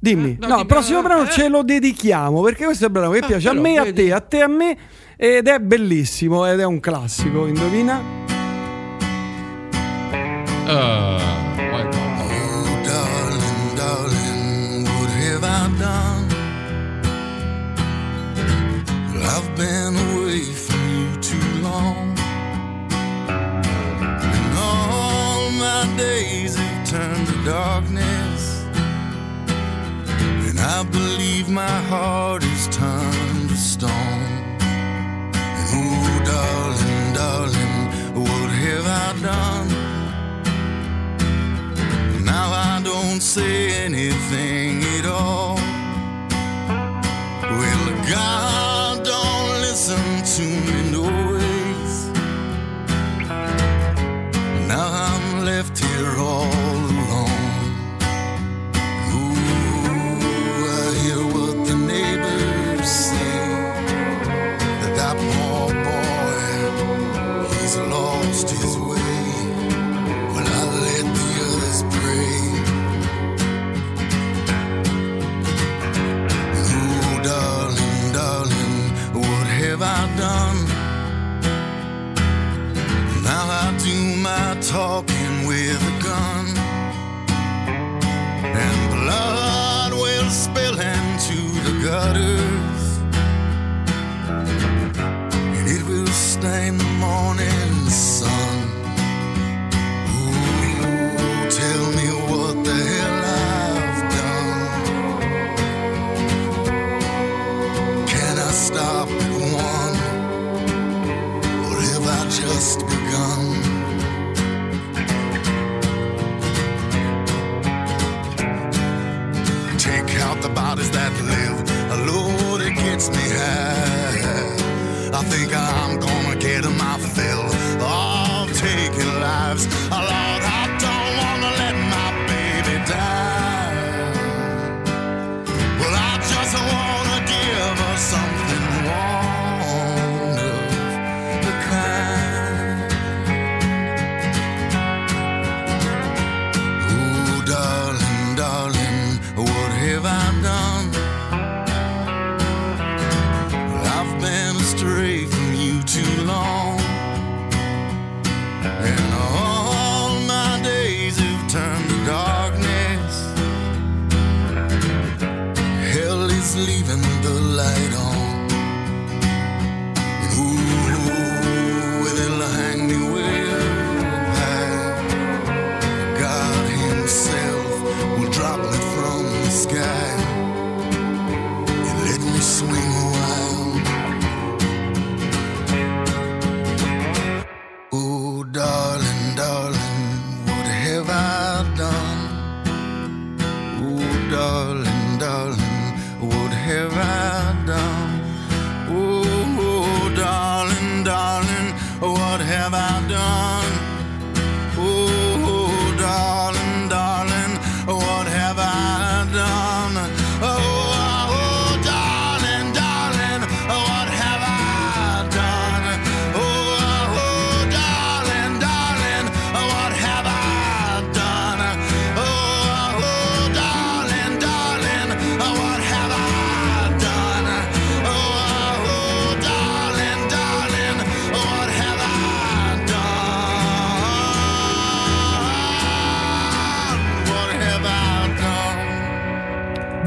Dimmi. no, no, dimmi, il prossimo eh, brano eh. ce lo dedichiamo perché questo è un brano che Ah, piace però, a me, a vedi. te, a te, a me. Ed è bellissimo ed è un classico. Indovina? Uh, days have turned to darkness. And I believe my heart is turned to stone. And oh, darling, darling, what have I done? Now I don't say anything at all. Well, God don't listen to me left here all alone. Ooh, I hear what the neighbors say. That that poor boy, he's lost his way. Well, I let the others pray. Oh, darling, darling, what have I done? Now I do my talking spilling to the gutter. I think I'm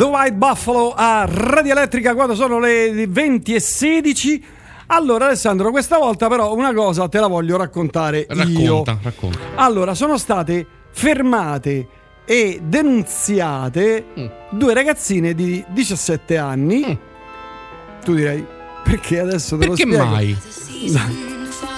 The White Buffalo a Radio Elettrica quando sono le 20 e 16. Allora Alessandro, questa volta però una cosa te la voglio raccontare io. Racconta, racconta. Allora, sono state fermate e denunziate Mm. due ragazzine di 17 anni. Tu direi perché adesso te Perché lo spiego. mai?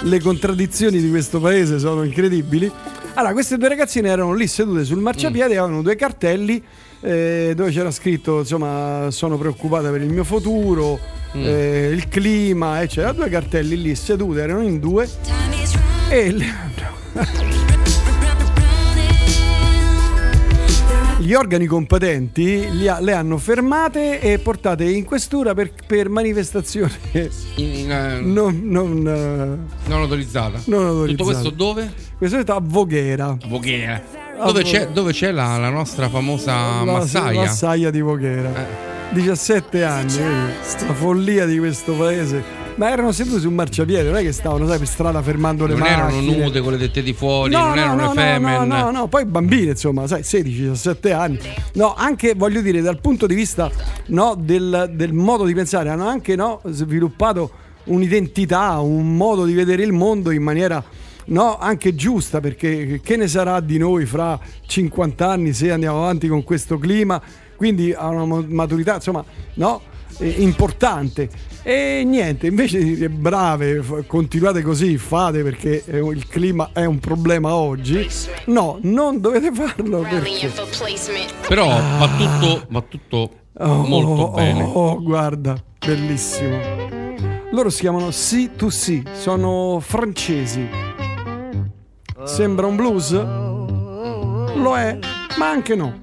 Le contraddizioni di questo paese sono incredibili. Allora, queste due ragazzine erano lì sedute sul marciapiede e avevano due cartelli eh, dove c'era scritto, insomma, sono preoccupata per il mio futuro, eh, il clima, eccetera. Due cartelli lì sedute, erano in due. E le, gli organi competenti ha- le hanno fermate e portate in questura per, per manifestazione In- eh, non, non, eh, non autorizzata. non autorizzata. Tutto questo dove? Questo è a Voghera. Voghera. Dove c'è, dove c'è la, la nostra famosa La- massaia? Eh. Massaia di Voghera. 17 anni, la follia di questo paese. Ma erano seduti su un marciapiede, non è che stavano, sai, per strada fermando le Non erano macchine. nude con le tette di fuori, No, non no, erano no, no, femen. no, no, no, poi bambini, insomma, sai, 16-17 anni. No, anche voglio dire, dal punto di vista no, del, del modo di pensare, hanno anche no, sviluppato un'identità, un modo di vedere il mondo in maniera no, anche giusta, perché che ne sarà di noi fra 50 anni se andiamo avanti con questo clima? Quindi ha una maturità, insomma, no, eh, importante. E niente, invece di dire brave, continuate così, fate perché eh, il clima è un problema oggi. No, non dovete farlo perché Però va tutto, va tutto Oh, molto oh, bene. Oh, guarda, bellissimo. Loro si chiamano C2C, sono francesi. Sembra un blues? Lo è, ma anche no.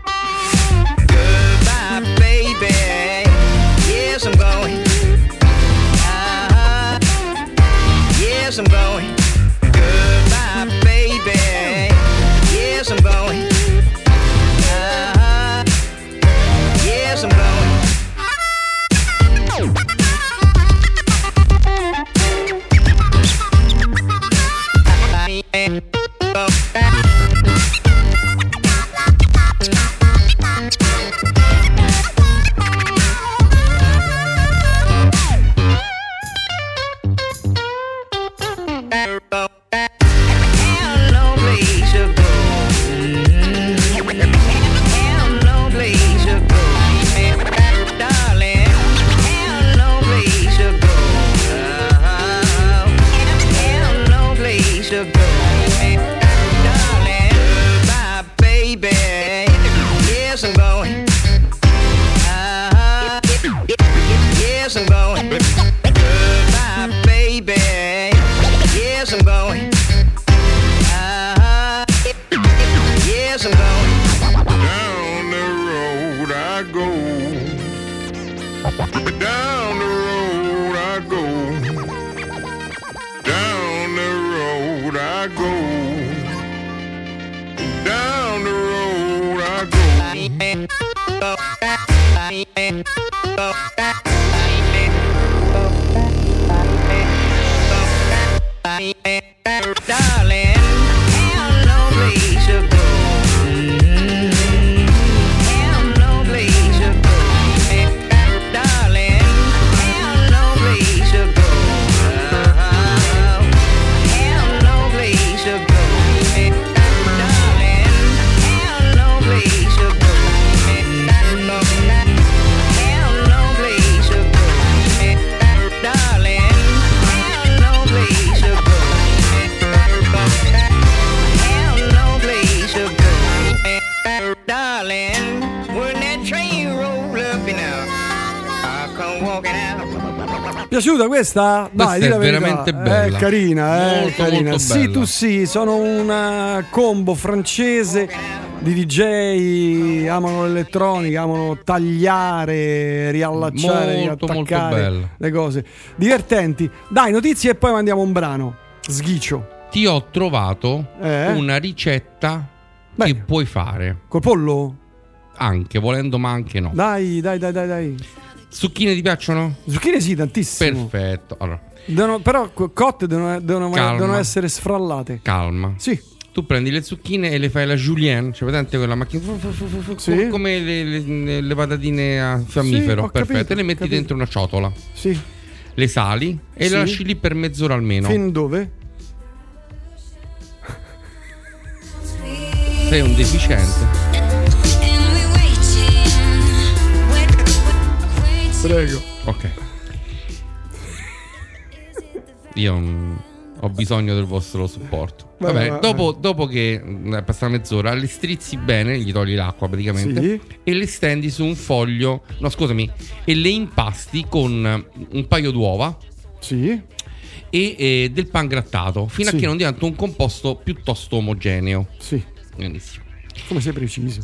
Questa? Dai, Questa di è verità. veramente bella. È carina, è Molto, carina. molto Sì, tu sì, sono una combo francese di DJ, amano l'elettronica, amano tagliare, riallacciare, Molto, molto riattaccare bella. le cose. Divertenti. Dai, notizie e poi mandiamo un brano. Sghicio. Ti ho trovato Eh? una ricetta che puoi fare. Col pollo? Anche, volendo, ma anche no. Dai, dai, dai, dai, dai. Zucchine ti piacciono? Zucchine sì, tantissimo. Perfetto. Allora, Devono- però co- cotte devono, devono- devono essere sfrallate. calma. Sì. Tu prendi le zucchine e le fai la julienne, cioè presente quella macchina fu- come le, le- le patatine a fiammifero, ho perfetto, capito, e le metti capito. dentro una ciotola. Sì. le sali e Sì. le lasci lì per mezz'ora almeno. Fin dove? Sei un deficiente. Prego. Ok. Io mm, ho bisogno del vostro supporto. Vai, Vabbè, vai, dopo, dopo che mm, è passata mezz'ora, le strizzi bene, gli togli l'acqua praticamente Sì. e le stendi su un foglio. No, scusami, e le impasti con un paio d'uova. Sì. E eh, del pan grattato fino Sì. a che non diventa un composto piuttosto omogeneo. Sì. Benissimo. Come sei preciso?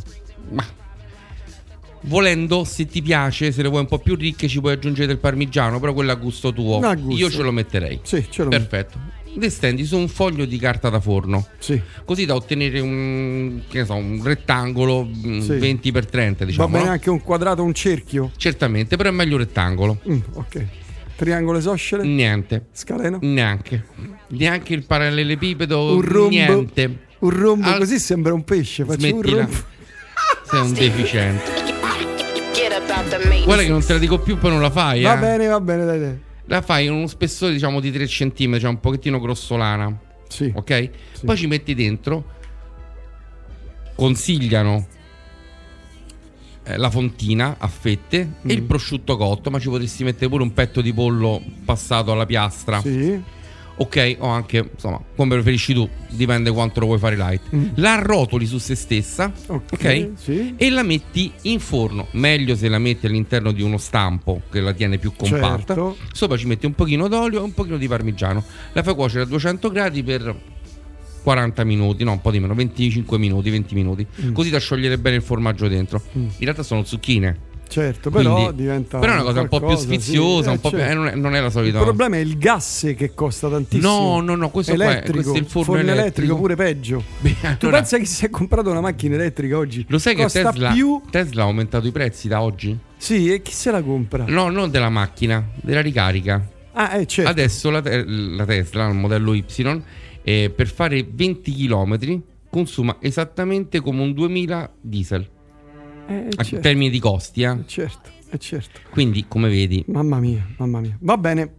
Volendo, se ti piace, se le vuoi un po' più ricche, ci puoi aggiungere del parmigiano, però quello è a gusto tuo. A gusto. Io ce lo metterei. Sì, ce lo Perfetto. Le stendi su un foglio di carta da forno. Sì. Così da ottenere un, che ne so, un rettangolo mm, Sì. 20x30, diciamo. Va bene no? anche un quadrato, un cerchio? Certamente, però è meglio rettangolo. Mm, ok. Triangolo isoscele? Niente. Scaleno? Neanche. Neanche il parallelepipedo. Un rombo? Niente. Un rombo Al- così sembra un pesce. Faccio un Smettila. rombo. Sei un deficiente. Guarda che non te la dico più, poi non la fai. Va eh. bene, va bene, dai, dai. La fai in uno spessore, diciamo, di 3 cm, cioè un pochettino grossolana. Sì. Ok? Poi ci metti dentro. Consigliano eh, la fontina a fette e Mm. il prosciutto cotto, ma ci potresti mettere pure un petto di pollo passato alla piastra. Sì. Ok, o anche, insomma, come preferisci tu, dipende quanto lo vuoi fare light. Mm. La arrotoli su se stessa, ok? sì. E la metti in forno. Meglio se la metti all'interno di uno stampo che la tiene più compatta. Certo. Sopra ci metti un pochino d'olio e un pochino di parmigiano. La fai cuocere a 200 gradi per 40 minuti, no, un po' di meno, 25 minuti, 20 minuti. Mm. Così da sciogliere bene il formaggio dentro. In realtà sono zucchine. Certo, però Quindi- diventa. Però è una cosa un po' più sfiziosa, sì, un eh, po' più- certo. eh, non, è, non è la solita. Il problema è il gas che costa tantissimo. No, no, no, questo qua è- elettrico, questo è il forno forno elettrico. elettrico. pure peggio. tu allora- pensa che si è comprato una macchina elettrica oggi? Lo sai che costa Tesla, più? Tesla ha aumentato i prezzi da oggi? Sì, e chi se la compra? No, non della macchina, della ricarica. Ah, eh, certo. Adesso la, la Tesla, il modello Y, eh, per fare 20 km consuma esattamente come un 2000 diesel. Eh, A certo. termini di costi, eh. Certo, eh, certo. Quindi, come vedi, Mamma mia, mamma mia. Va bene.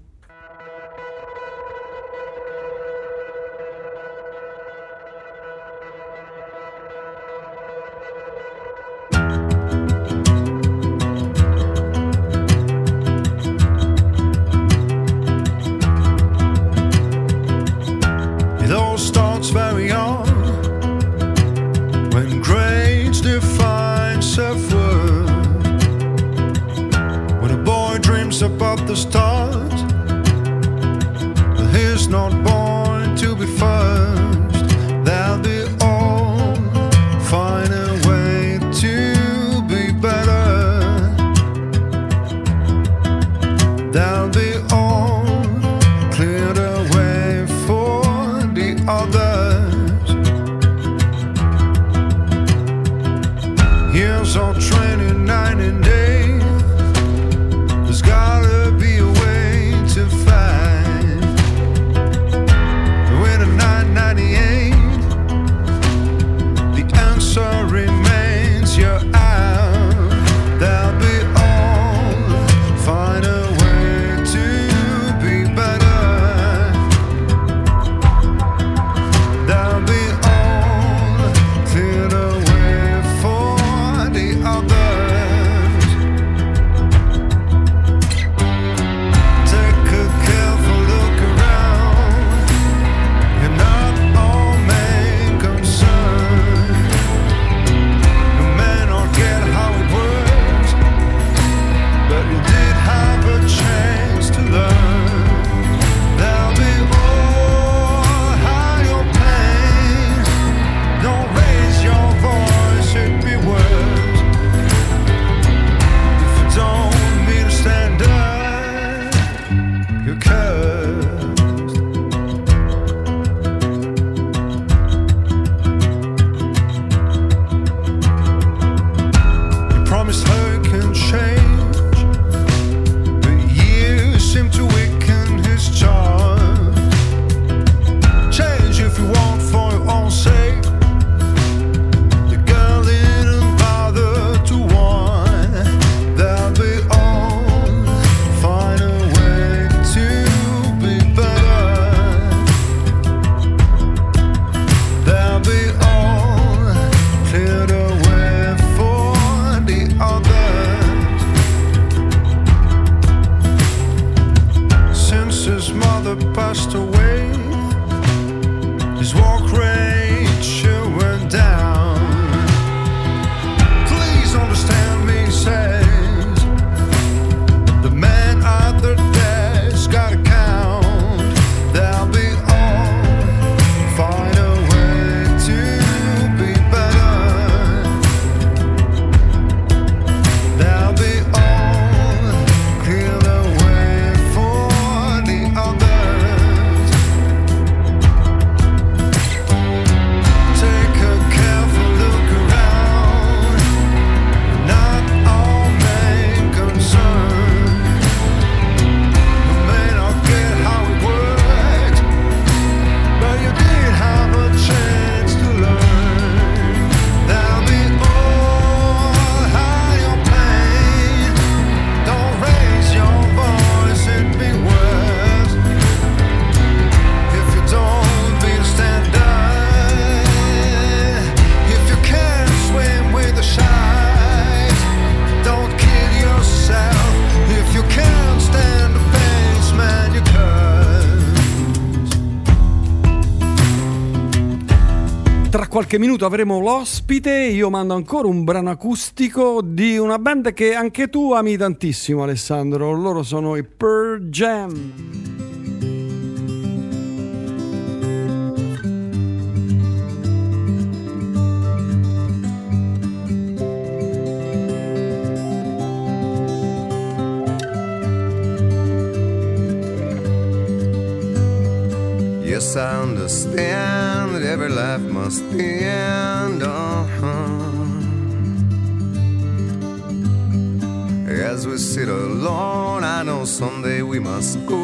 qualche minuto avremo l'ospite, io mando ancora un brano acustico di una band che anche tu ami tantissimo Alessandro, loro sono i Pearl Jam. must.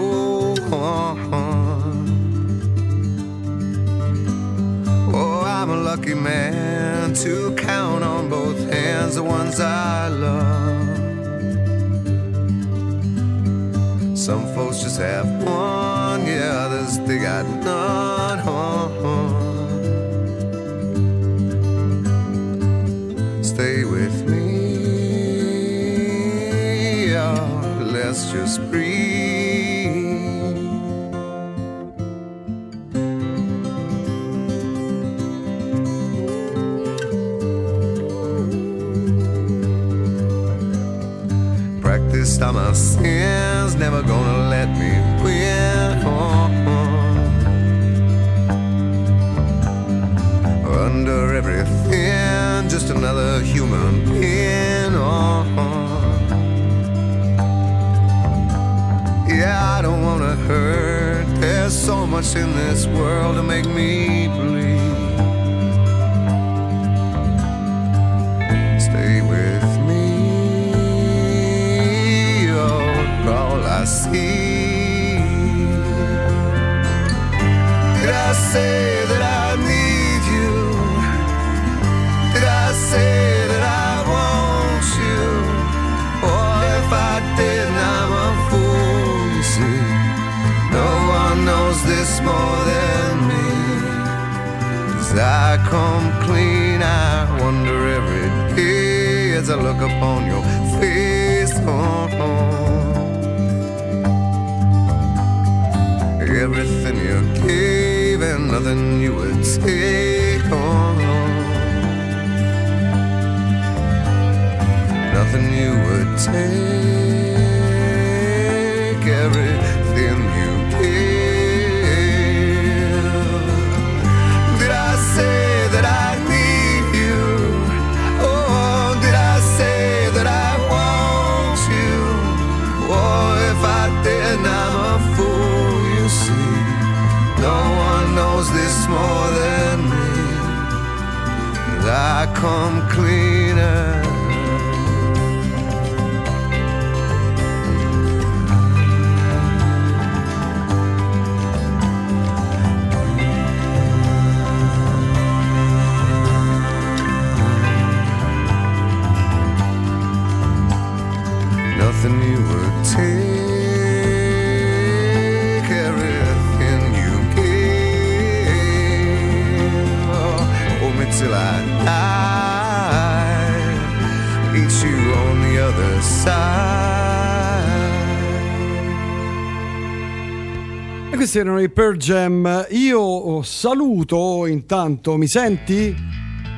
Questi erano i Pearl Jam. Io oh, saluto intanto, mi senti?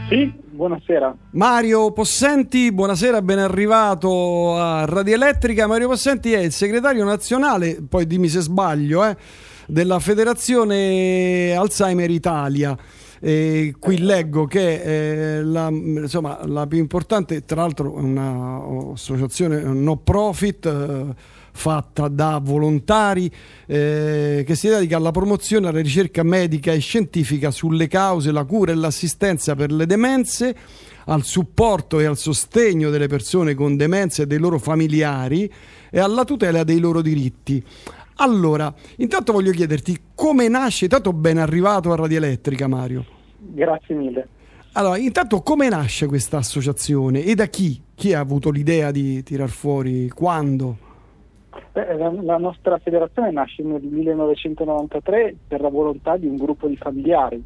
Sì, buonasera. Mario Possenti, buonasera, ben arrivato a Radio Elettrica. Mario Possenti è il segretario nazionale, poi dimmi se sbaglio, eh, della Federazione Alzheimer Italia. E qui leggo che eh, la, insomma, la più importante, tra l'altro, è un'associazione no profit. eh, fatta da volontari eh, che si dedica alla promozione, alla ricerca medica e scientifica sulle cause, la cura e l'assistenza per le demenze, al supporto e al sostegno delle persone con demenze e dei loro familiari e alla tutela dei loro diritti. Allora, intanto voglio chiederti come nasce, intanto ben arrivato a Radio Elettrica Mario. Grazie mille. Allora, intanto come nasce questa associazione e da chi? Chi ha avuto l'idea di tirar fuori? Quando? Beh, la, la nostra federazione nasce nel 1993 per la volontà di un gruppo di familiari.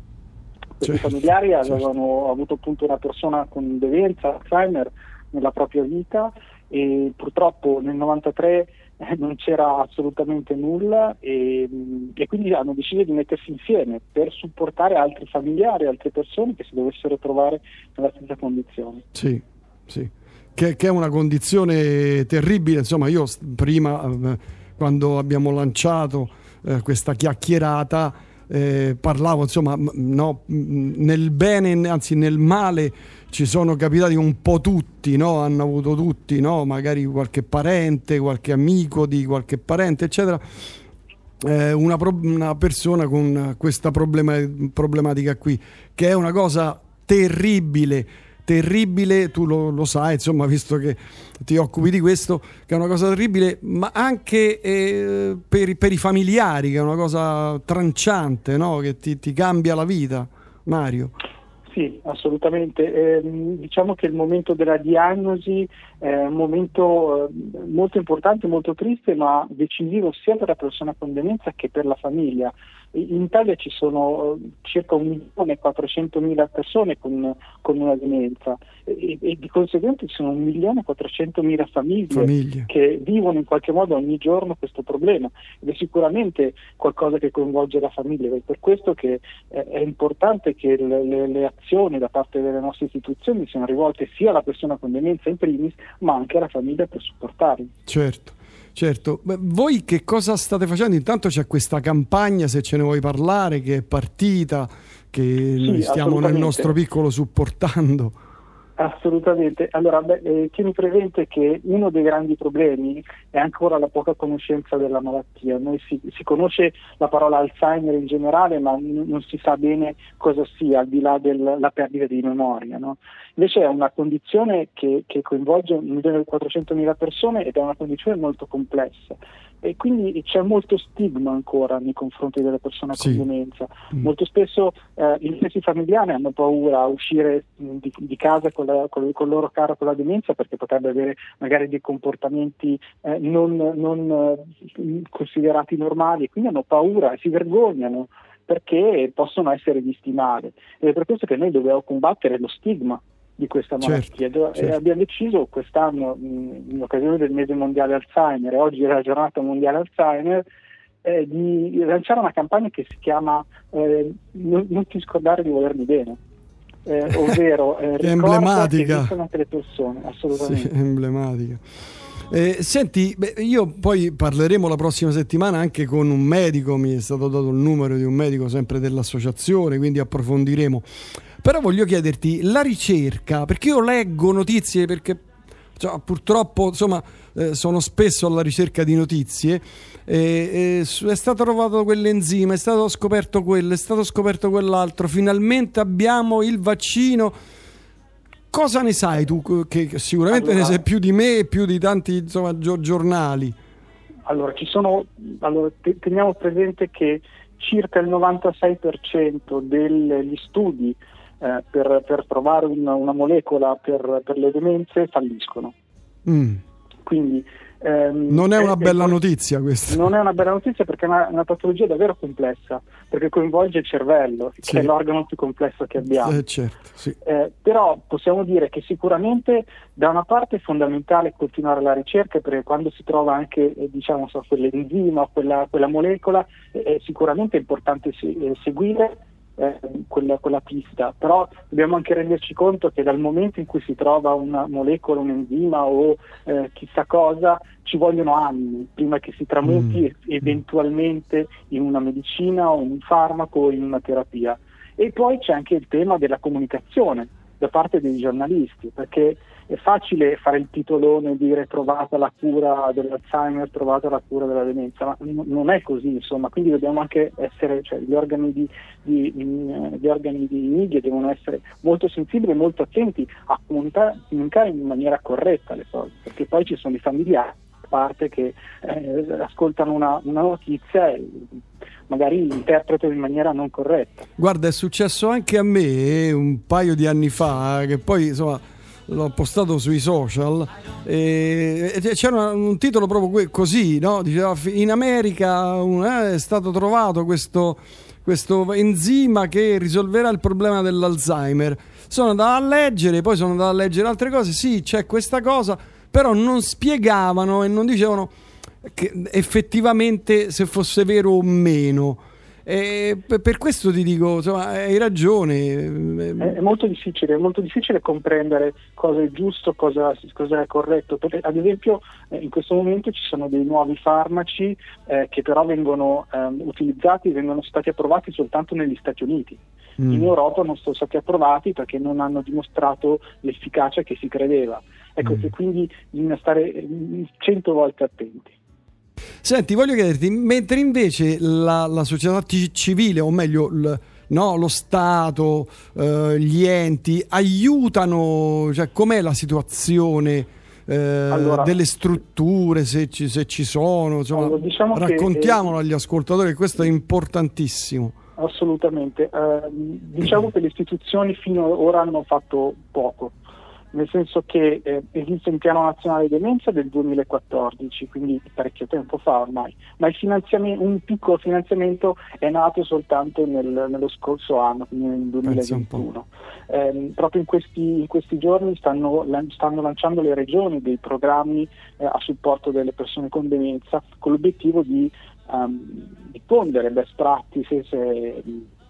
Questi Certo, familiari avevano avuto appunto una persona con demenza, Alzheimer, nella propria vita e purtroppo nel 93 eh, non c'era assolutamente nulla e, mh, e quindi hanno deciso di mettersi insieme per supportare altri familiari, altre persone che si dovessero trovare nella stessa condizione. Sì, sì. Che, che è una condizione terribile. Insomma, io prima, eh, quando abbiamo lanciato eh, questa chiacchierata, eh, parlavo, insomma, no, nel bene, anzi nel male ci sono capitati un po' tutti, no? hanno avuto tutti, no? magari qualche parente, qualche amico di qualche parente, eccetera. Eh, una, pro- una persona con questa problema- problematica qui, che è una cosa terribile, terribile, tu lo, lo sai, insomma, visto che ti occupi di questo, che è una cosa terribile, ma anche eh, per, per i familiari, che è una cosa tranciante, no? che ti, ti cambia la vita, Mario. Sì, assolutamente. Ehm, diciamo che il momento della diagnosi è un momento eh, molto importante, molto triste, ma decisivo sia per la persona con demenza che per la famiglia. In Italia ci sono eh, circa 1.400.000 persone con, con una demenza e, e di conseguenza ci sono 1.400.000 famiglie, Famiglie. che vivono in qualche modo ogni giorno questo problema ed è sicuramente qualcosa che coinvolge la famiglia ed è per questo che eh, è importante che le, le- le azioni da parte delle nostre istituzioni siano rivolte sia alla persona con demenza in primis ma anche alla famiglia per supportarli. Certo, certo. Beh, voi che cosa state facendo? Intanto c'è questa campagna, se ce ne vuoi parlare, che è partita, che noi stiamo nel nostro piccolo supportando. Assolutamente. Allora, beh, eh, tieni presente che uno dei grandi problemi è ancora la poca conoscenza della malattia. Noi si, si conosce la parola Alzheimer in generale, ma n- non si sa bene cosa sia, al di là della perdita di memoria. no? Invece è una condizione che, che coinvolge 1.400.000 persone ed è una condizione molto complessa. E quindi c'è molto stigma ancora nei confronti delle persone Sì. con demenza. Molto spesso eh, i stessi familiari hanno paura a uscire mh, di, di casa con, la- con- con il loro caro con la demenza perché potrebbe avere magari dei comportamenti eh, non, non, eh, considerati normali e quindi hanno paura e si vergognano perché possono essere visti male. Ed è per questo che noi dobbiamo combattere lo stigma di questa Certo, malattia. E certo. abbiamo deciso quest'anno, in occasione del mese mondiale Alzheimer, oggi è la giornata mondiale Alzheimer, eh, di lanciare una campagna che si chiama eh, non, non ti scordare di volermi bene. Eh, ovvero eh, è emblematica. che esistono anche le persone, assolutamente. Sì, emblematica. Eh, senti, beh, io poi parleremo la prossima settimana anche con un medico, mi è stato dato il numero di un medico sempre dell'associazione, quindi approfondiremo. Però voglio chiederti la ricerca, perché io leggo notizie, perché cioè, purtroppo insomma, eh, sono spesso alla ricerca di notizie. eh, eh, è stato trovato quell'enzima, è stato scoperto quello, è stato scoperto quell'altro. Finalmente abbiamo il vaccino. Cosa ne sai tu? Che sicuramente ne Allora- sai più di me e più di tanti insomma, gio- giornali. Allora, ci sono, allora, te- teniamo presente che circa il 96% degli studi eh, per, per trovare una, una molecola per, per le demenze falliscono. Mm. Quindi Ehm, Non è una e bella poi- notizia questa. Non è una bella notizia perché è una, una patologia davvero complessa, perché coinvolge il cervello, Sì. che è l'organo più complesso che abbiamo. Eh, certo, sì. Eh, però possiamo dire che sicuramente da una parte è fondamentale continuare la ricerca perché quando si trova anche eh, diciamo, so, quell'enzima o quella, quella molecola eh, è sicuramente importante se- eh, seguire eh, quella, quella pista, però dobbiamo anche renderci conto che dal momento in cui si trova una molecola, un enzima o eh, chissà cosa, ci vogliono anni prima che si tramuti e- eventualmente in una medicina o in un farmaco o in una terapia. E poi c'è anche il tema della comunicazione da parte dei giornalisti, perché è facile fare il titolone e dire trovata la cura dell'Alzheimer, trovata la cura della demenza, ma n- non è così, insomma, quindi dobbiamo anche essere, cioè gli organi di, di- gli organi di media devono essere molto sensibili e molto attenti a comunica- comunicare in maniera corretta le cose, perché poi ci sono i familiari parte che eh, ascoltano una, una notizia e magari interpretano in maniera non corretta. Guarda, è successo anche a me eh, un paio di anni fa, che poi insomma l'ho postato sui social, e, c'era un titolo proprio così, no? Diceva in America eh, è stato trovato questo, questo enzima che risolverà il problema dell'Alzheimer. Sono andato a leggere, poi sono andato a leggere altre cose, sì, c'è questa cosa, però non spiegavano e non dicevano effettivamente se fosse vero o meno. E per questo ti dico, insomma, hai ragione. È, è molto difficile, è molto difficile comprendere cosa è giusto, cosa, cosa è corretto. Perché, ad esempio, eh, in questo momento ci sono dei nuovi farmaci eh, che però vengono ehm, utilizzati, vengono stati approvati soltanto negli Stati Uniti. Mm. In Europa non sono stati approvati perché non hanno dimostrato l'efficacia che si credeva. Ecco, Mm. quindi bisogna stare eh, cento volte attenti. Senti, voglio chiederti, mentre invece la, la società ci- civile, o meglio il- no, lo Stato, eh, gli enti, aiutano, cioè com'è la situazione eh, Allora- delle strutture, se ci, se ci sono, insomma, Allora, diciamo che, raccontiamolo agli ascoltatori, che questo è importantissimo. Assolutamente. Eh, diciamo che le istituzioni fino ad ora hanno fatto poco, nel senso che eh, esiste un piano nazionale demenza del 2014, quindi parecchio tempo fa ormai, ma un piccolo finanziamento è nato soltanto nel- nello scorso anno, quindi nel Pensa un po'. 2021. Ehm, proprio in questi, in questi giorni stanno, stanno lanciando le regioni dei programmi eh, a supporto delle persone con demenza con l'obiettivo di ehm, diffondere best practices e,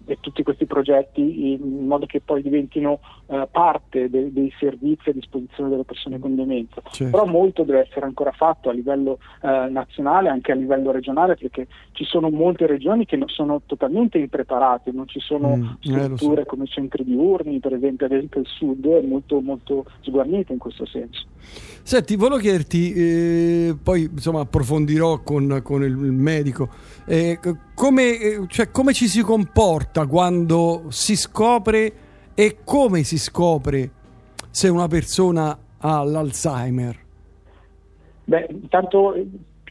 e tutti questi progetti in modo che poi diventino eh, parte de- dei servizi a disposizione delle persone con demenza. Certo. Però molto deve essere ancora fatto a livello eh, nazionale, anche a livello regionale, perché ci sono molte regioni che non sono totalmente impreparate, non ci sono Mm, eh, lo so. strutture come centri diurni, per esempio, ad esempio il sud è molto, molto sguarnito in questo senso. Senti, volevo chiederti, eh, poi insomma approfondirò con, con il, medico, eh, come, eh, cioè, come ci si comporta quando si scopre e come si scopre se una persona ha l'Alzheimer? Beh, intanto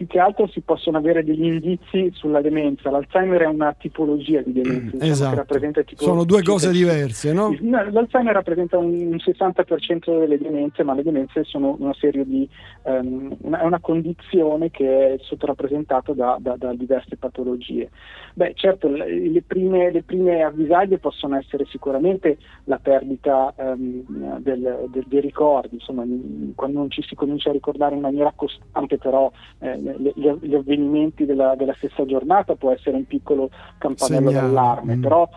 più che altro si possono avere degli indizi sulla demenza. L'Alzheimer è una tipologia di demenza, diciamo, Esatto. che rappresenta tipo Sono due cose diverse, no? L'Alzheimer rappresenta un, un 60% delle demenze, ma le demenze sono una serie di una, è una condizione che è sottorappresentata da, da- da diverse patologie. Beh, certo, le, prime, le prime avvisaglie possono essere sicuramente la perdita ehm, del- del- dei ricordi, insomma, quando non ci si comincia a ricordare in maniera costante, però eh, gli, gli avvenimenti della, della stessa giornata può essere un piccolo campanello Segnale, d'allarme, mm. però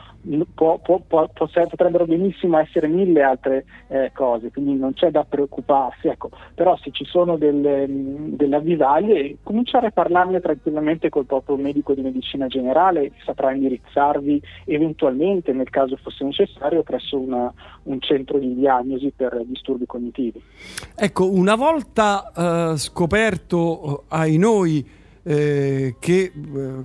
può- può- può- potrebbero benissimo essere mille altre eh, cose, quindi non c'è da preoccuparsi. Ecco. Però se ci sono delle, mh, delle avvisaglie, cominciare a parlarne tranquillamente col proprio medico di medicina generale, saprà indirizzarvi eventualmente, nel caso fosse necessario, presso una- un centro di diagnosi per disturbi cognitivi. Ecco, una volta eh, scoperto eh, ai noi eh, che eh,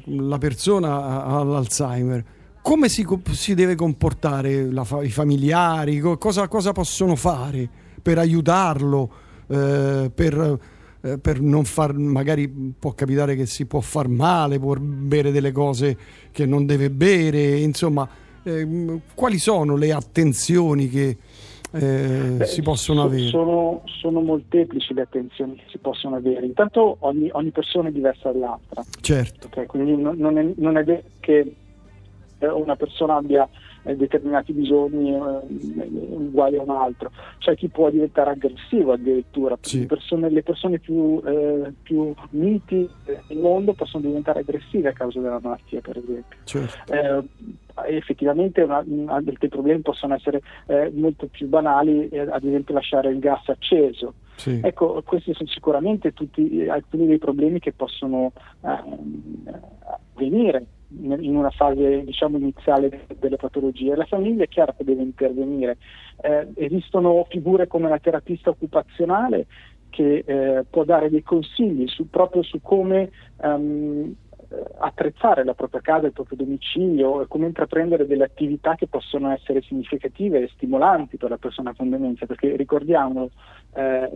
la persona ha l'Alzheimer, come si, si deve comportare fa- i familiari? Co- Cosa, cosa possono fare per aiutarlo? eh, per, eh, per non far, magari può capitare che si può far male, può bere delle cose che non deve bere, insomma, ehm, quali sono le attenzioni che, eh, Beh, si possono so- avere? Sono, sono molteplici le attenzioni che si possono avere. Intanto ogni, ogni persona è diversa dall'altra. Certo. Ok, quindi non, non è, non è che eh, una persona abbia eh, determinati bisogni eh, uguali a un altro. C'è chi può diventare aggressivo addirittura. Le, persone, le persone più, eh, più miti eh, del mondo possono diventare aggressive a causa della malattia, per esempio. Certo. Eh, effettivamente una- una- dei problemi possono essere eh, molto più banali, eh, ad esempio lasciare il gas acceso. Sì. Ecco, questi sono sicuramente tutti eh, alcuni dei problemi che possono ehm, avvenire in una fase diciamo iniziale de- delle patologie. La famiglia è chiaro che deve intervenire. Eh, esistono figure come la terapista occupazionale che eh, può dare dei consigli su- proprio su come eh, attrezzare la propria casa, il proprio domicilio e come intraprendere delle attività che possono essere significative e stimolanti per la persona con demenza, perché ricordiamo eh,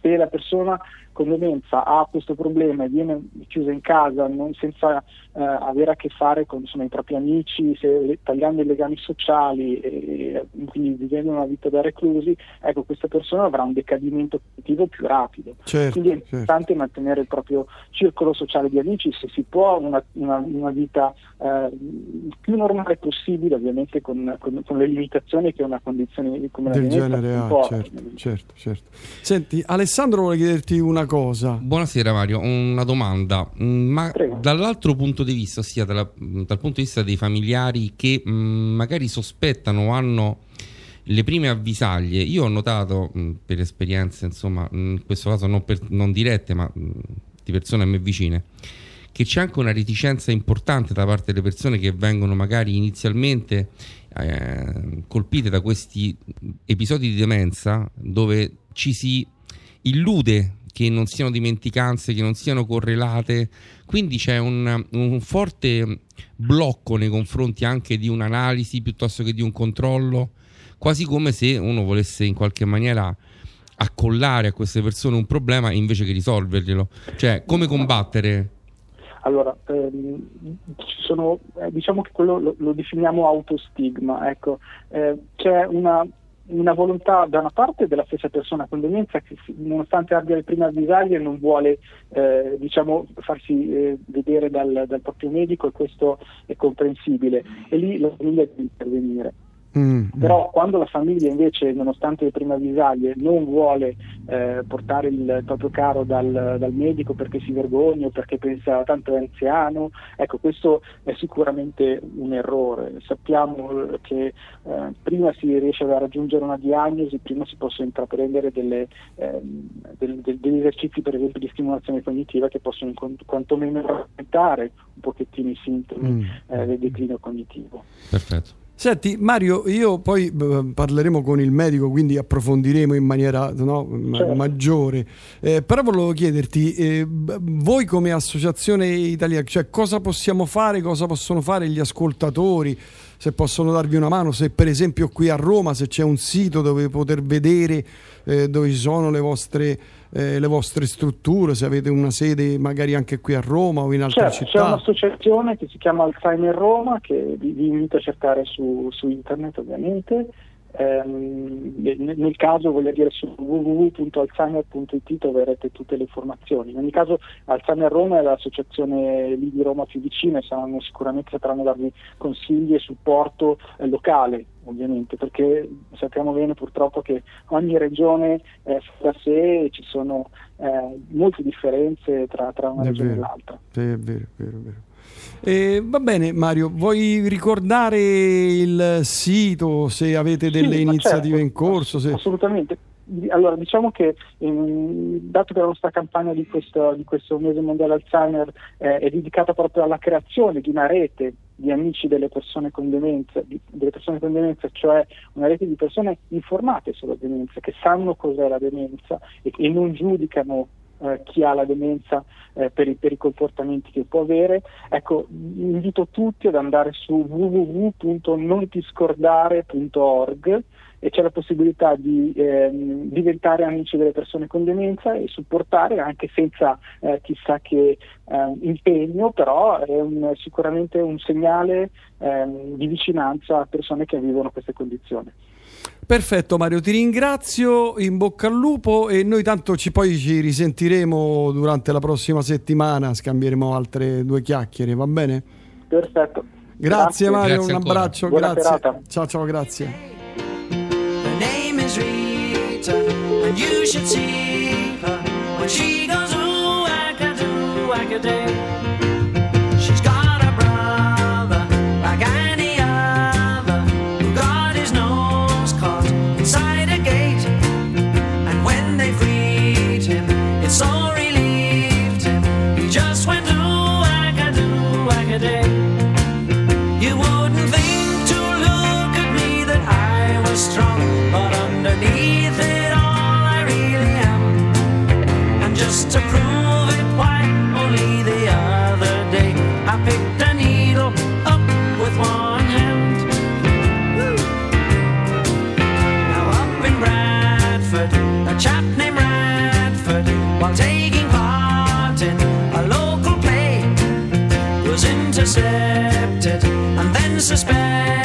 se la persona con demenza ha questo problema e viene chiusa in casa non- senza eh, avere a che fare con insomma, i propri amici, se- tagliando i legami sociali e, e quindi vivendo una vita da reclusi, ecco questa persona avrà un decadimento cognitivo più rapido. Certo, quindi è importante mantenere il proprio circolo sociale di amici, se si può una, una- una vita eh, più normale possibile, ovviamente con, con- con le limitazioni che una condizione come la Del genere ha, certo, certo, certo. Senti, Alessandro vuole chiederti una cosa. Buonasera Mario, una domanda. Mm, Ma dall'altro punto di vista, ossia dalla- dal punto di vista dei familiari che mm, magari sospettano o hanno le prime avvisaglie, io ho notato mm, per esperienze, insomma, mm, in questo caso non, per- non dirette, ma mm, di persone a me vicine, che c'è anche una reticenza importante da parte delle persone che vengono magari inizialmente eh, colpite da questi episodi di demenza dove ci si illude che non siano dimenticanze, che non siano correlate, quindi c'è un, un forte blocco nei confronti anche di un'analisi piuttosto che di un controllo, quasi come se uno volesse in qualche maniera accollare a queste persone un problema invece che risolverglielo. Cioè, come combattere? Allora, ehm, sono, eh, diciamo che quello lo, lo definiamo autostigma, ecco, Eh, c'è una, una volontà da una parte della stessa persona con demenza che nonostante abbia le prime avvisaglie non vuole eh, diciamo, farsi eh, vedere dal, dal proprio medico e questo è comprensibile e lì la famiglia deve intervenire. Mm, Però quando la famiglia invece, nonostante le prime avvisaglie, non vuole eh, portare il proprio caro dal, dal medico perché si vergogna o perché pensa tanto è anziano, ecco questo è sicuramente un errore. Sappiamo eh, che eh, prima si riesce a raggiungere una diagnosi, prima si possono intraprendere delle, ehm, del- del- degli esercizi per esempio di stimolazione cognitiva che possono quantomeno rallentare un pochettino i sintomi Mm. eh, del declino cognitivo. Perfetto. Senti Mario, io poi b- parleremo con il medico, quindi approfondiremo in maniera no, ma- Certo. maggiore. Eh, però volevo chiederti, eh, voi come associazione italiana, cioè cosa possiamo fare, cosa possono fare gli ascoltatori, se possono darvi una mano, se per esempio qui a Roma se c'è un sito dove poter vedere eh, dove ci sono le vostre, eh, le vostre strutture, se avete una sede magari anche qui a Roma o in altre Certo, c'è città. un'associazione che si chiama Alzheimer Roma che vi, vi invito a cercare su, su internet ovviamente. Ehm, nel, caso voglio dire su www.alzheimer.it troverete tutte le informazioni. In ogni caso Alzheimer Roma è l'associazione lì di Roma più vicina e saranno sicuramente sapranno darvi consigli e supporto eh, locale ovviamente perché sappiamo bene purtroppo che ogni regione eh, fa da sé e ci sono eh, molte differenze tra, tra una È regione e l'altra. Sì, è vero, è vero, è vero. Eh, va bene Mario, vuoi ricordare il sito se avete delle Sì, iniziative certo, in corso? Se... Assolutamente. Allora, diciamo che ehm, dato che la nostra campagna di questo, di questo mese mondiale Alzheimer eh, è dedicata proprio alla creazione di una rete di amici delle persone con demenza, di- delle persone con demenza, cioè una rete di persone informate sulla demenza, che sanno cos'è la demenza e, e non giudicano eh, chi ha la demenza eh, per, i, per i comportamenti che può avere. Ecco, invito tutti ad andare su www.nontiscordare.org e c'è la possibilità di ehm, diventare amici delle persone con demenza e supportare anche senza eh, chissà che ehm, impegno, però è un- sicuramente un segnale ehm, di vicinanza a persone che vivono queste condizioni. Perfetto Mario, ti ringrazio, in bocca al lupo e noi tanto ci, poi ci risentiremo durante la prossima settimana, scambieremo altre due chiacchiere, va bene? Perfetto. Grazie, Mario, Grazie un ancora. abbraccio, Buona grazie. serata. Ciao ciao, grazie. Her name is Rita, and you should see her when she goes and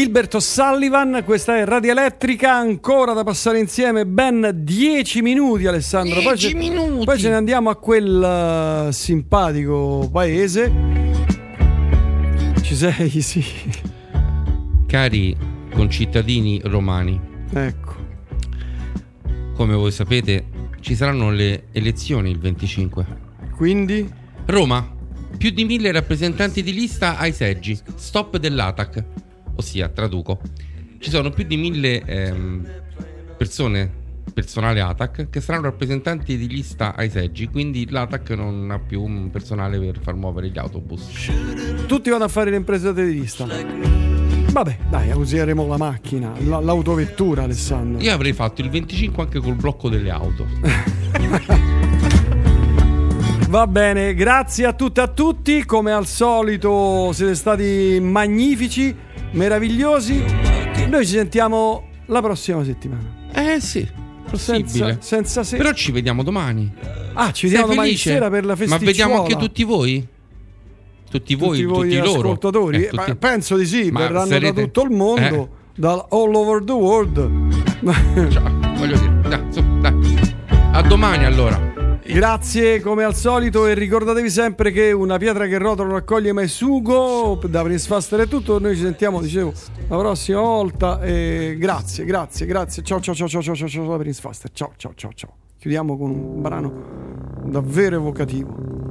Gilbert O'Sullivan, questa è Radio Elettrica, ancora da passare insieme ben 10 minuti Alessandro. Poi 10 ce- minuti. Poi ce ne andiamo a quel eh, simpatico paese. Ci sei, sì. Cari concittadini romani, Ecco. come voi sapete, ci saranno le elezioni il 25. Quindi? Roma, più di mille rappresentanti di lista ai seggi. Stop dell'ATAC. Ossia, traduco. Ci sono più di mille ehm, persone, personale ATAC, che saranno rappresentanti di lista ai seggi. Quindi l'ATAC non ha più un personale per far muovere gli autobus. Tutti vanno a fare le imprese di vista. Vabbè, dai, useremo la macchina, la- l'autovettura, Alessandro. Io avrei fatto il 25 anche col blocco delle auto. Va bene, grazie a tutte e a tutti. Come al solito siete stati magnifici, meravigliosi. Noi ci sentiamo la prossima settimana. Eh sì, possibile. Senza, senza se... Però ci vediamo domani. Ah, ci vediamo Sei domani felice? sera per la Ma festicciuola. vediamo anche tutti voi? Tutti voi, tutti voi tutti loro. ascoltatori. Eh, tutti- Penso di sì, Ma verranno sarete- da tutto il mondo, Eh. da all over the world. Ciao, voglio dire, dai, su, dai. A domani allora. Grazie come al solito e ricordatevi sempre che una pietra che rotola non raccoglie mai sugo. Da Prince Faster è tutto, noi ci sentiamo, dicevo, la prossima volta. E grazie, grazie, grazie. Ciao ciao ciao ciao ciao ciao ciao Prince Faster. Ciao ciao ciao ciao. Chiudiamo con un brano davvero evocativo.